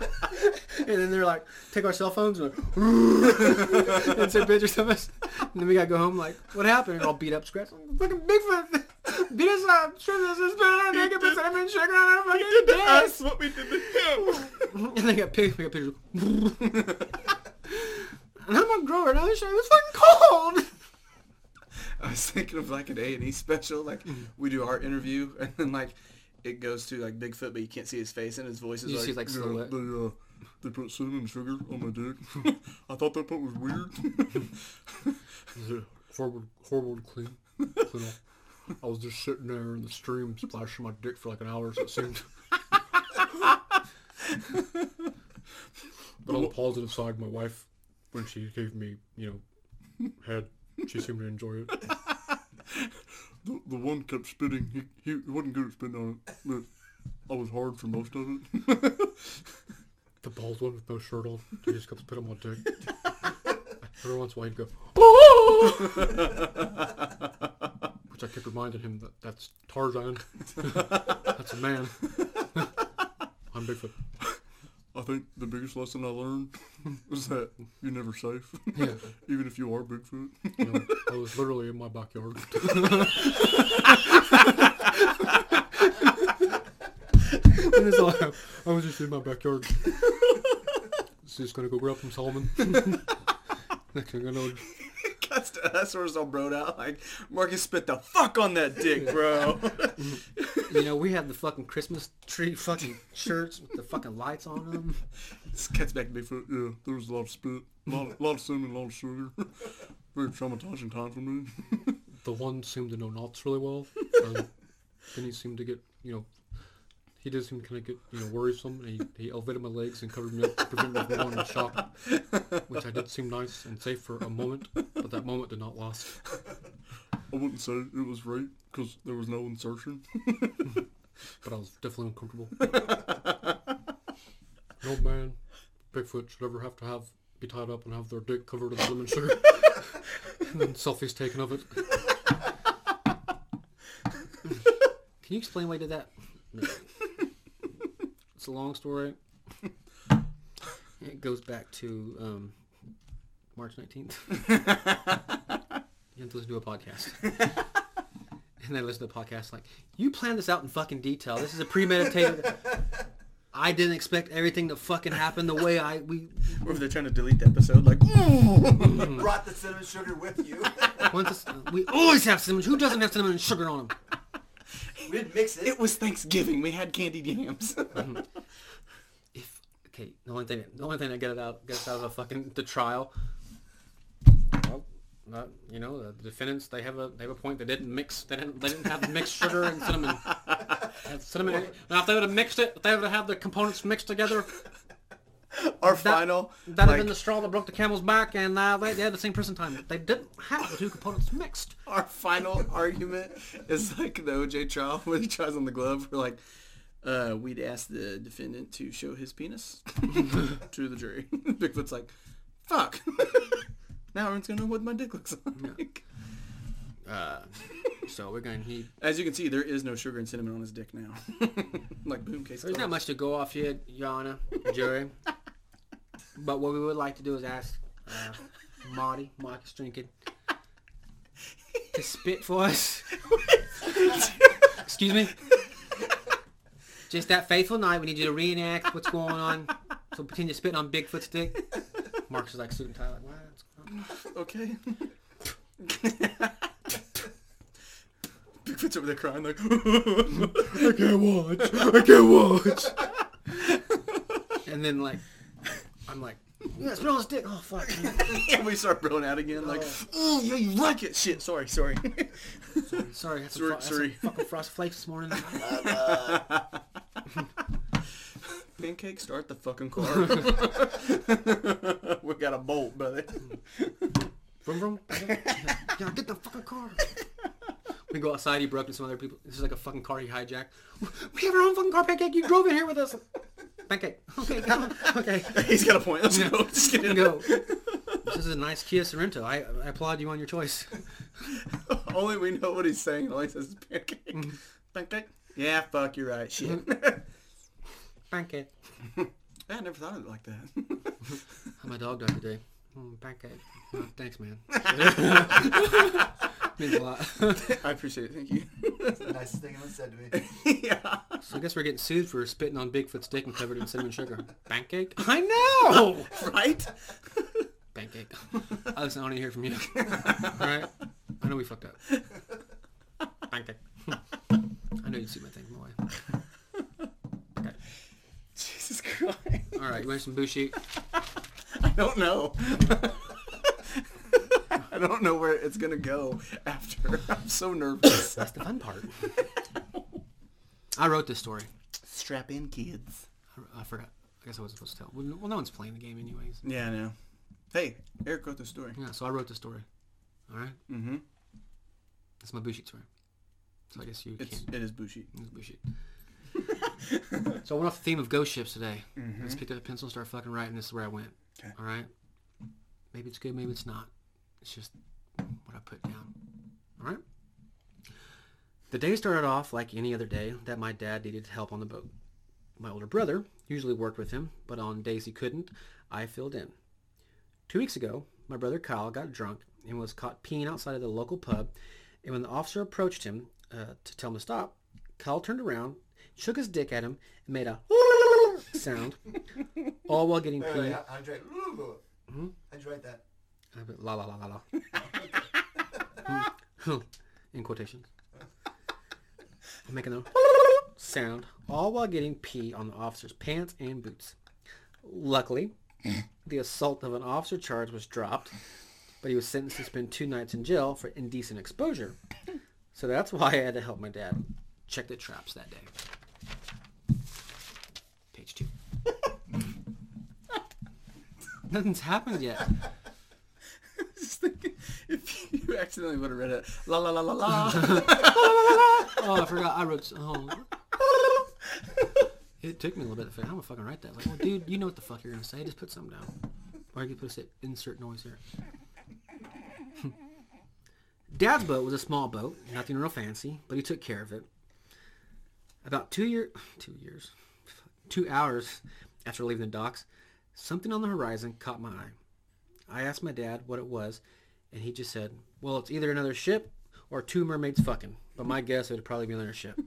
And then they're like, take our cell phones and, like, and take pictures of us. And then we gotta go home like, what happened? And all beat up, scratched. Fucking Bigfoot beat us up, stripped us, and spit on our dick and put cinnamon sugar on our fucking dicks. That's what we did to him. And they got pictures. We got pictures. and I'm a grower. And I was sure it was fucking cold. I was thinking of like an A and E special, like mm-hmm. we do our interview, and then like it goes to like Bigfoot, but you can't see his face, and his voice is You like, see, like, "Yeah, silhouette." They, put cinnamon sugar on my dick. I thought that part was weird. Horrible, horrible to clean. clean. I was just sitting there in the stream splashing my dick for like an hour, so it seemed. but on the positive side, my wife, when she gave me, you know, head, she seemed to enjoy it. The, the one kept spitting. He, he wasn't good at spitting on it, but I was hard for most of it. The bald one with no shirt on, he just comes put spitting on dick. Every once in a while he'd go, oh! which I kept reminding him that that's Tarzan. that's a man. I'm Bigfoot. I think the biggest lesson I learned was that you're never safe, Yeah. even if you are Bigfoot. You know, I was literally in my backyard. And it's all- I was just in my backyard. So just gonna go grab some salmon. Next thing I know, Cuts to us, we're just all broed out. Like Marcus spit the fuck on that dick, bro. you know, we had the fucking Christmas tree fucking shirts with the fucking lights on them. this cuts back to Bigfoot. Yeah, there was a lot of spit, a lot, a lot of cinnamon, a lot of sugar. Very traumatizing time for me. The one seemed to know knots really well. Um, then he seemed to get, you know, he does seem kind of get you know worrisome. And he he elevated my legs and covered me up to prevent me from going into shock, which I did seem nice and safe for a moment, but that moment did not last. I wouldn't say it was right because there was no insertion. But I was definitely uncomfortable. no man, Bigfoot should ever have to have be tied up and have their dick covered in lemon sugar, and then selfies taken of it. Can you explain why he did that? No. It's a long story. It goes back to um, March 19th. you have to listen to a podcast. And then listen to the podcast like, you planned this out in fucking detail. This is a premeditated. I didn't expect everything to fucking happen the way I we Or if they're trying to delete the episode, like, mm-hmm. Brought the cinnamon sugar with you. once it's, uh, we always have cinnamon. Who doesn't have cinnamon and sugar on them? we didn't mix it. it was Thanksgiving. We had candied yams. If okay, the only thing the only thing that get it out gets out of the fucking the trial. Well, uh, you know the defendants they have a they have a point. They didn't mix. They didn't they didn't have mixed sugar and cinnamon. Cinnamon. Now if they would have mixed it, if they would have had the components mixed together, Our that final, that'd have been the straw that broke the camel's back, and uh, they, they had the same person time. They didn't have the two components mixed. our final argument is like the OJ trial where he tries on the glove. We're like, uh, we'd ask the defendant to show his penis to the jury. Bigfoot's like, fuck. now everyone's gonna know what my dick looks like. Uh, so we're going to need. As you can see, there is no sugar and cinnamon on his dick now. like boom case. There's not much to go off yet, Your Honor, jury. But what we would like to do is ask uh, Mardy, Marcus Drinking, to spit for us. Excuse me. Just that faithful night, we need you to reenact what's going on. So pretend you're spitting on Bigfoot's dick. Marcus is like suit and tie, like, what? What's going on? Okay. Bigfoot's over there crying like, I can't watch. I can't watch. And then like, I'm like, yeah, on his dick. Oh fuck. and we start blowing out again like, oh yeah, you like it. Shit, sorry, sorry. Sorry, Sorry, fro- I had some sorry. fucking frosted flakes this morning. Pancake, start the fucking car. we got a bolt, brother. Vroom vroom. yeah, get the fucking car. We go outside. He broke into some other people. This is like a fucking car he hijacked. We have our own fucking car, pancake. You drove in here with us. Pancake. Okay, come on. Okay, He's got a point. Let's go. Just get in. go. This is a nice Kia Sorento. I, I applaud you on your choice. Only we know what he's saying. All he says is pancake. Pancake. Yeah, fuck, you're right. Shit. Pancake. I never thought of it like that. How my dog died today. Mm, pancake. Oh, thanks, man. Means a lot. I appreciate it. Thank you. That's the nicest thing anyone said to me. yeah. So I guess we're getting sued for spitting on Bigfoot's dick and covered in cinnamon sugar. Pancake? I know! Right? Pancake. I listen, I want to hear from you. Alright? I know we fucked up. Pancake. I know you see my thing, my way. Okay. Jesus Christ. Alright, you want some Boo Sheet? I don't know. I don't know where it's gonna go after. I'm so nervous. That's the fun part. I wrote this story. Strap in, kids. I, I forgot. I guess I wasn't supposed to tell. Well, no- well, no one's playing the game anyways. Yeah, I know. Hey, Eric wrote the story. Yeah, so I wrote the story. Alright? Mm-hmm. That's my Boo Sheet story. So I guess you It's can't. it is bushy. It's bullshit. so I went off the theme of ghost ships today. I just picked up a pencil and started fucking writing. This is where I went. Okay. All right. Maybe it's good. Maybe it's not. It's just what I put down. All right. The day started off like any other day that my dad needed help on the boat. My older brother usually worked with him, but on days he couldn't, I filled in. Two weeks ago, my brother Kyle got drunk and was caught peeing outside of the local pub. And when the officer approached him uh, to tell him to stop, Kyle turned around, shook his dick at him, and made a sound, all while getting Wait, wait, peed. how- how'd you write? Hmm? How'd you write that? la la la la la. In quotations. Making a sound, all while getting pee on the officer's pants and boots. Luckily, the assault of an officer charge was dropped, but he was sentenced to spend two nights in jail for indecent exposure. So that's why I had to help my dad check the traps that day. Page two. Nothing's happened yet. You accidentally would have read it, la la la la la. Oh, I forgot. I wrote. Oh. It took me a little bit to figure. I'm gonna fucking write that. Like, well, dude, you know what the fuck you're gonna say. Just put something down. Or you could put a insert noise here. Dad's boat was a small boat, nothing real fancy, but he took care of it. About two year, two years, two hours after leaving the docks, something on the horizon caught my eye. I asked my dad what it was, and he just said, "Well, it's either another ship or two mermaids fucking." But my guess would probably be another ship.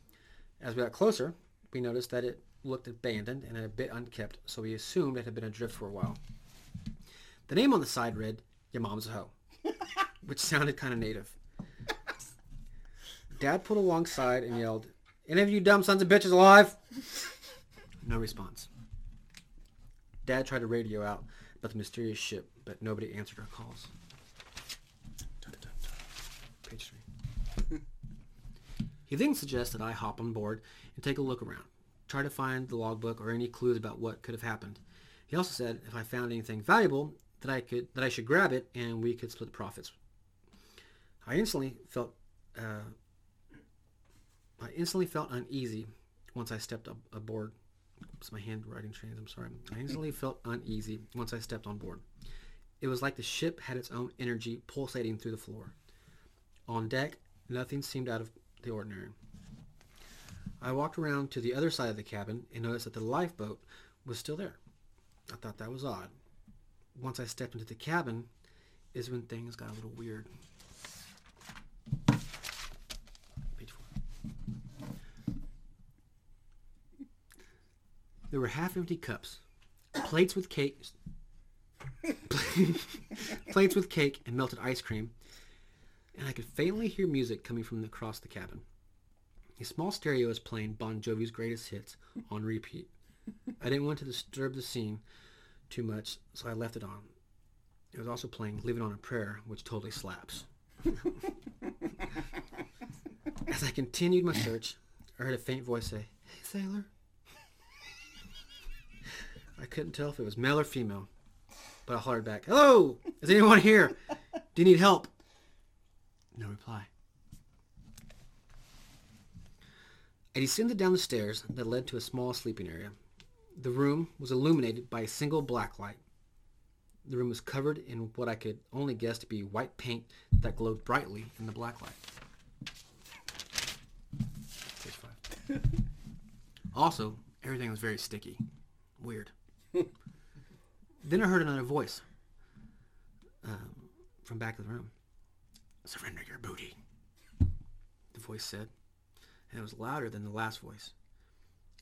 As we got closer, we noticed that it looked abandoned and a bit unkept, so we assumed it had been adrift for a while. The name on the side read, Your Mom's a Hoe, which sounded kind of native. Dad pulled alongside and yelled, Any of you dumb sons of bitches alive? No response. Dad tried to radio out about the mysterious ship, but nobody answered our calls. Page three. he then suggested I hop on board and take a look around, try to find the logbook or any clues about what could have happened. He also said if I found anything valuable that I could that I should grab it and we could split the profits. I instantly felt uh, I instantly felt uneasy once I stepped up aboard. It's my handwriting trains. I'm sorry. I instantly felt uneasy once I stepped on board. It was like the ship had its own energy pulsating through the floor. On deck, nothing seemed out of the ordinary. I walked around to the other side of the cabin and noticed that the lifeboat was still there. I thought that was odd. Once I stepped into the cabin is when things got a little weird. Page four. There were half-empty cups, plates with cake, plates with cake and melted ice cream, and I could faintly hear music coming from across the cabin. A small stereo was playing Bon Jovi's greatest hits on repeat. I didn't want to disturb the scene too much, so I left it on. It was also playing Living on a Prayer, which totally slaps. As I continued my search, I heard a faint voice say, Hey, sailor. I couldn't tell if it was male or female, but I hollered back, Hello! Is anyone here? Do you need help? No reply. I descended down the stairs that led to a small sleeping area. The room was illuminated by a single black light. The room was covered in what I could only guess to be white paint that glowed brightly in the black light. Page five. also, everything was very sticky. Weird. then I heard another voice um, from back of the room. Surrender your booty. The voice said, and it was louder than the last voice.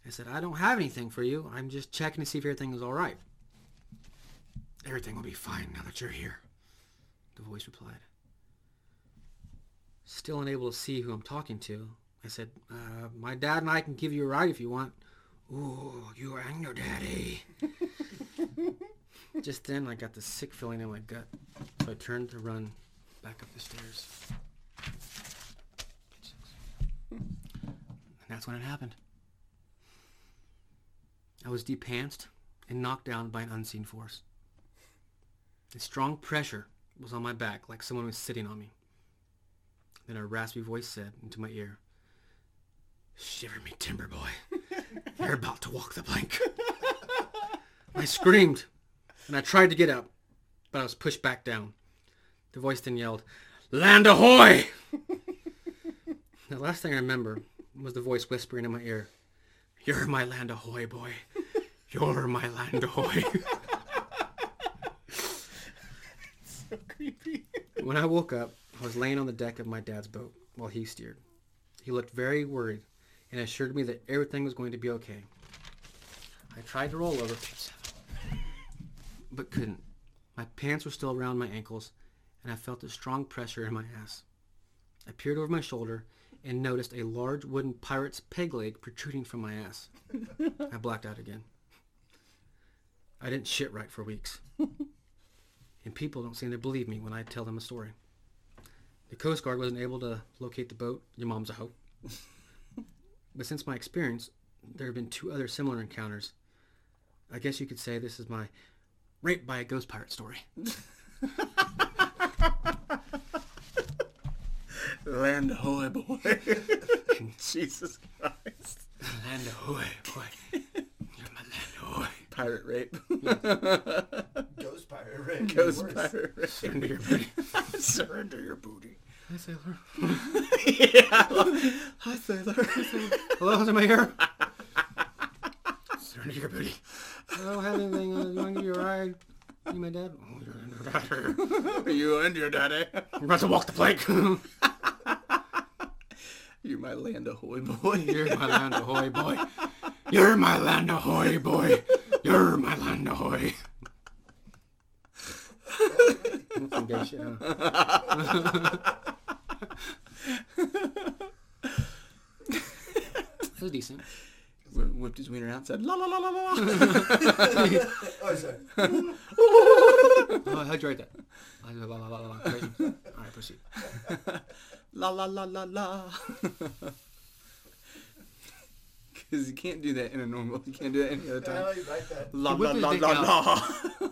I said, I don't have anything for you. I'm just checking to see if everything is all right. Everything will be fine now that you're here, the voice replied. Still unable to see who I'm talking to, I said, uh, my dad and I can give you a ride if you want. Ooh, you and your daddy. Just then, I got this sick feeling in my gut, so I turned to run back up the stairs. And that's when it happened. I was depantsed and knocked down by an unseen force. A strong pressure was on my back like someone was sitting on me. Then a raspy voice said into my ear, Shiver me timber boy. You're about to walk the plank. I screamed and I tried to get up, but I was pushed back down. The voice then yelled, Land ahoy! the last thing I remember was the voice whispering in my ear, You're my land ahoy boy. You're my land ahoy. so creepy. when I woke up, I was laying on the deck of my dad's boat while he steered. He looked very worried and assured me that everything was going to be okay. I tried to roll over, but couldn't. My pants were still around my ankles, and I felt a strong pressure in my ass. I peered over my shoulder and noticed a large wooden pirate's peg leg protruding from my ass. I blacked out again. I didn't shit right for weeks. and people don't seem to believe me when I tell them a story. The Coast Guard wasn't able to locate the boat. Your mom's a hoe. but since my experience, there have been two other similar encounters. I guess you could say this is my rape by a ghost pirate story. Land ahoy, boy. Jesus Christ. Land ahoy, boy. You're my land ahoy. Pirate rape. Ghost pirate, right? Ghost Worse. pirate rape. Surrender your booty. Surrender your booty. Hi, sailor. yeah. Hi, sailor. Hello, is my here? Surrender your booty. I don't have anything. You want to give you a ride? You my dad? Oh, you're your dad. Are you and your daddy? We're about to walk the plank. You're my land ahoy, boy. You're my land ahoy boy. You're my land ahoy boy. You're my land ahoy. Some gay shit, huh? That was decent. Wh- Whipped his wiener out and said, la la la la la. Oh, sorry. Oh, how'd you write that? La, la, la, la, la, la. Crazy. All right, proceed. La la la la la. Because you can't do that in a normal. You can't do that any other I know time. you like that. La He la whipped his la dick la out.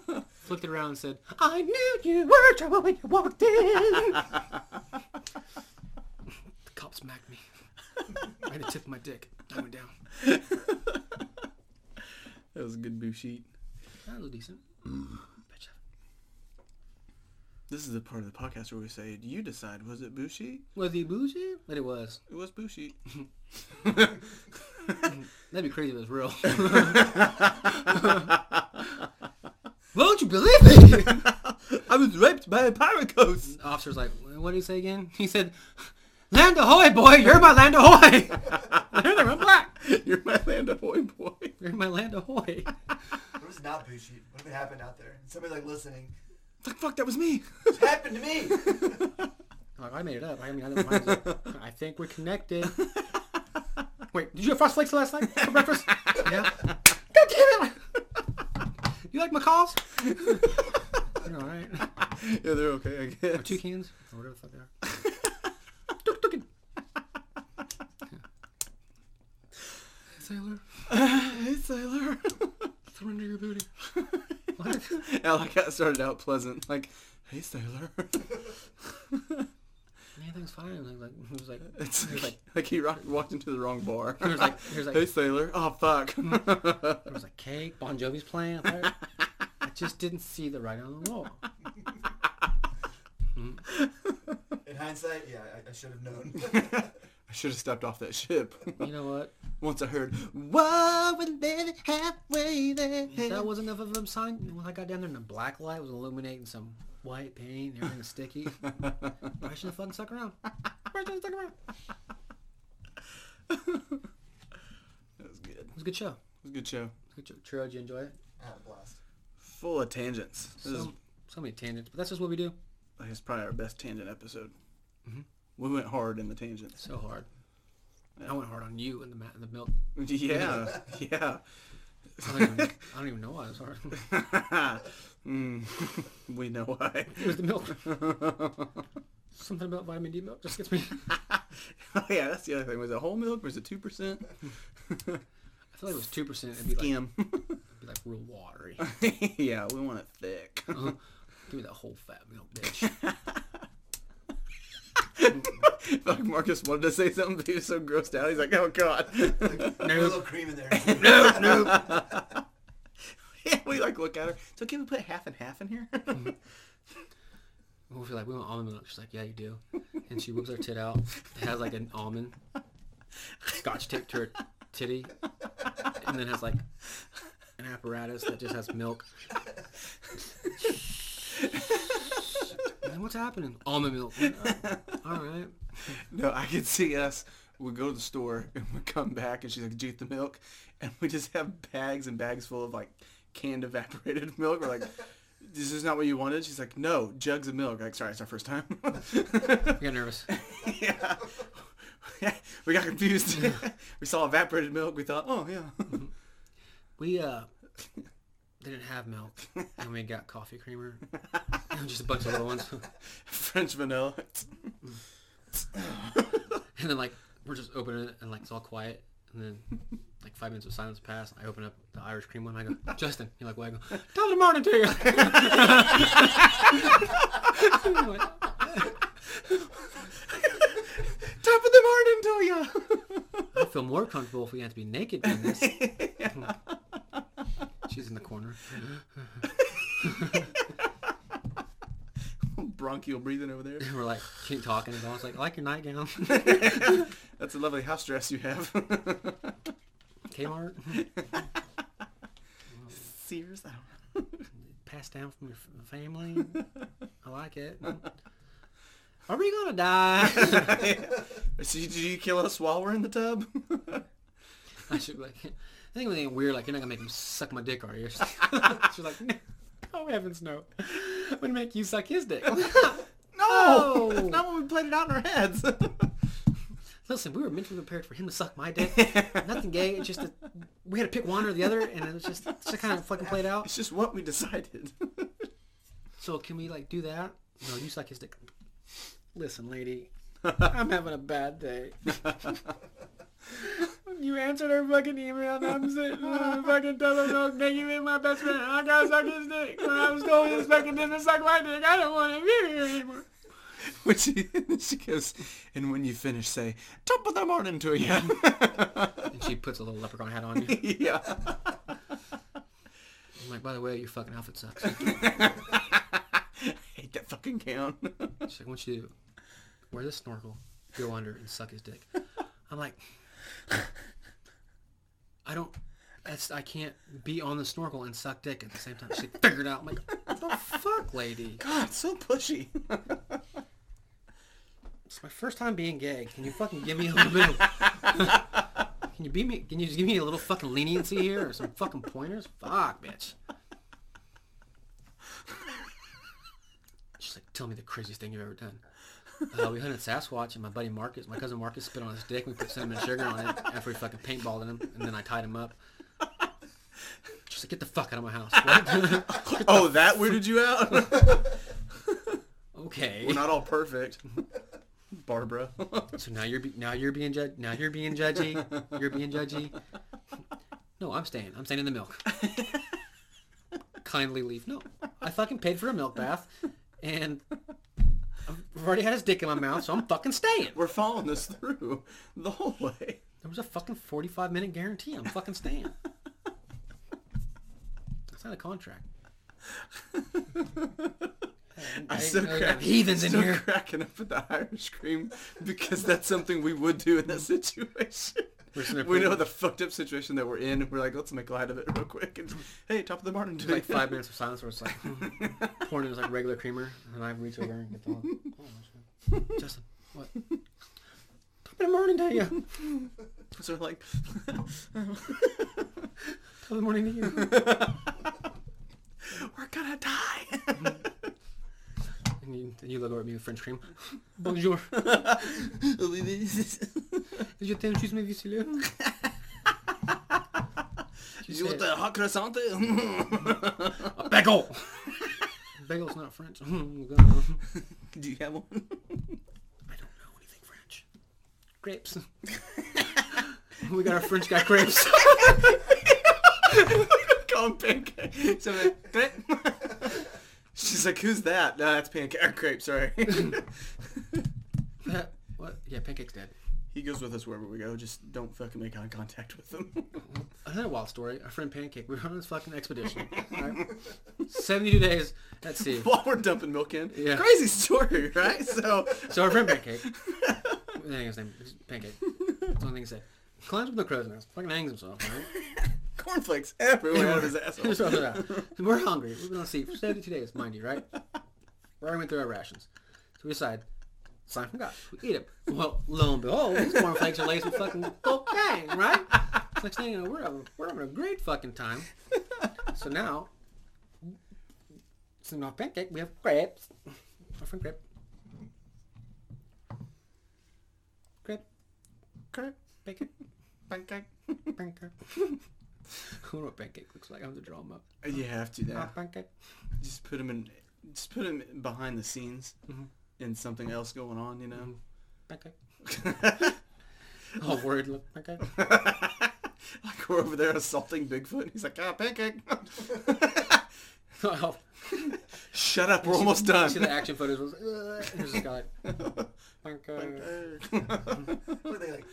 la. Flicked it around and said, I knew you were trouble when you walked in. the cop smacked me. I had to tip my dick. I went down. That was a good boo sheet. That was decent. Betcha. This is the part of the podcast where we say, "Do you decide? Was it boo sheet? Was he bougie? But it was. It was boo sheet." That'd be crazy if it was real. Won't you believe me? I was raped by a pirate ghost. Officer's like, what did he say again? He said, Land ahoy, boy! You're my land ahoy! I'm black. You're my land ahoy boy. You're my land ahoy. What was not boo sheet? What if it happened out there? Somebody like listening. Like fuck, that was me. It happened to me. Like, oh, I made it up. I mean, I, didn't mind it. I think we're connected. Wait, did you have Frost Flakes last night for breakfast? yeah. God damn it! You like macaws? You're all right. yeah, they're okay. I guess. Or toucans, or whatever the fuck they are. Sailor, hey, sailor. surrender your booty. What? I like how it started out pleasant. Like, hey, sailor. Anything's fine. Like, like, he was like, It's he was like, like he rock, walked into the wrong bar. he was like, he was like, hey, sailor. Oh fuck. there was like cake. Bon Jovi's playing. I, thought- I just didn't see the writing on the wall. Hmm. In hindsight, yeah, I, I should have known. I should have stepped off that ship. You know what? Once I heard, "Whoa, we're living halfway there." That wasn't enough of a sign. When I got down there and the black light was illuminating some white paint, and everything was sticky. I should have fucking stuck around. I should have stuck around. That was good. It It was a good show. It was a good show. It was a good show. True, did you enjoy it? I had a blast. Full of tangents. This is, So, so many tangents, but that's just what we do. It's probably our best tangent episode. Mhm. We went hard in the tangents. So hard. I went hard on you and the, ma- the milk. Yeah, yeah. I don't, even, I don't even know why it was hard. mm, we know why. It was the milk. Something about vitamin D milk just gets me. oh yeah, that's the other thing. Was it whole milk or was it two percent? I feel like it was two percent. It'd be like, it'd be like real watery. yeah, we want it thick. Uh-huh. Give me that whole fat milk, bitch. like Marcus wanted to say something, but he was so grossed out. He's like, "Oh God." No a little cream in there. no, no. yeah, we like look at her. So can we put half and half in here? We feel like we want almond milk. She's like, yeah, you do. And she whips her tit out. It has like an almond scotch tape to her titty, and then has like an apparatus that just has milk. Man, what's happening? Almond milk. All right. no, I could see us. We go to the store and we come back, and she's like, "Did you get the milk?" And we just have bags and bags full of like canned evaporated milk. We're like, "This is not what you wanted." She's like, "No, jugs of milk." Like, sorry, it's our first time. We got nervous. yeah. we got confused. we saw evaporated milk. We thought, "Oh yeah." We uh didn't have milk, and we got coffee creamer. Just a bunch of little ones. French vanilla. And then like we're just opening it, and like it's all quiet. And then, like five minutes of silence pass. I open up the Irish cream one. I go, Justin. You're like, what? I go, top of the morning to you. Like, Top of the morning to you. I feel more comfortable if we have to be naked doing this. She's in the corner. Bronchial breathing over there. We're like, keep talking. And I was like, I like your nightgown. That's a lovely house dress you have. Kmart. Sears. I don't know. Passed down from your family. I like it. Are we gonna die? So did you kill us while we're in the tub? I should like. I think it was weird. Like you're not gonna make him suck my dick, are you? She's like, no, oh heavens no. I'm gonna make you suck his dick. no, that's not what we played it out in our heads. Listen, we were mentally prepared for him to suck my dick. Nothing gay. It's just that we had to pick one or the other, and it was just it's just kind of fucking played out. it's just what we decided. So can we like do that? No, you suck his dick. Listen, lady, I'm having a bad day. You answered her fucking email, and I'm sitting in a fucking tub of milk naked with my best friend. I gotta suck his dick. When I was told he was fucking him to suck my dick, I don't want to be here anymore. when she, she goes, and when you finish, say, top of the morning to you. And she puts a little leprechaun hat on you. yeah. I'm like, by the way, your fucking outfit sucks. I hate that fucking gown. She's like, I want you to wear this snorkel, go under, and suck his dick. I'm like, I don't, that's, I can't be on the snorkel and suck dick at the same time. She figured out. I'm like, what the fuck, lady? God, so pushy. It's my first time being gay. Can you fucking give me a little bit of, can you be me, can you just give me a little fucking leniency here or some fucking pointers? Fuck, bitch. She's like, tell me the craziest thing you've ever done. Uh, we hunted Sasquatch and my buddy Marcus, my cousin Marcus spit on his dick. We put cinnamon sugar on it after we fucking paintballed him and then I tied him up. She's like, get the fuck out of my house. Oh, that weirded you out? okay. We're not all perfect. Barbara. So now you're be- now you're being judge now you're being judgy. You're being judgy. No, I'm staying. I'm staying in the milk. Kindly leave. No, I fucking paid for a milk bath, and I've already had his dick in my mouth, so I'm fucking staying. We're following this through the whole way. There was a fucking 45 minute guarantee. I'm fucking staying. That's not a contract. I'm I- still, I crack- heathens in here. cracking up at the Irish cream because that's something we would do in that situation. We're sitting there We know the fucked up situation that we're in. We're like, let's make light of it real quick. And hey, top of the morning, dude. like five minutes of silence where it's like hmm. pouring in like regular creamer, and I reach over and get the oh. Justin, what? Top of the morning to you. so like, Top of the morning to you. we're gonna die. And you, and you look over at me with French cream. Bonjour. Je t'aime, tu me visile. you want the hot croissant? A bagel. Bagel's not French. Don't you have one? I don't know anything French. Grapes. we got our French guy crepes. Call him pancake. So uh, I'm She's like, who's that? No, that's pancake. Uh, or crepe, sorry. what? Yeah, pancake's dead. He goes with us wherever we go. Just don't fucking make eye contact with him. Another wild story. Our friend Pancake, we were on this fucking expedition. Right? 72 days at sea. While we're dumping milk in. Yeah. Crazy story, right? So, So our friend Pancake, I think his name is Pancake. That's the only thing he said. Climbs up the crow's nest, fucking hangs himself, right? cornflakes everywhere out of his asshole. We're hungry. We've been on sea for 72 days, mind you, right? We're already went through our rations. So we decide, sign from God. We eat them. Well, lo and behold, these cornflakes are laced with fucking cocaine, right? Next thing you know, we're having, we're having a great fucking time. So now, so now pancake, we have crepes. Our friend crepe. Crepe. Crepe. Bacon. Pancake. Pancake. I wonder what pancake looks like. I have to draw them up. You have to. Ah, pancake. Just put him in, just put him behind the scenes Mhm. In something else going on, you know? Pancake. Oh, word. Look, okay. like we're over there assaulting Bigfoot. He's like, ah, pancake. oh, Shut up, we're almost done. see the action footage was. Uh, there's this guy like. Okay. What they like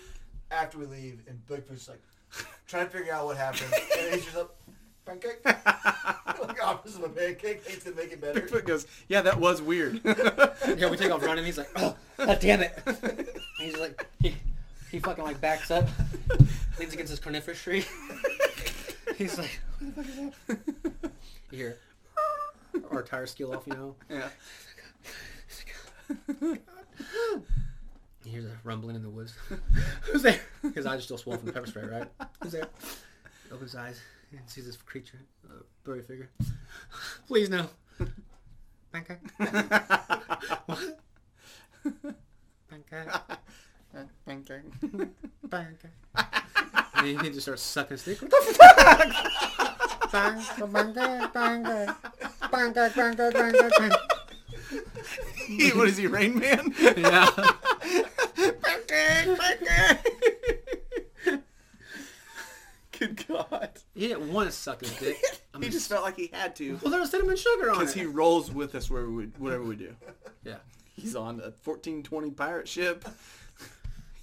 after we leave and Bigfoot's like trying to figure out what happened and he's just like pancake. like opposite of a pancake, hates to make it better. Bigfoot goes, yeah, that was weird. Yeah, we take off running. He's like, oh, God damn it. And he's like, he, he fucking like backs up, leans against this coniferous tree. he's like, what the fuck is that? You hear, or tire skew off, you know. yeah. You hear the rumbling in the woods. Who's there? His eyes are still swollen from the pepper spray, right? Who's there? Opens his eyes and sees this creature, a blurry figure. Please no. Pancake. what? Pancake. Pancake. Pancake. And he, just starts sucking his dick. What the fuck? Pancake, pancake. Pancake, pancake, pancake, pancake. He- what is he, Rain Man? Yeah. pancake, pancake. Good God. He didn't want to suck his dick. I He just felt like he had to. well, there's cinnamon sugar on Because it. he rolls with us wherever we, whatever we do. Yeah. He's on a 1420 pirate ship.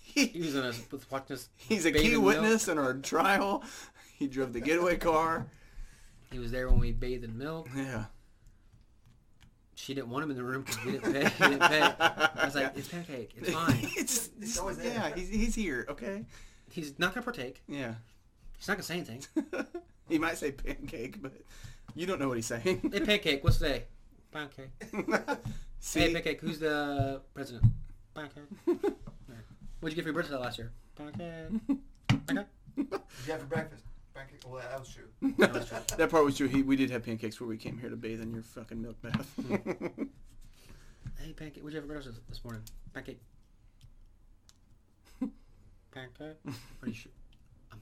He He, was in a, with watching this. he's a bathe key in witness in our trial. He drove the getaway car. He was there when we bathed in milk. Yeah. She didn't want him in the room because we didn't pay. He didn't pay. I was like, it's pancake. It's fine. it's, He's always there. yeah, he's, he's here, okay? He's not gonna partake. Yeah. He's not gonna say anything. he might say pancake, but you don't know what he's saying. Hey, pancake. What's today? Pancake. See, Hey, pancake. Who's the president? Pancake. There. What'd you get for your birthday last year? Pancake. Pancake. Did you have for breakfast? Pancake. Well, that was true. that part was true. He, we did have pancakes where we came here to bathe in your fucking milk bath. Hmm. Hey, pancake. What'd you have for breakfast this morning? Pancake. Pancake. Pretty sure.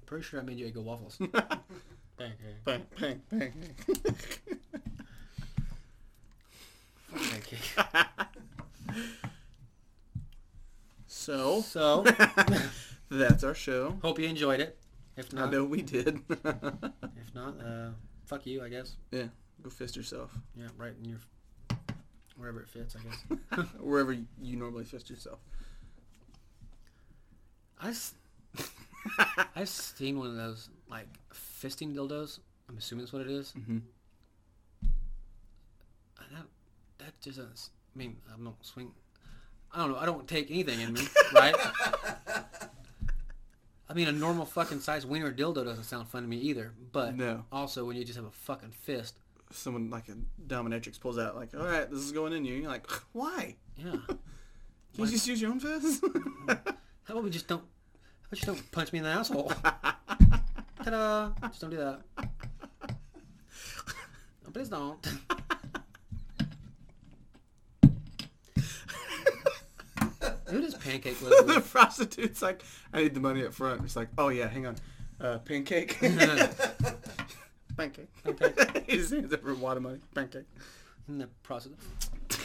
I'm pretty sure I made you Eggo waffles. pancake. bang, bang, bang. Pancake. so, So, that's our show. hope you enjoyed it. If I not, know we did. if not, uh, fuck you, I guess. yeah, go fist yourself. Yeah, right in your wherever it fits, I guess. Wherever you normally fist yourself. I s- I've seen one of those like fisting dildos. I'm assuming that's what it is. Mhm. And That that just doesn't. I mean, I'm not swing. I don't know. I don't take anything in me, right? I mean, a normal fucking size wiener dildo doesn't sound fun to me either. But No. also, when you just have a fucking fist, Someone like a dominatrix pulls out like, all right, this is going in you. You're like, why? yeah. Can you just use your own fist? How about we just don't? How about you don't punch me in the asshole? Ta-da! Just don't do that. No, please don't. Who does pancake live the with? prostitute's like, I need the money up front. It's like, oh yeah, hang on. Uh, pancake. pancake. Pancake. he just hands over a wad of money. Pancake. And the prostitute.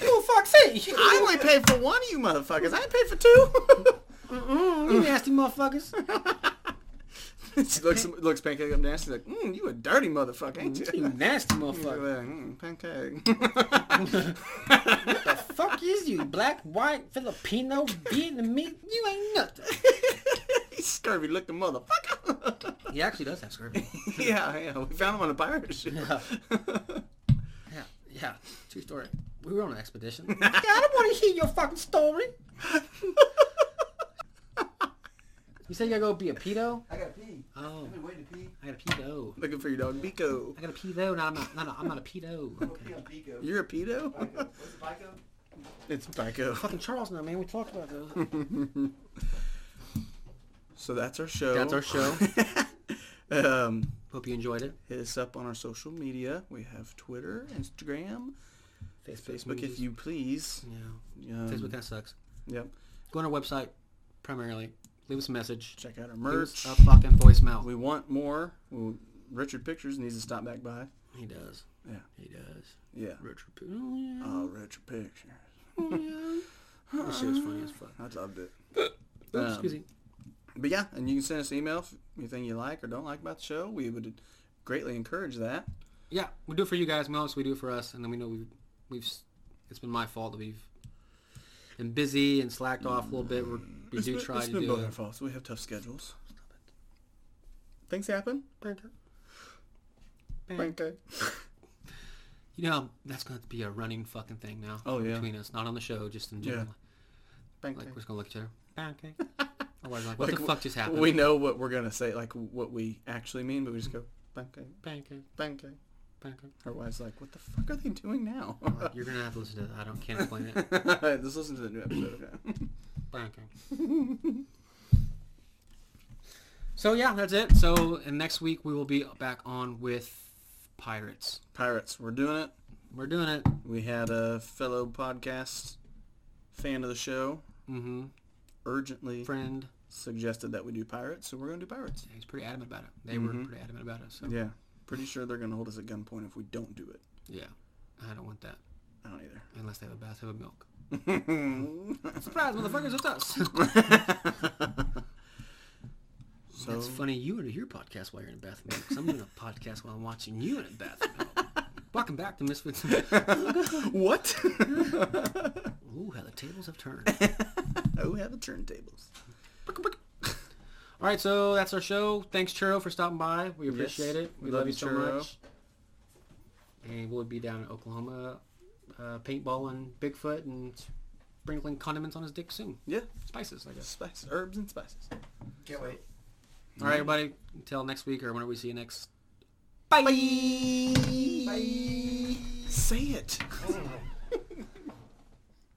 Oh fuck's sake! I only paid for one of you motherfuckers. I ain't paid for two. Mm, you nasty motherfuckers. she looks looks pancake up nasty like, mm, you a dirty motherfucker, ain't you? You nasty motherfucker. like, mm, pancake. What the fuck is you? Black, white, Filipino, Vietnamese? You ain't nothing. He's scurvy looking motherfucker. He actually does have scurvy. yeah, yeah. We found him on a pirate ship. Yeah. Yeah, yeah. True story. We were on an expedition. yeah, I don't want to hear your fucking story. You said you gotta go be a pedo? I gotta pee. Oh, I've been waiting to pee. I got a pedo. Looking for your dog, Bico. I got a pedo. No, I'm not. No, no, I'm not a pedo. I'm Okay. pee Pico. You're a pedo? Pico. What's the Pico? It's Bico. Fucking Charles now, man. We talked about those. So that's our show. That's our show. um, Hope you enjoyed it. hit us up on our social media. We have Twitter, Instagram, Facebook, if movies. you please. Yeah. Um, Facebook kind of sucks. Yep. Go on our website primarily. Leave us a message. Check out our merch. a fucking voicemail. We want more. Well, Richard Pictures needs to stop back by. He does. Yeah. He does. Yeah. Richard. Pictures. Oh yeah. Oh, Richard Pictures. Oh yeah. That shit was funny as fuck. I loved it. Oops, Um, excuse me. but yeah, and you can send us an email if anything you like or don't like about the show. We would greatly encourage that. Yeah, we do it for you guys. Most we do it for us, and then we know we've we've. It's been my fault that we've been busy and slacked off a little bit. We're, we It's do been- try it's to been do both it. our faults. We have tough schedules. Stop it. Things happen. Banker. Banker. You know, that's going to be a running fucking thing now. Oh, yeah. Between us, not on the show, just in Yeah. general. Like we're just gonna look at each other. Otherwise, like, what Like, the fuck just happened? We know what we're gonna say, like what we actually mean, but we just go Pancake. pancake. Pancake. Our wife's like, what the fuck are they doing now? Like, you're gonna have to listen to that. I don't can't explain it. Just listen to the new episode. Okay? Pancake. so yeah, that's it. So and next week we will be back on with pirates. Pirates, we're doing it. We're doing it. We had a fellow podcast fan of the show Mm-hmm. urgently Friend. suggested that we do pirates, so we're gonna do pirates. He's pretty adamant about it. They were Mhm. pretty adamant about it. So Yeah, pretty sure they're gonna hold us at gunpoint if we don't do it. yeah, I don't want that I don't either. unless they have a bathtub of milk. Surprise, motherfuckers! It's us. so That's funny. You would your podcast while you're in a bathroom. Because I'm doing a podcast while I'm watching you in a bathroom. Welcome back to Misfits. what? Ooh, how the tables have turned. oh, have the turntables. All right, so that's our show. Thanks, Churro, for stopping by. We appreciate Yes, it. We, love, you so much. And we'll be down in Oklahoma, uh, paintballing Bigfoot and sprinkling condiments on his dick soon. Yeah, Spices, I guess. spice, herbs and spices. Can't wait. All right, everybody. Until next week or whenever we see you next. Bye. Bye. Say it.